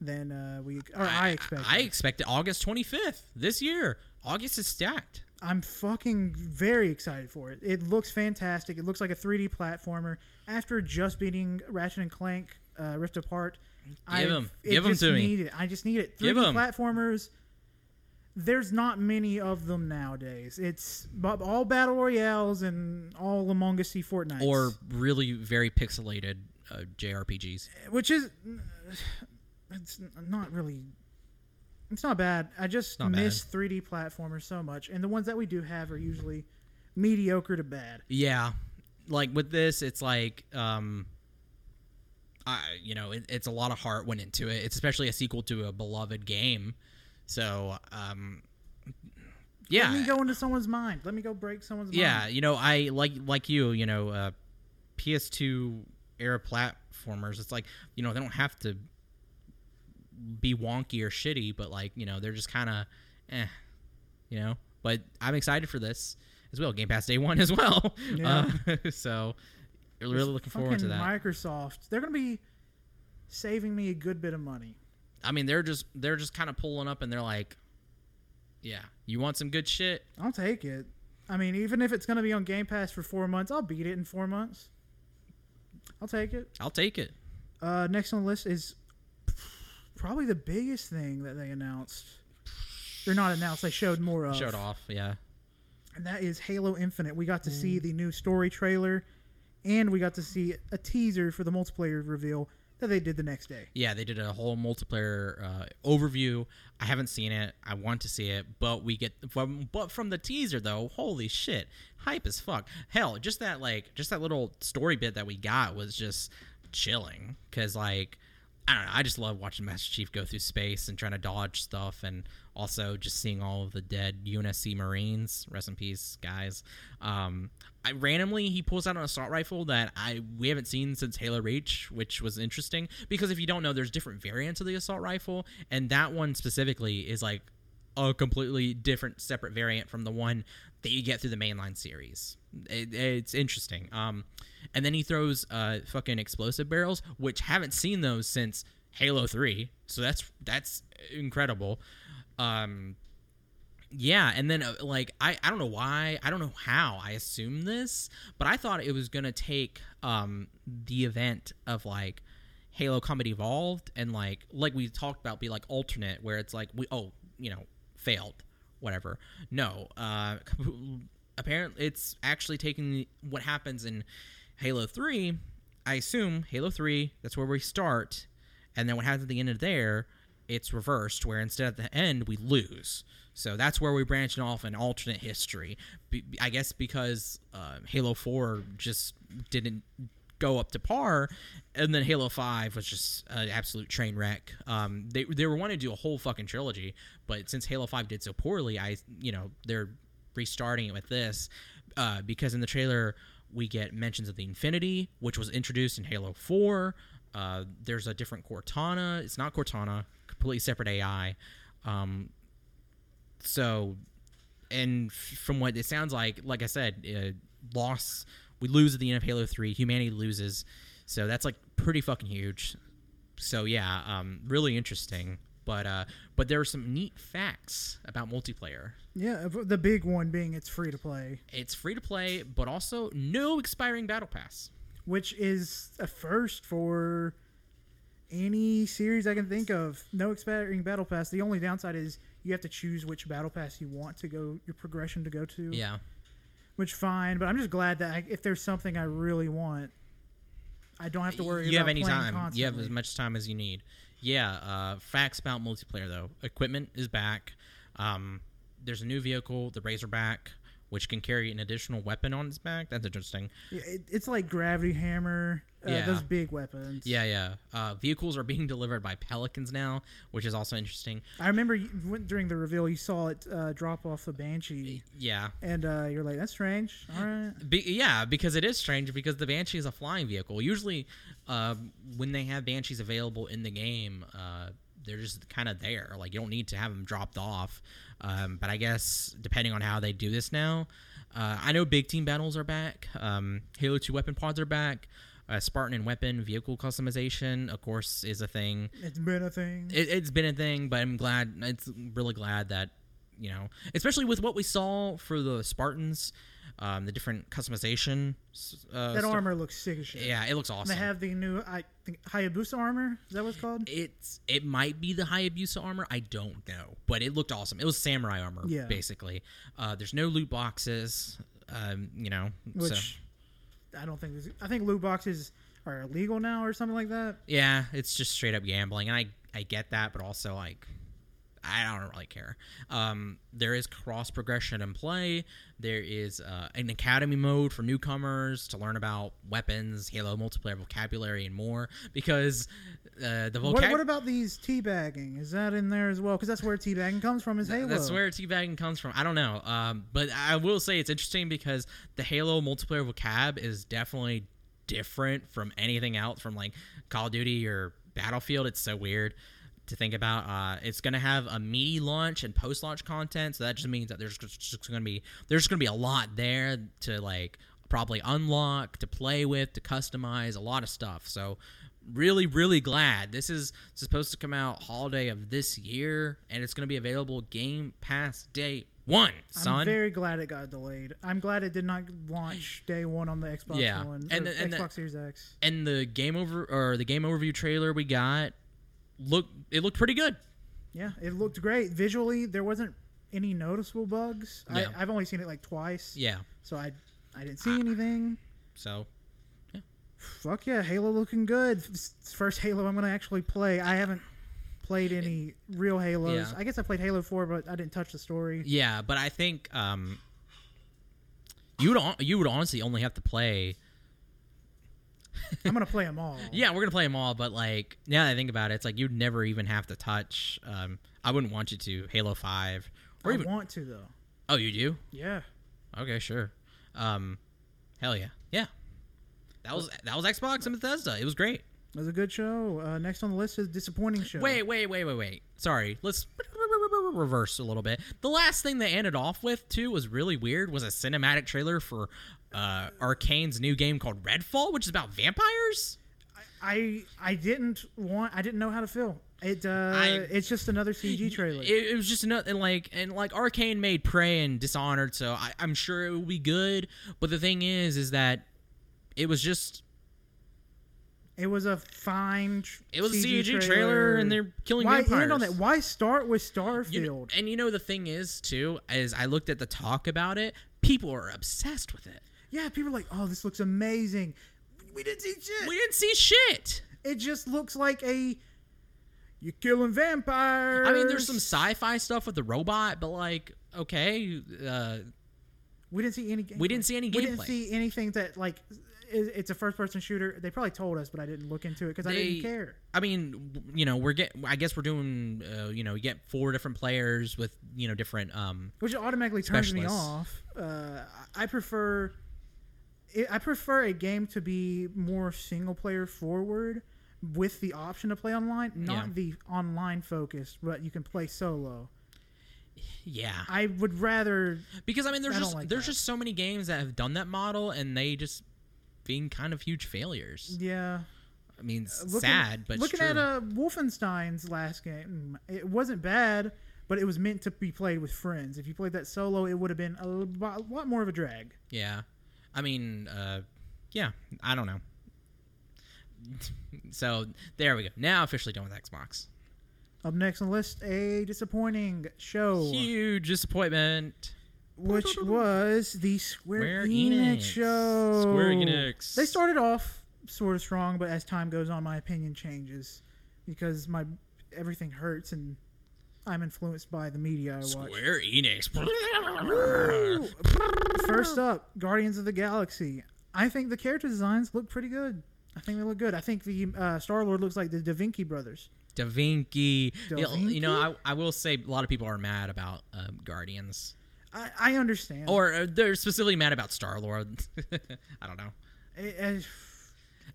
than uh, we or I, expected. I expect it August 25th this year. August is stacked. I'm fucking very excited for it. It looks fantastic. It looks like a 3D platformer. After just beating Ratchet and Clank uh, Rift Apart, Give I 'em. it Give 'em just to me. need it. I just need it. 3D Give 'em. platformers. There's not many of them nowadays. It's all battle royales and all Among Us Fortnite. Or really very pixelated uh, JRPGs. which is it's not really it's not bad i just Not miss 3d platformers so much and the ones that we do have are usually mediocre to bad Yeah. Like with this, it's like um I you know it, it's a lot of heart went into it. It's especially a sequel to a beloved game, so um, yeah, Let me go into someone's mind. Let me go break someone's yeah. mind. You know, I like like you. You know, uh, PS2 era platformers. It's like you know they don't have to be wonky or shitty, but like you know they're just kind of, eh, you know. But I'm excited for this as well. Game Pass Day One as well. Yeah. Uh, so really looking forward to that. Microsoft. They're gonna be saving me a good bit of money. I mean, they're just they're just kind of pulling up and they're like, yeah, you want some good shit? I'll take it. I mean, even if it's gonna be on Game Pass for four months, I'll beat it in four months. I'll take it. I'll take it. Uh, next on the list is probably the biggest thing that they announced. They're not announced. They showed more of. Showed off, yeah. and that is Halo Infinite. We got to see the new story trailer, and we got to see a teaser for the multiplayer reveal that they did the next day. Yeah, they did a whole multiplayer uh, overview. I haven't seen it. I want to see it, but we get from but from the teaser though. Holy shit, hype as fuck. Hell, just that like just that little story bit that we got was just chilling because like I don't know. I just love watching Master Chief go through space and trying to dodge stuff, and also just seeing all of the dead UNSC Marines. Rest in peace, guys. Um, I randomly he pulls out an assault rifle that I we haven't seen since Halo Reach, which was interesting because if you don't know, there's different variants of the assault rifle, and that one specifically is like a completely different, separate variant from the one that you get through the mainline series. It, it's interesting. Um, and then he throws uh, fucking explosive barrels, which haven't seen those since Halo Three. So that's that's incredible. Um, yeah, and then uh, like I I don't know why I don't know how I assumed this, but I thought it was gonna take um the event of like Halo Combat Evolved and like like we talked about be like alternate where it's like we oh you know failed whatever no uh apparently it's actually taking what happens in Halo 3 I assume Halo 3 that's where we start. And then what happens at the end of there it's reversed where instead at the end we lose. So that's where we branch off an alternate history. Be- i guess because uh, halo 4 just didn't go up to par and then halo 5 was just an absolute train wreck. Um, they, they were wanting to do a whole fucking trilogy but since halo 5 did so poorly i you know they're restarting it with this uh, because in the trailer we get mentions of the Infinity, which was introduced in Halo 4. Uh, there's a different Cortana. It's not Cortana, completely separate AI. Um, so, and from what it sounds like, like I said, uh, loss. We lose at the end of Halo 3. Humanity loses. So that's like pretty fucking huge. So yeah, um, really interesting. But uh, but there are some neat facts about multiplayer. Yeah, the big one being it's free to play, It's free to play, but also no expiring battle pass. which is a first for any series I can think of. No expiring battle pass. The only downside is you have to choose which battle pass you want to go your progression to go to. Yeah. which fine. But I'm just glad that I, if there's something I really want, I don't have to worry. you have any time. You have as much time as you need. Yeah. Uh, facts about multiplayer though. Equipment is back. Um, there's a new vehicle, the Razorback, which can carry an additional weapon on its back. That's interesting. Yeah, it, it's like gravity hammer. Uh, Yeah. those big weapons. Yeah, yeah. Uh, vehicles are being delivered by Pelicans now, which is also interesting. I remember you, went during the reveal, you saw it uh, drop off the banshee, Yeah. and uh, you're like, "That's strange." All right. Be, yeah, because it is strange because the Banshee is a flying vehicle. Usually, uh, when they have Banshees available in the game, uh, they're just kind of there. Like you don't need to have them dropped off. Um, but I guess depending on how they do this now, uh, I know big team battles are back. Um, Halo Two weapon pods are back. Uh, Spartan and weapon vehicle customization, of course, is a thing. It's been a thing. It, it's been a thing, but I'm glad. It's really glad that you know, especially with what we saw for the Spartans, um, the different customization. Uh, that stuff. armor looks sick as shit. Yeah, it looks awesome. They have the new, I think, Hayabusa armor. Is that what it's called? it's it might be the Hayabusa armor. I don't know, but it looked awesome. It was samurai armor, Yeah. basically. Uh, there's no loot boxes. Um, you know, so Which I don't think. I think loot boxes are illegal now or something like that. yeah, it's just straight up gambling, and I I get that, but also like. I don't really care. Um, there is cross progression in play. There is uh, an academy mode for newcomers to learn about weapons, Halo multiplayer vocabulary, and more. Because uh, the What, what about these teabagging? Is that in there as well? Because that's where teabagging comes from. Is Halo? That's where teabagging comes from. I don't know. Um, but I will say it's interesting because the Halo multiplayer vocab is definitely different from anything else from like Call of Duty or Battlefield. It's so weird to think about. Uh, it's gonna have a meaty launch and post launch content, so that just means that there's just gonna be there's gonna be a lot there to like probably unlock, to play with, to customize, a lot of stuff. So really really glad this is supposed to come out holiday of this year and it's going to be available game pass day one son I'm very glad it got delayed. I'm glad it did not launch day one on the Xbox Yeah. One And the- and the- Xbox Series X. and the game over or the game overview trailer we got look it looked pretty good Yeah, it looked great visually. There wasn't any noticeable bugs. I, I've only seen it like twice, yeah so I I didn't see anything. so Yeah. Fuck yeah, Halo looking good. It's first Halo I'm gonna actually play. I haven't played any real Halos. Yeah. I guess I played Halo 4, but I didn't touch the story. yeah but i think um you would you would honestly only have to play I'm gonna play them all. yeah we're gonna play them all but like now that i think about it it's like you'd never even have to touch um i wouldn't want you to halo 5 or I even want to though. oh you do Yeah. Okay, sure. Um, hell yeah, yeah. That was that was Xbox and Bethesda. It was great. It was a good show. Uh, next on the list is disappointing show. Wait, wait, wait, wait, wait. Sorry. Let's reverse a little bit. The last thing they ended off with too was really weird. Was a cinematic trailer for uh, Arkane's new game called Redfall, which is about vampires. I I didn't want. I didn't know how to feel. It. Uh, I- it's just another CG trailer. It, it was just another and like and like Arcane made Prey and Dishonored, so I, I'm sure it will be good. But the thing is, is that it was just It was a fine. Tr- it was a CG CG trailer, and they're killing Why vampires. end on that? Why start with You Starfield? know- and you know the thing is too, is I looked at the talk about it. People are obsessed with it. Yeah, people are like, "Oh, this looks amazing." We didn't see shit. We didn't see shit. it just looks like a you're killing vampires. I mean, there's some sci-fi stuff with the robot, but like, okay, uh, We didn't see any. Gameplay. We didn't see any We didn't see anything that like. It's a first-person shooter. They probably told us, but I didn't look into it because I didn't care. I mean, you know, we're get. I guess we're doing. Uh, you know, you get four different players with you know different. Um, which automatically turns me off. Uh, I prefer I- I prefer a game to be more single player forward with the option to play online, not Yeah. the online focused, but you can play solo. yeah, I would rather because I mean, there's I just like there's that. just so many games that have done that model, and they just being kind of huge failures. yeah. I mean, Looking, sad, but looking at uh, Wolfenstein's last game, it wasn't bad, but it was meant to be played with friends. If you played that solo, it would have been a lot more of a drag. Yeah. I mean, uh, yeah, I don't know. so there we go. Now officially done with Xbox. Up next on the list, a disappointing show. Huge disappointment. which was the Square, Square Enix, Enix. show. Square Enix. They started off sort of strong, but as time goes on, my opinion changes because my everything hurts and I'm influenced by the media I watch. Square Enix. First up, Guardians of the Galaxy. I think the character designs look pretty good. I think they look good. I think the uh, Star Lord looks like the Da Vinci brothers. Da Vinci. Da You know- You know, I, I will say a lot of people are mad about um, Guardians. I, I understand. Or uh, they're specifically mad about Star Lord. I don't know. I, I-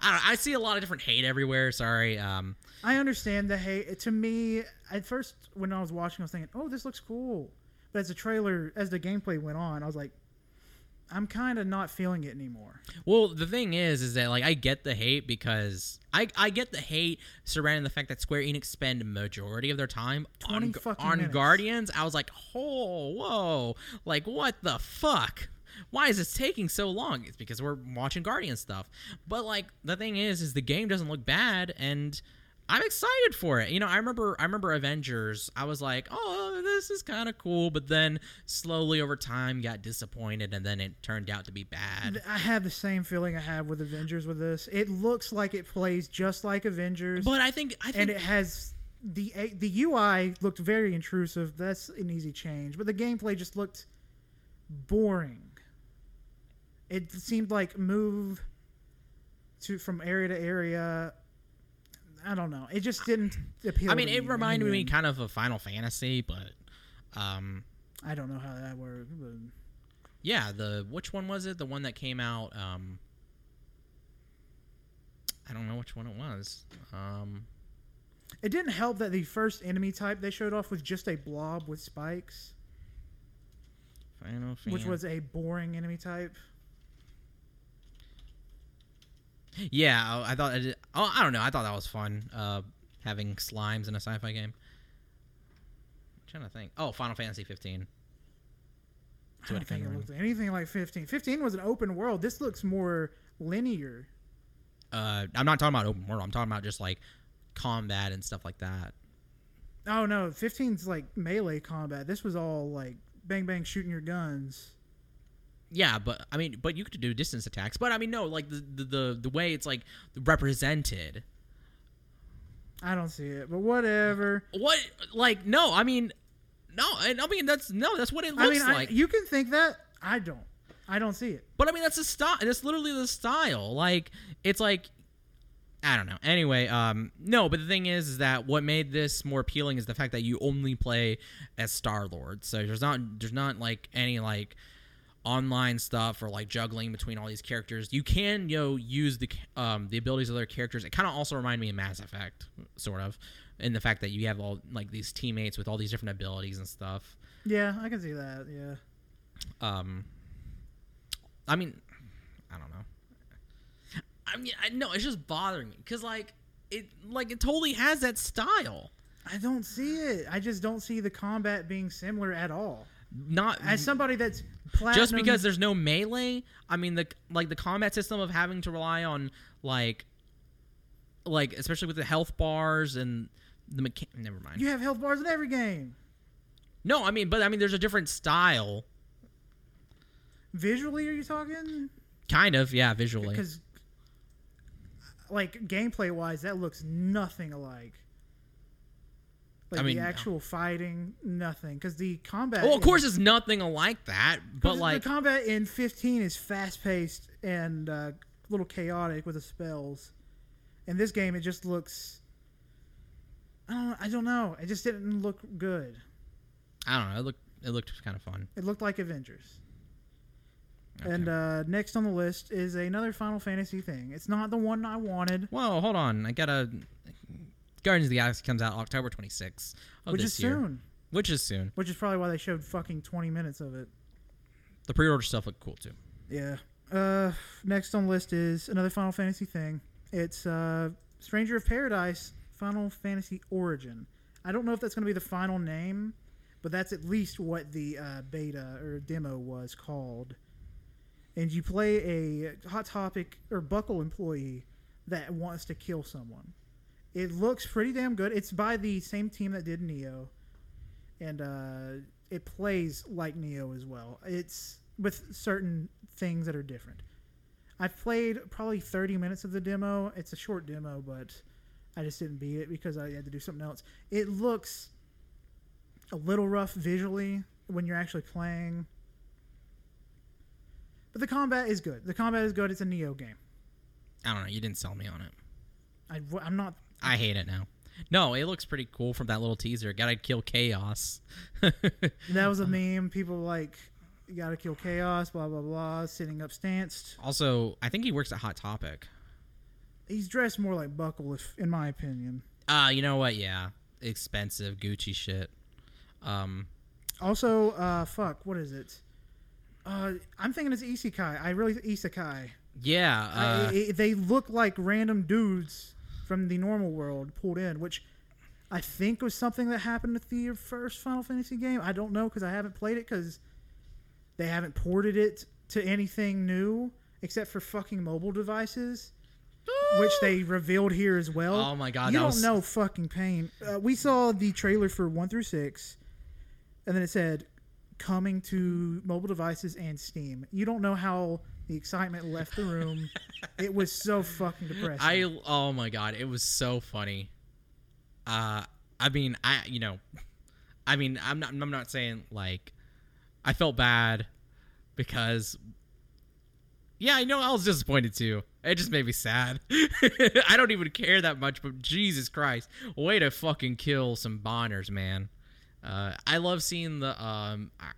I, don't, I see a lot of different hate everywhere. Sorry. Um, I understand the hate. To me, at first when I was watching, I was thinking, "Oh, this looks cool," but as the trailer, as the gameplay went on, I was like, "I'm kind of not feeling it anymore." Well, the thing is, is that like I get the hate because I I get the hate surrounding the fact that Square Enix spend majority of their time 20 on on minutes. Guardians. I was like, oh, whoa, like what the fuck? Why is this taking so long? It's because we're watching Guardian stuff. But like the thing is, is the game doesn't look bad and. I'm excited for it. You know, I remember I remember Avengers. I was like, "Oh, this is kind of cool," but then slowly over time got disappointed and then it turned out to be bad. I have the same feeling I have with Avengers with this. It looks like it plays just like Avengers, But I think I think and it has the the UI looked very intrusive. That's an easy change, but the gameplay just looked boring. It seemed like move to from area to area. I don't know. It just didn't appeal. I mean, it me reminded in me kind of of Final Fantasy, but um, I don't know how that worked. Yeah, the which one was it? The one that came out. Um, I don't know which one it was. Um, it didn't help that the first enemy type they showed off was just a blob with spikes, Final which Fan- was a boring enemy type. Yeah, I thought. I did, oh, I don't know. I thought that was fun. Uh, having slimes in a sci-fi game. I'm trying to think. Oh, Final Fantasy 15. I don't think it looked anything like 15. 15 was an open world. This looks more linear. Uh, I'm not talking about open world. I'm talking about just like combat and stuff like that. Oh no, 15's like melee combat. This was all like bang bang shooting your guns. Yeah, but I mean, but you could do distance attacks. But I mean, no, like the the the, the way it's like represented. I don't see it, but whatever. What? Like, no, I mean, no, I I mean that's no, that's what it looks I mean, I, like. you can think that. I don't. I don't see it. But I mean, that's the style. That's literally the style. Like, it's like, I don't know. Anyway, um, no. But the thing is, is that what made this more appealing is the fact that you only play as Star Lord. So there's not, there's not like any like online stuff or like juggling between all these characters. You can, you know, use the um the abilities of other characters. It kind of also reminded me of Mass Effect, sort of, in the fact that you have all like these teammates with all these different abilities and stuff. Yeah, I can see that. Yeah. Um, I mean, I don't know. I mean, I know it's just bothering me because like it, like it totally has that style. I don't see it. I just don't see the combat being similar at all. Not As somebody that's platinum, just because there's no melee. I mean, the like the combat system of having to rely on like, like especially with the health bars and the mecha- Never mind. you have health bars in every game. No, I mean, but I mean, there's a different style. Visually, are you talking? Kind of, yeah, visually. Because, like gameplay wise, that looks nothing alike. Like I mean, the actual fighting, nothing. Because the combat. Well, of in- course, it's nothing like that, But like the combat in 15 is fast paced and uh, a little chaotic with the spells. In this game, it just looks. I don't. I don't know. It just didn't look good. I don't know. It looked it looked kind of fun. It looked like Avengers. Okay. And uh, next on the list is another Final Fantasy thing. It's not the one I wanted, Whoa, hold on. I gotta. Guardians of the Galaxy comes out October 26th of which is year, soon. which is soon. Which is probably why they showed fucking 20 minutes of it. The pre-order stuff looked cool too. Yeah. Uh, next on the list is another Final Fantasy thing. It's uh, Stranger of Paradise Final Fantasy Origin. I don't know if that's going to be the final name, but that's at least what the uh, beta or demo was called. And you play a Hot Topic or Buckle employee that wants to kill someone. It looks pretty damn good. It's by the same team that did Nioh, and uh, it plays like Nioh as well. It's with certain things that are different. I've played probably 30 minutes of the demo. It's a short demo, but I just didn't beat it because I had to do something else. It looks a little rough visually when you're actually playing. But the combat is good. The combat is good. It's a Nioh game. I don't know. You didn't sell me on it. I, am not. I hate it now. No, it looks pretty cool from that little teaser. Gotta kill chaos. That was a meme. People like, you gotta kill chaos, blah, blah, blah, sitting up stanced. also, I think he works at Hot Topic. He's dressed more like Buckle, if, in my opinion. Uh, you know what? Yeah, expensive Gucci shit. Um, Also, uh, fuck, what is it? Uh, I'm thinking it's Isekai. I really Isekai. yeah. Uh, I, I- they look like random dudes from the normal world pulled in, which I think was something that happened with the first Final Fantasy game. I don't know because I haven't played it because they haven't ported it to anything new except for fucking mobile devices. Which they revealed here as well. Oh my God, You don't was- know fucking pain. Uh, we saw the trailer for one through six, and then it said coming to mobile devices and Steam. You don't know how the excitement left the room. it was so fucking depressing. I oh my god, it was so funny. Uh I mean, I you know, I mean, I'm not I'm not saying like I felt bad because yeah, I know I was disappointed too. It just made me sad. I don't even care that much, but Jesus Christ, way to fucking kill some Bonners, man. Uh, I love seeing the um I-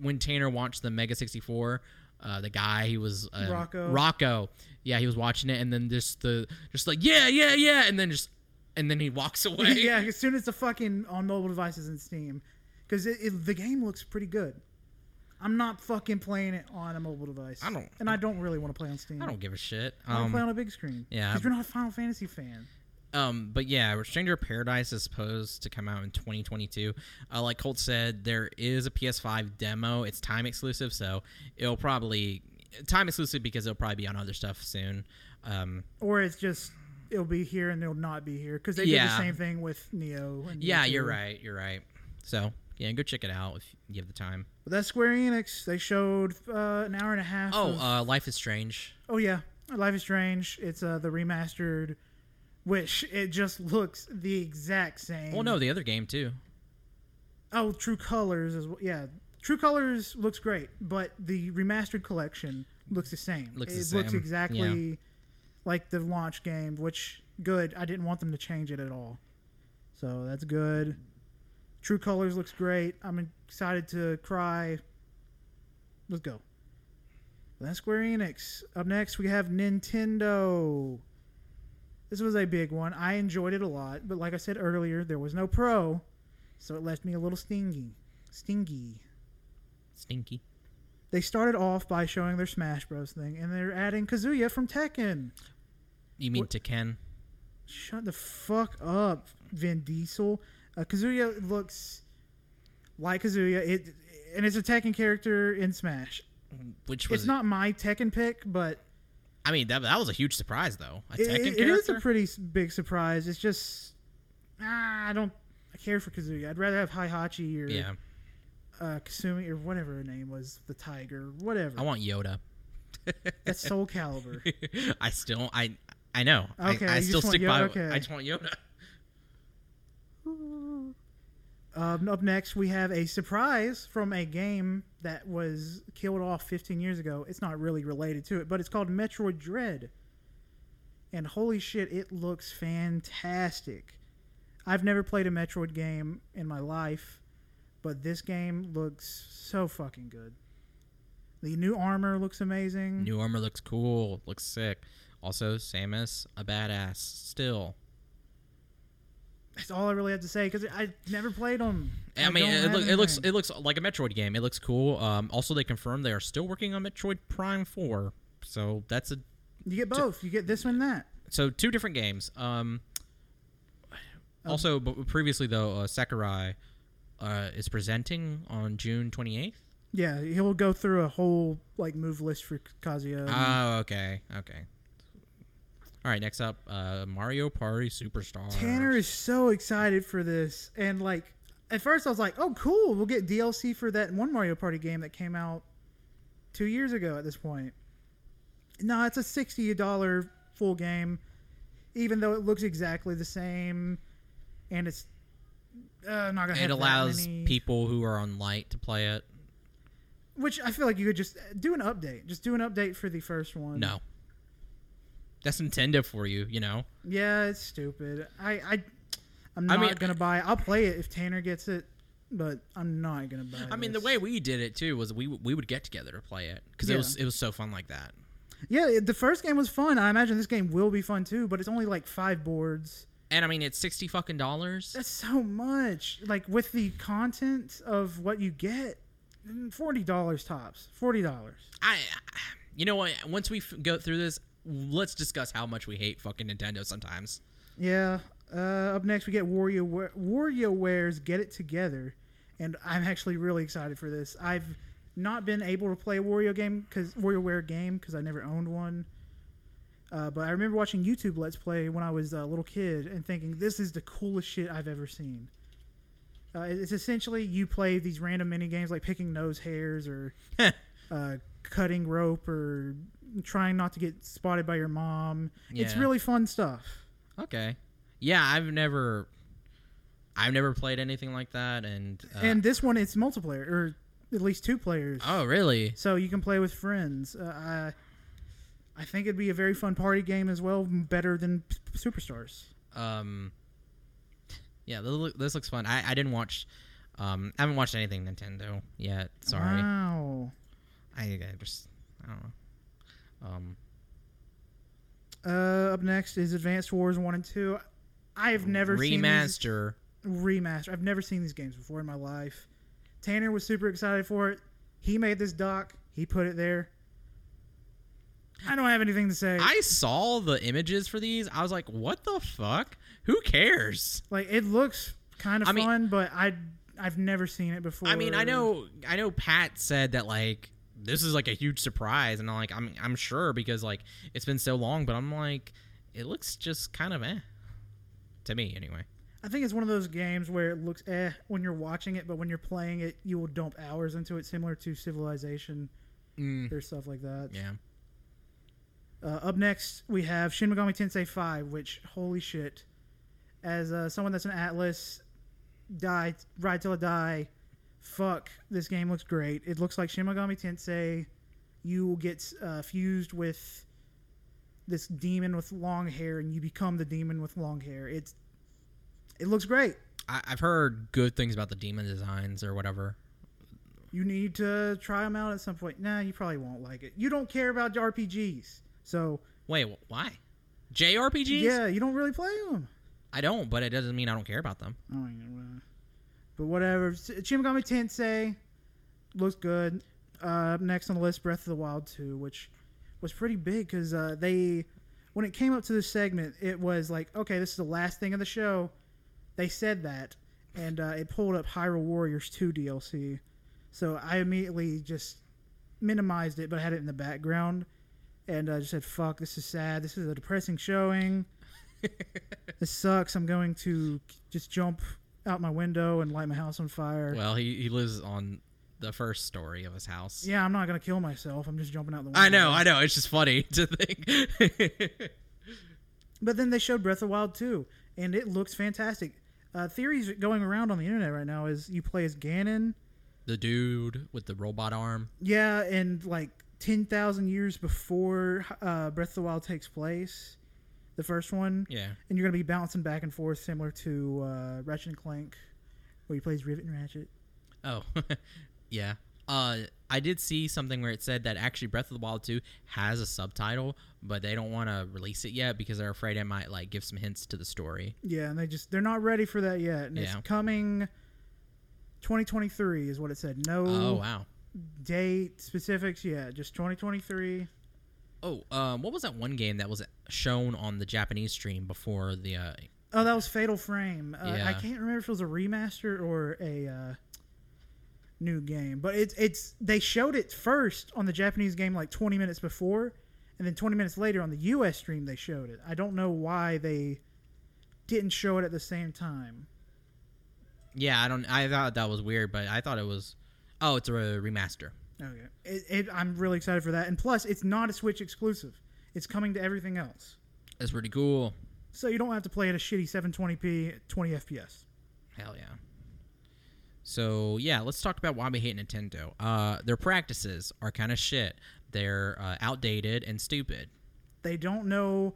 when Tanner watched the Mega 64. Uh, the guy he was uh, Rocco. Rocco, yeah, he was watching it, and then just the just like yeah, yeah, yeah, and then just and then he walks away. yeah, as soon as the fucking on mobile devices in Steam, because the game looks pretty good. I'm not fucking playing it on a mobile device. I don't- and I don't really want to play on Steam. I don't give a shit. I want to play on Um, a big screen. yeah. because you're not a Final Fantasy fan. Um, but yeah, Stranger of Paradise is supposed to come out in 2022. Uh, like Colt said, there is a PS5 demo. It's time exclusive, so it'll probably time exclusive because it'll probably be on other stuff soon. Um, Or it's just it'll be here and it'll not be here because they did the same thing with Nioh. And yeah, Nioh you're right. You're right. So yeah, go check it out if you have the time. But that's Square Enix. They showed uh, an hour and a half. Oh, of- uh, Life is Strange. oh yeah, Life is Strange. It's uh, the remastered, which it just looks the exact same. Well, no, the other game too. Oh, True Colors is yeah. True Colors looks great, but the remastered collection looks the same. Looks it the looks same, exactly like the launch game, which good. I didn't want them to change it at all. So that's good. True Colors looks great. I'm excited to cry. Let's go. That's Square Enix. Up next, we have Nintendo. This was a big one. I enjoyed it a lot, but like I said earlier, there was no pro, so it left me a little stingy. Stingy. Stinky. They started off by showing their Smash Bros. thing, and they're adding Kazuya from Tekken. You mean What- to Ken? Shut the fuck up, Vin Diesel. Uh, Kazuya looks like Kazuya. It and it's a Tekken character in Smash. Which was It's not my Tekken pick, but I mean, that, that was a huge surprise though. A it, Tekken it- it is a pretty big surprise. It's just ah, I don't I care for Kazuya. I'd rather have Heihachi or yeah, uh, Kasumi or whatever her name was, the tiger, whatever. I want Yoda. That's Soul Calibur. I still, I, I know. Okay, I, I still stick Yoda? by. Okay. I just want Yoda. Um, up next, we have a surprise from a game that was killed off 15 years ago. It's not really related to it, but it's called Metroid Dread. And holy shit, it looks fantastic. I've never played a Metroid game in my life, but this game looks so fucking good. The new armor looks amazing. New armor looks cool. Looks sick. Also, Samus a badass. Still, That's all I really have to say because I never played them. I mean, it, look, it looks it looks like a Metroid game. It looks cool. Um, also, they confirmed they are still working on Metroid Prime Four. So that's a you get both. You get this one, that. so two different games. Um, also, but previously though, uh, Sakurai uh, is presenting on June twenty eighth. Yeah, he'll go through a whole like move list for Kazuya. Oh, okay, okay. All right, next up, uh, Mario Party Superstar. Tanner is so excited for this, and like at first I was like, "Oh, cool, we'll get DLC for that one Mario Party game that came out two years ago." At this point, no, it's a sixty dollar full game, even though it looks exactly the same, and it's uh, not gonna. It allows people who are on light to play it. which I feel like you could just do an update. Just do an update for the first one. No, that's Nintendo for you. You know. Yeah, it's stupid. I, I I'm I not mean- gonna buy. it. I'll play it if Tanner gets it, but I'm not gonna buy. It. I mean, the way we did it too was we we would get together to play it because it was it was so fun like that. Yeah, the first game was fun. I imagine this game will be fun too, but it's only like five boards. And I mean, it's sixty fucking dollars. That's so much. Like with the content of what you get, forty dollars tops. Forty dollars. I, you know what? Once we f- go through this, let's discuss how much we hate fucking Nintendo sometimes. Yeah. Uh, up next, we get Wario WarioWare's Get It Together, and I'm actually really excited for this. I've not been able to play a Wario game because WarioWare game because I never owned one. Uh, but I remember watching YouTube Let's Play when I was a little kid and thinking this is the coolest shit I've ever seen. Uh, it's essentially you play these random mini games like picking nose hairs or uh, cutting rope or trying not to get spotted by your mom. It's really fun stuff. Okay. Yeah, I've never. I've never played anything like that, and uh, and this one it's multiplayer or at least two players. oh really? So you can play with friends. Uh, I, I think it'd be a very fun party game as well, better than Superstars. Um, yeah, this looks fun. I, I didn't watch. Um, I haven't watched anything Nintendo yet. Sorry, Wow. I, I just I don't know. Um, Uh, up next is Advanced Wars One and Two. I have never seen these, remaster. remaster. I've never seen these games before in my life. Tanner was super excited for it. He made this doc. He put it there. I don't have anything to say. I saw the images for these. I was like, what the fuck? Who cares? like it looks kind of I mean- fun, but I I've never seen it before. I mean, I know, I know. Pat said that like this is like a huge surprise, and I'm like, I'm, I'm sure because like it's been so long, but I'm like, it looks just kind of eh to me anyway. I think it's one of those games where it looks eh when you're watching it, but when you're playing it, you will dump hours into it, similar to Civilization Mm, or stuff like that. yeah. Uh, up next, we have Shin Megami Tensei 5, which, holy shit. As uh, someone that's an Atlus, die, ride till I die, fuck, this game looks great. It looks like Shin Megami Tensei. You will get uh, fused with this demon with long hair, and you become the demon with long hair. It's It looks great. I, I've heard good things about the demon designs or whatever. You need to try them out at some point. Nah, you probably won't like it. You don't care about RPGs. So, Wait, why? JRPGs? yeah, you don't really play them. I don't, but it doesn't mean I don't care about them. Oh, yeah, well, but whatever. Shin Megami Tensei looks good. Uh, next on the list, Breath of the Wild 2, which was pretty big because uh, they, when it came up to this segment, it was like, okay, this is the last thing of the show. They said that, and uh, it pulled up Hyrule Warriors 2 DLC. So I immediately just minimized it, but had it in the background, and uh, just said, "Fuck, this is sad. This is a depressing showing." this sucks. I'm going to just jump out my window and light my house on fire. Well, he, he lives on the first story of his house. yeah, I'm not gonna kill myself. I'm just jumping out the window. I know, I know. It's just funny to think. But then they showed Breath of Wild 2, and it looks fantastic. Uh, theories going around on the internet right now is you play as Ganon. the dude with the robot arm. Yeah, and like 10,000 years before uh, Breath of the Wild takes place, the first one, Yeah. and you're gonna be bouncing back and forth, similar to uh, Ratchet and Clank, where he plays Rivet and Ratchet. Oh, yeah. Uh, I did see something where it said that actually Breath of the Wild 2 has a subtitle, but they don't want to release it yet because they're afraid it might like give some hints to the story. Yeah, and they just they're not ready for that yet. And Yeah. it's coming 2023 is what it said. No Oh wow. date specifics. Yeah, just 2023. Oh, um, what was that one game that was shown on the Japanese stream before the? Uh, Oh, that was Fatal Frame. Uh, I can't remember if it was a remaster or a uh, new game, but it's it's they showed it first on the Japanese game like 20 minutes before, and then 20 minutes later on the U.S. stream they showed it. I don't know why they didn't show it at the same time. yeah, I don't. I thought that was weird, but I thought it was. Oh, it's a remaster. Okay, it, it, I'm really excited for that, and plus it's not a Switch exclusive. It's coming to everything else, That's pretty cool. so you don't have to play at a shitty 720p 20 FPS. Hell yeah. So yeah, let's talk about why we hate Nintendo. Uh, their practices are kind of shit. They're uh, outdated and stupid. they don't know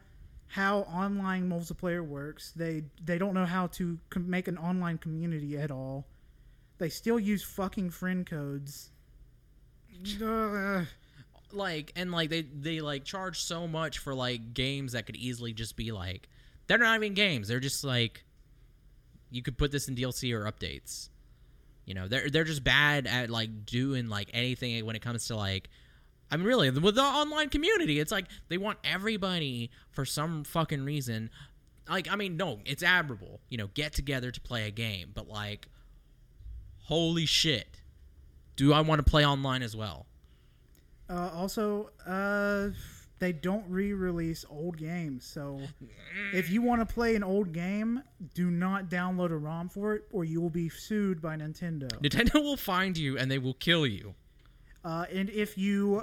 how online multiplayer works. They they don't know how to com- make an online community at all. They still use fucking friend codes. Like and like they they like charge so much for like games that could easily just be like they're not even games. They're just like you could put this in DLC or updates. You know, they're they're just bad at like doing like anything when it comes to like I mean really with the online community, it's like they want everybody for some fucking reason like I mean no, it's admirable, you know, get together to play a game, but like holy shit. Do I want to play online as well? Uh, also, uh, they don't re-release old games. So, if you want to play an old game, do not download a ROM for it, or you will be sued by Nintendo. Nintendo will find you and they will kill you. Uh, and if you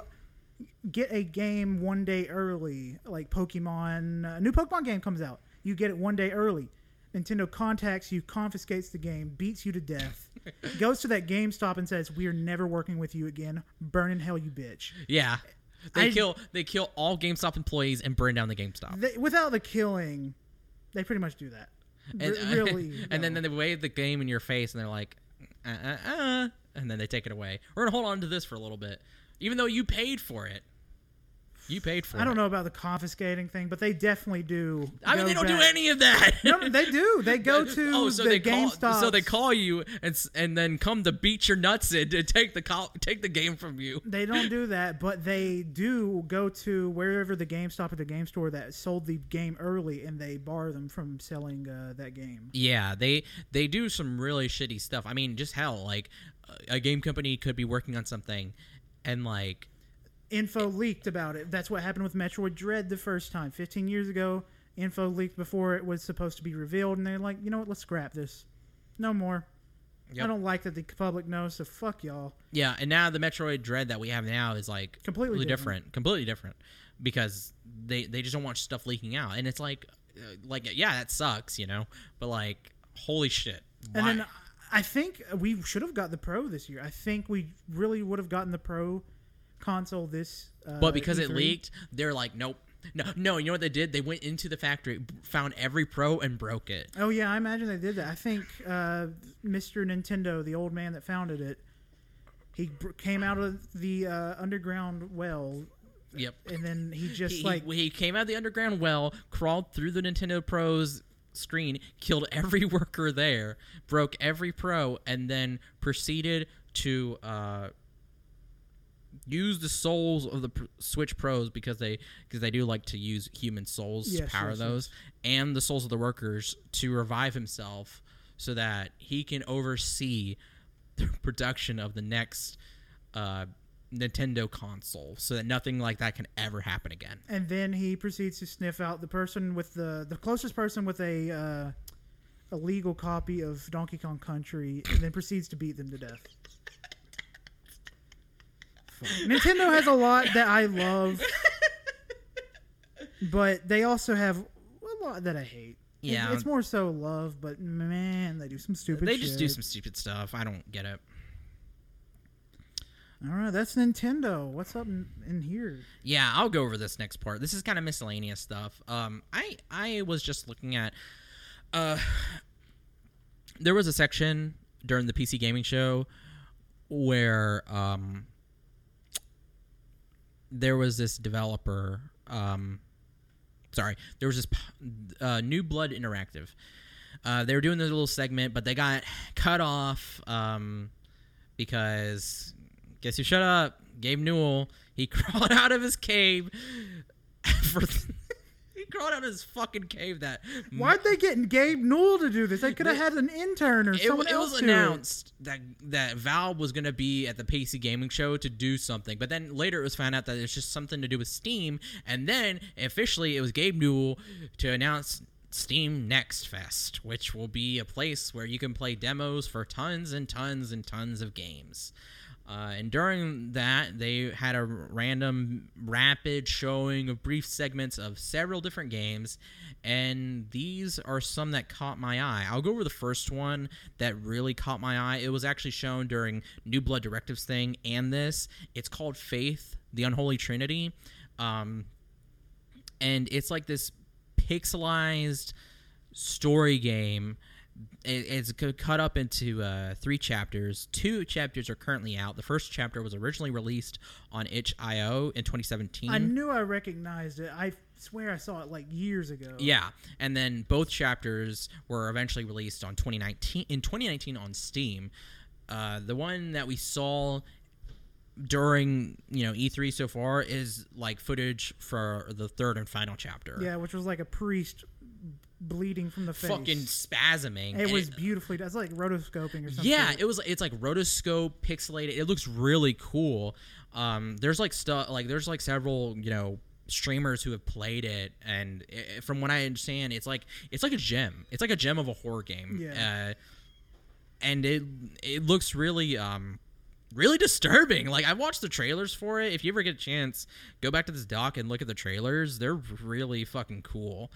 get a game one day early, like Pokemon, a new Pokemon game comes out, you get it one day early. Nintendo contacts you, confiscates the game, beats you to death, goes to that GameStop and says, "We are never working with you again. Burn in hell, you bitch." Yeah. They I- kill they kill all GameStop employees and burn down the GameStop. They, without the killing, they pretty much do that. and, Re- really, and then, no. then they wave the game in your face and they're like, uh, uh, uh, and then they take it away. We're gonna hold on to this for a little bit, even though you paid for it. You paid for it. I don't know about the confiscating thing, but they definitely do. I mean, go they don't do back- any of that. No, they do. They go to oh, so the they call, GameStop. so they call you and s- and then come to beat your nuts in to take the call, take the game from you. They don't do that, but they do go to wherever the GameStop or the game store that sold the game early, and they bar them from selling uh, that game. Yeah, they they do some really shitty stuff. I mean, just hell, like a game company could be working on something, and like Info leaked about it. That's what happened with Metroid Dread the first time, 15 years ago. Info leaked before it was supposed to be revealed, and they're like, you know what? Let's scrap this. No more. Yep. I don't like that the public knows, so fuck y'all. yeah, and now the Metroid Dread that we have now is like Completely different. completely different, because they they just don't want stuff leaking out, and it's like uh, like yeah, that sucks, you know, but like holy shit, And then I think we should have got the Pro this year. I think we really would have gotten the Pro console this. Uh, But because it E3. leaked, they're like, nope. No, no. You know what they did? They went into the factory, found every pro, and broke it. Oh yeah, I imagine they did that. I think uh, Mr. Nintendo, the old man that founded it, he came out of the uh, underground well, Yep. and then he just He, like he, he came out of the underground well, crawled through the Nintendo Pro's screen, killed every worker there, broke every pro, and then proceeded to uh, use the souls of the Switch Pros because they because they do like to use human souls Yes, to power yes, those, and the souls of the workers to revive himself so that he can oversee the production of the next uh, Nintendo console, so that nothing like that can ever happen again. and then he proceeds to sniff out the person with the the closest person with a uh, a legal copy of Donkey Kong Country, and then proceeds to beat them to death. Fuck. Nintendo has a lot that I love, but they also have a lot that I hate. Yeah. it's, more so love, but man, they do some stupid. Stuff. They just do some stupid stuff. I don't get it. All right, that's Nintendo. What's up in, in here? Yeah, I'll go over this next part. This is kind of miscellaneous stuff. Um, I I was just looking at, uh, there was a section during the PC gaming show where um, there was this developer. Um, sorry, there was this uh, New Blood Interactive. Uh, they were doing this little segment, but they got cut off um, because guess who shut up? Gabe Newell. He crawled out of his cave for. Out of his fucking cave. That Why'd they get Gabe Newell to do this? They could have had an intern or it, someone it else was do announced that that Valve was going to be at the PC gaming show to do something, but then later it was found out that it's just something to do with Steam, and then officially it was Gabe Newell to announce Steam Next Fest, which will be a place where you can play demos for tons and tons and tons of games. Uh, and during that, they had a random, rapid showing of brief segments of several different games, and these are some that caught my eye. I'll go over the first one that really caught my eye. It was actually shown during New Blood Directives thing and this. It's called Faith, the Unholy Trinity, um, and it's like this pixelized story game it's cut up into uh, three chapters. Two chapters are currently out. The first chapter was originally released on itch.io in 2017. I knew I recognized it. I swear I saw it like years ago. yeah, and then both chapters were eventually released on 2019 in 2019 on Steam. Uh, the one that we saw during you know E3 so far is like footage for the third and final chapter. Yeah, which was like a priest bleeding from the face. fucking spasming. It and was beautifully. That's like rotoscoping or something. Yeah, it was. It's like rotoscope, pixelated. It looks really cool. Um, there's like stuff like there's like several you know streamers who have played it, and i from what I understand, it's like it's like a gem. It's like a gem of a horror game. Yeah. Uh, and it it looks really um really disturbing. Like I watched the trailers for it. If you ever get a chance, go back to this doc and look at the trailers. They're really fucking cool.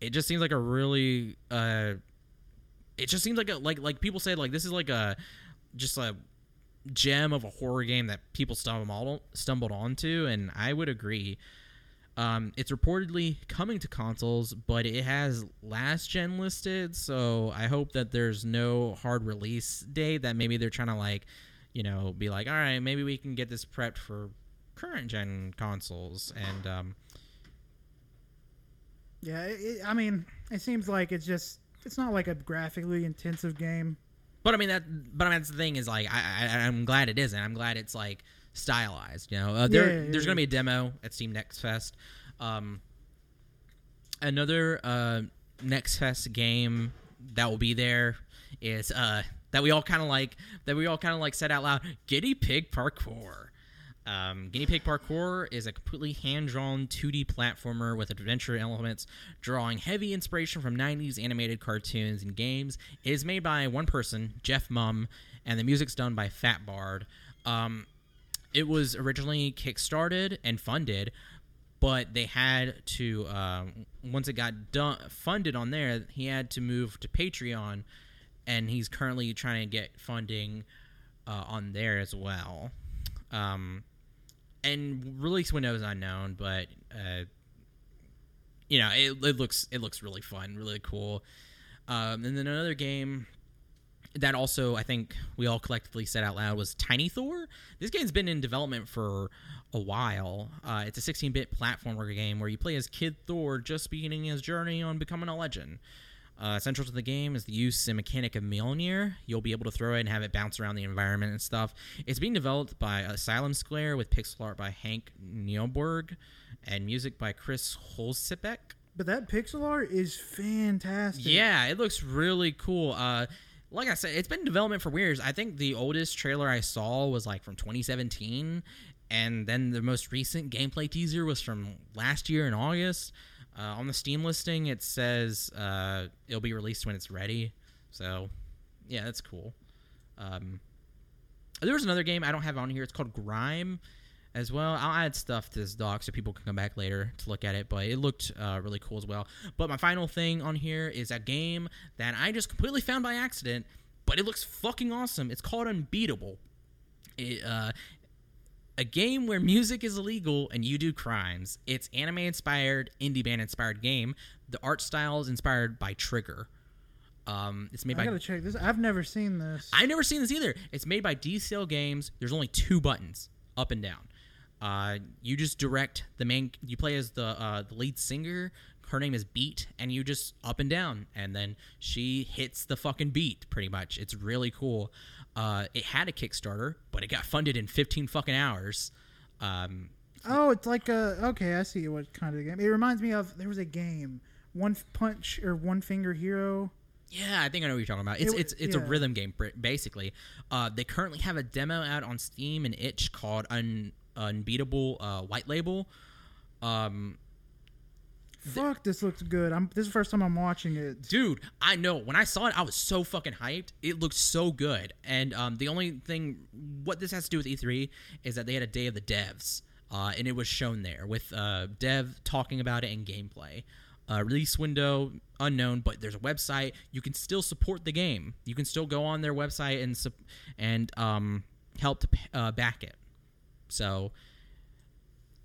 It just seems like a really uh it just seems like a like like people say like this is like a just a gem of a horror game that people stumbled stumbled onto, and I would agree. Um, it's reportedly coming to consoles, but it has last gen listed, so I hope that there's no hard release date. That maybe they're trying to like, you know, be like, all right, maybe we can get this prepped for current gen consoles, and um, Yeah, it, I mean, it seems like it's just it's not like a graphically intensive game. But I mean that. But I mean that's the thing is like I, I I'm glad it isn't. I'm glad it's like stylized. You know, uh, there Yeah, yeah, there's yeah. gonna be a demo at Steam Next Fest. Um, another uh, Next Fest game that will be there is uh that we all kind of like that we all kind of like said out loud. Guinea Pig Parkour. Um, Guinea Pig Parkour is a completely hand-drawn 2D platformer with adventure elements, drawing heavy inspiration from 90s animated cartoons and games. It is made by one person, Jeff Mum, and the music's done by Fat Bard. Um, it was originally kickstarted and funded, but they had to um, once it got done funded on there, he had to move to Patreon, and he's currently trying to get funding uh, on there as well. Um, and release window is unknown, but uh, you know it, it looks it looks really fun, really cool. Um, and then another game that also I think we all collectively said out loud was Tiny Thor. This game's been in development for a while. Uh, it's a 16-bit platformer game where you play as Kid Thor, just beginning his journey on becoming a legend. Uh, central to the game is the use and mechanic of Mjolnir. You'll be able to throw it and have it bounce around the environment and stuff. It's being developed by Asylum Square with pixel art by Hank Nieborg and music by Chris Hülsbeck. But that pixel art is fantastic. Yeah, it looks really cool. Uh, like I said, it's been in development for years. I think the oldest trailer I saw was like from 2017, and then the most recent gameplay teaser was from last year in August. Uh, on the Steam listing, it says uh, it'll be released when it's ready. So, yeah, that's cool. Um, there was another game I don't have on here. It's called Grime as well. I'll add stuff to this doc so people can come back later to look at it, but it looked uh, really cool as well. But my final thing on here is a game that I just completely found by accident, but it looks fucking awesome. It's called Unbeatable. It, uh, a game where music is illegal and you do crimes. It's anime inspired, indie band inspired game. The art style is inspired by Trigger. Um, it's made I by gotta check this. I've never seen this. I've never seen this either. It's made by D-CELL Games. There's only two buttons, up and down. Uh, you just direct the main. You play as the uh, the lead singer. Her name is Beat, and you just up and down, and then she hits the fucking beat. Pretty much, it's really cool. Uh, it had a Kickstarter, but it got funded in 15 fucking hours. Um, Oh, it's like a okay. I see what kind of game. It reminds me of there was a game, One Punch or One Finger Hero. Yeah, I think I know what you're talking about. It's It- it's it's a rhythm game basically. Uh, they currently have a demo out on Steam and Itch called Un- Unbeatable uh, White Label. Um, Fuck, this looks good. I'm. This is the first time I'm watching it. dude, I know when I saw it, I was so fucking hyped. It looked so good. And um, the only thing, what this has to do with E3 is that they had a day of the devs, uh, and it was shown there with uh, dev talking about it and gameplay. Uh, release window unknown, but there's a website. You can still support the game. You can still go on their website and sup- and um, help to p- uh, back it. So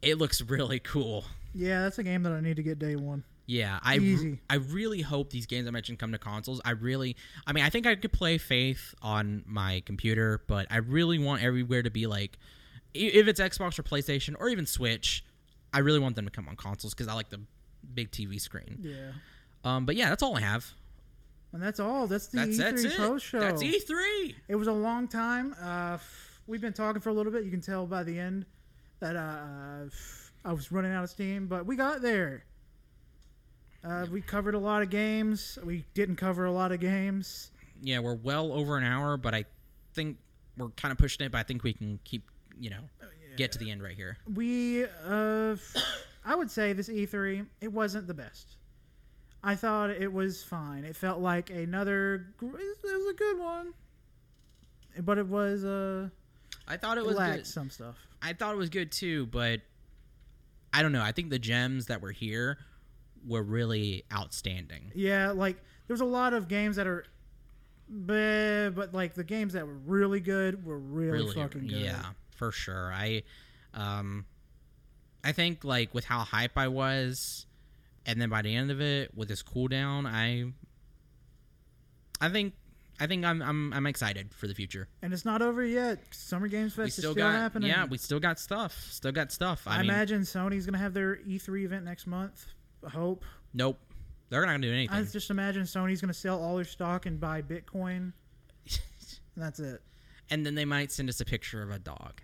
it looks really cool. Yeah, that's a game that I need to get day one. Yeah, I re-. I really hope these games I mentioned come to consoles. I really, I mean, I think I could play Faith on my computer, but I really want everywhere to be like, if it's Xbox or PlayStation or even Switch, I really want them to come on consoles because I like the big TV screen. Yeah, Um, but yeah, that's all I have. and that's all. That's the That's E3 that's it. show. That's E E3. It was a long time. Uh, f- we've been talking for a little bit. You can tell by the end that uh, f- I was running out of steam, but we got there. Uh, we covered a lot of games. We didn't cover a lot of games. Yeah, we're well over an hour, but I think we're kind of pushing it. But I think we can keep, you know, get to the end right here. We, uh, I would say this E3, it wasn't the best. I thought it was fine. It felt like another. It was a good one, but it was uh, I thought it was good. some stuff. I thought it was good too, but I don't know. I think the gems that were here were really outstanding. Yeah, like there's a lot of games that are but but like the games that were really good were really, fucking good. Yeah, for sure. I, um, I think like with how hype I was, and then by the end of it with this cooldown, I, I think, I think I'm I'm I'm excited for the future. And it's not over yet. Summer Games Fest we is still still got happening. yeah, we still got stuff. Still got stuff. I, I, mean, imagine Sony's gonna have their E3 event next month. I hope. nope, they're not gonna do anything. I just imagine Sony's gonna sell all their stock and buy Bitcoin. That's it. and then they might send us a picture of a dog.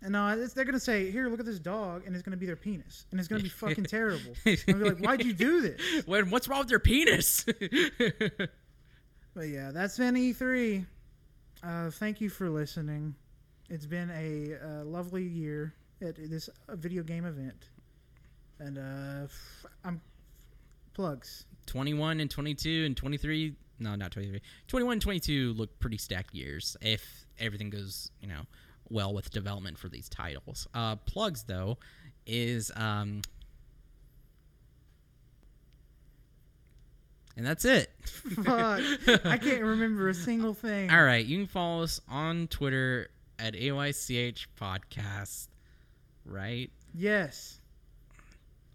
And no, it's, they're gonna say, "Here, look at this dog," and it's gonna be their penis, and it's gonna be fucking terrible. And I'll be like, "Why'd you do this?" When what's wrong with your penis? But yeah, that's been E3. Uh, thank you for listening. It's been a lovely year at this video game event, and uh, f- I'm plugs. 21 and 22 and 23 no not 23 21 and 22 look pretty stacked years if everything goes you know well with development for these titles uh plugs though is um and that's it Fuck, I can't remember a single thing. all right you can follow us on twitter at AYCH podcast right Yes,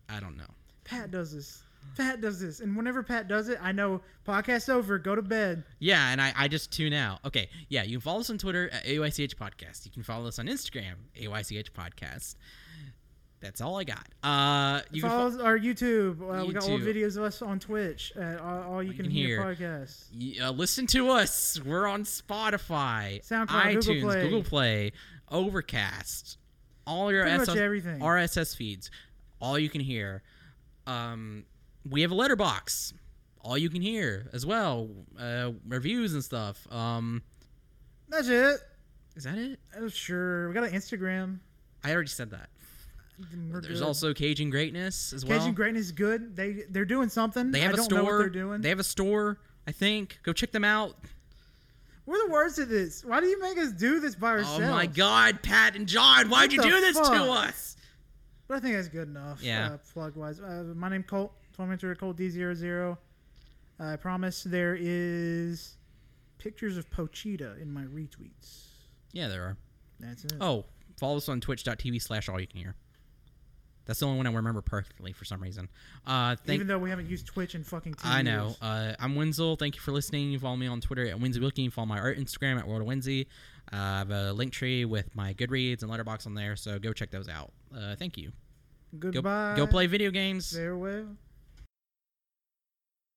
i don't know Pat does this. Pat does this, and whenever Pat does it, I know podcast over. Go to bed. Yeah, and I, I just tune out. Okay, yeah, you can follow us on Twitter at AYCH Podcast. You can follow us on Instagram, AYCH Podcast. That's all I got. Uh, you can Follow fo- our YouTube. Uh, we got old videos of us on Twitch. At all, all you can, can hear, hear. podcasts. y- uh, listen to us. We're on Spotify, SoundCloud, Google iTunes, Play. Google Play, Overcast, all your Pretty much SS everything. RSS feeds, all you can hear. Um, we have a Letterboxd, all you can hear as well. Uh, reviews and stuff. Um, That's it. is that it? Oh, sure. We got an Instagram. I already said that. We're There's good. also Cajun Greatness as well. Cajun Greatness is good. They they're doing something. they have I a don't store. know what they're doing. They have a store. I think. Go check them out. We're the worst at this. Why do you make us do this by ourselves? Oh my God, Pat and John, why'd What you do this to us? But I think that's good enough. Yeah. Uh, plug wise. Uh, my name Colt. Follow me on Twitter, Colt D00. I promise there is pictures of Pochita in my retweets. Yeah, there are. That's it. Oh, follow us on twitch.tv slash all you can hear. That's the only one I remember perfectly for some reason. Uh, thank Even though we haven't used Twitch in fucking two I know. years. Uh, I'm Wenzel. Thank you for listening. You follow me on Twitter at Winsy Wilkie. You follow my art Instagram at World of Winsy. Uh, I have a link tree with my Goodreads and Letterboxd on there, so go check those out. Uh, thank you. Go, Goodbye. go play video games. Farewell.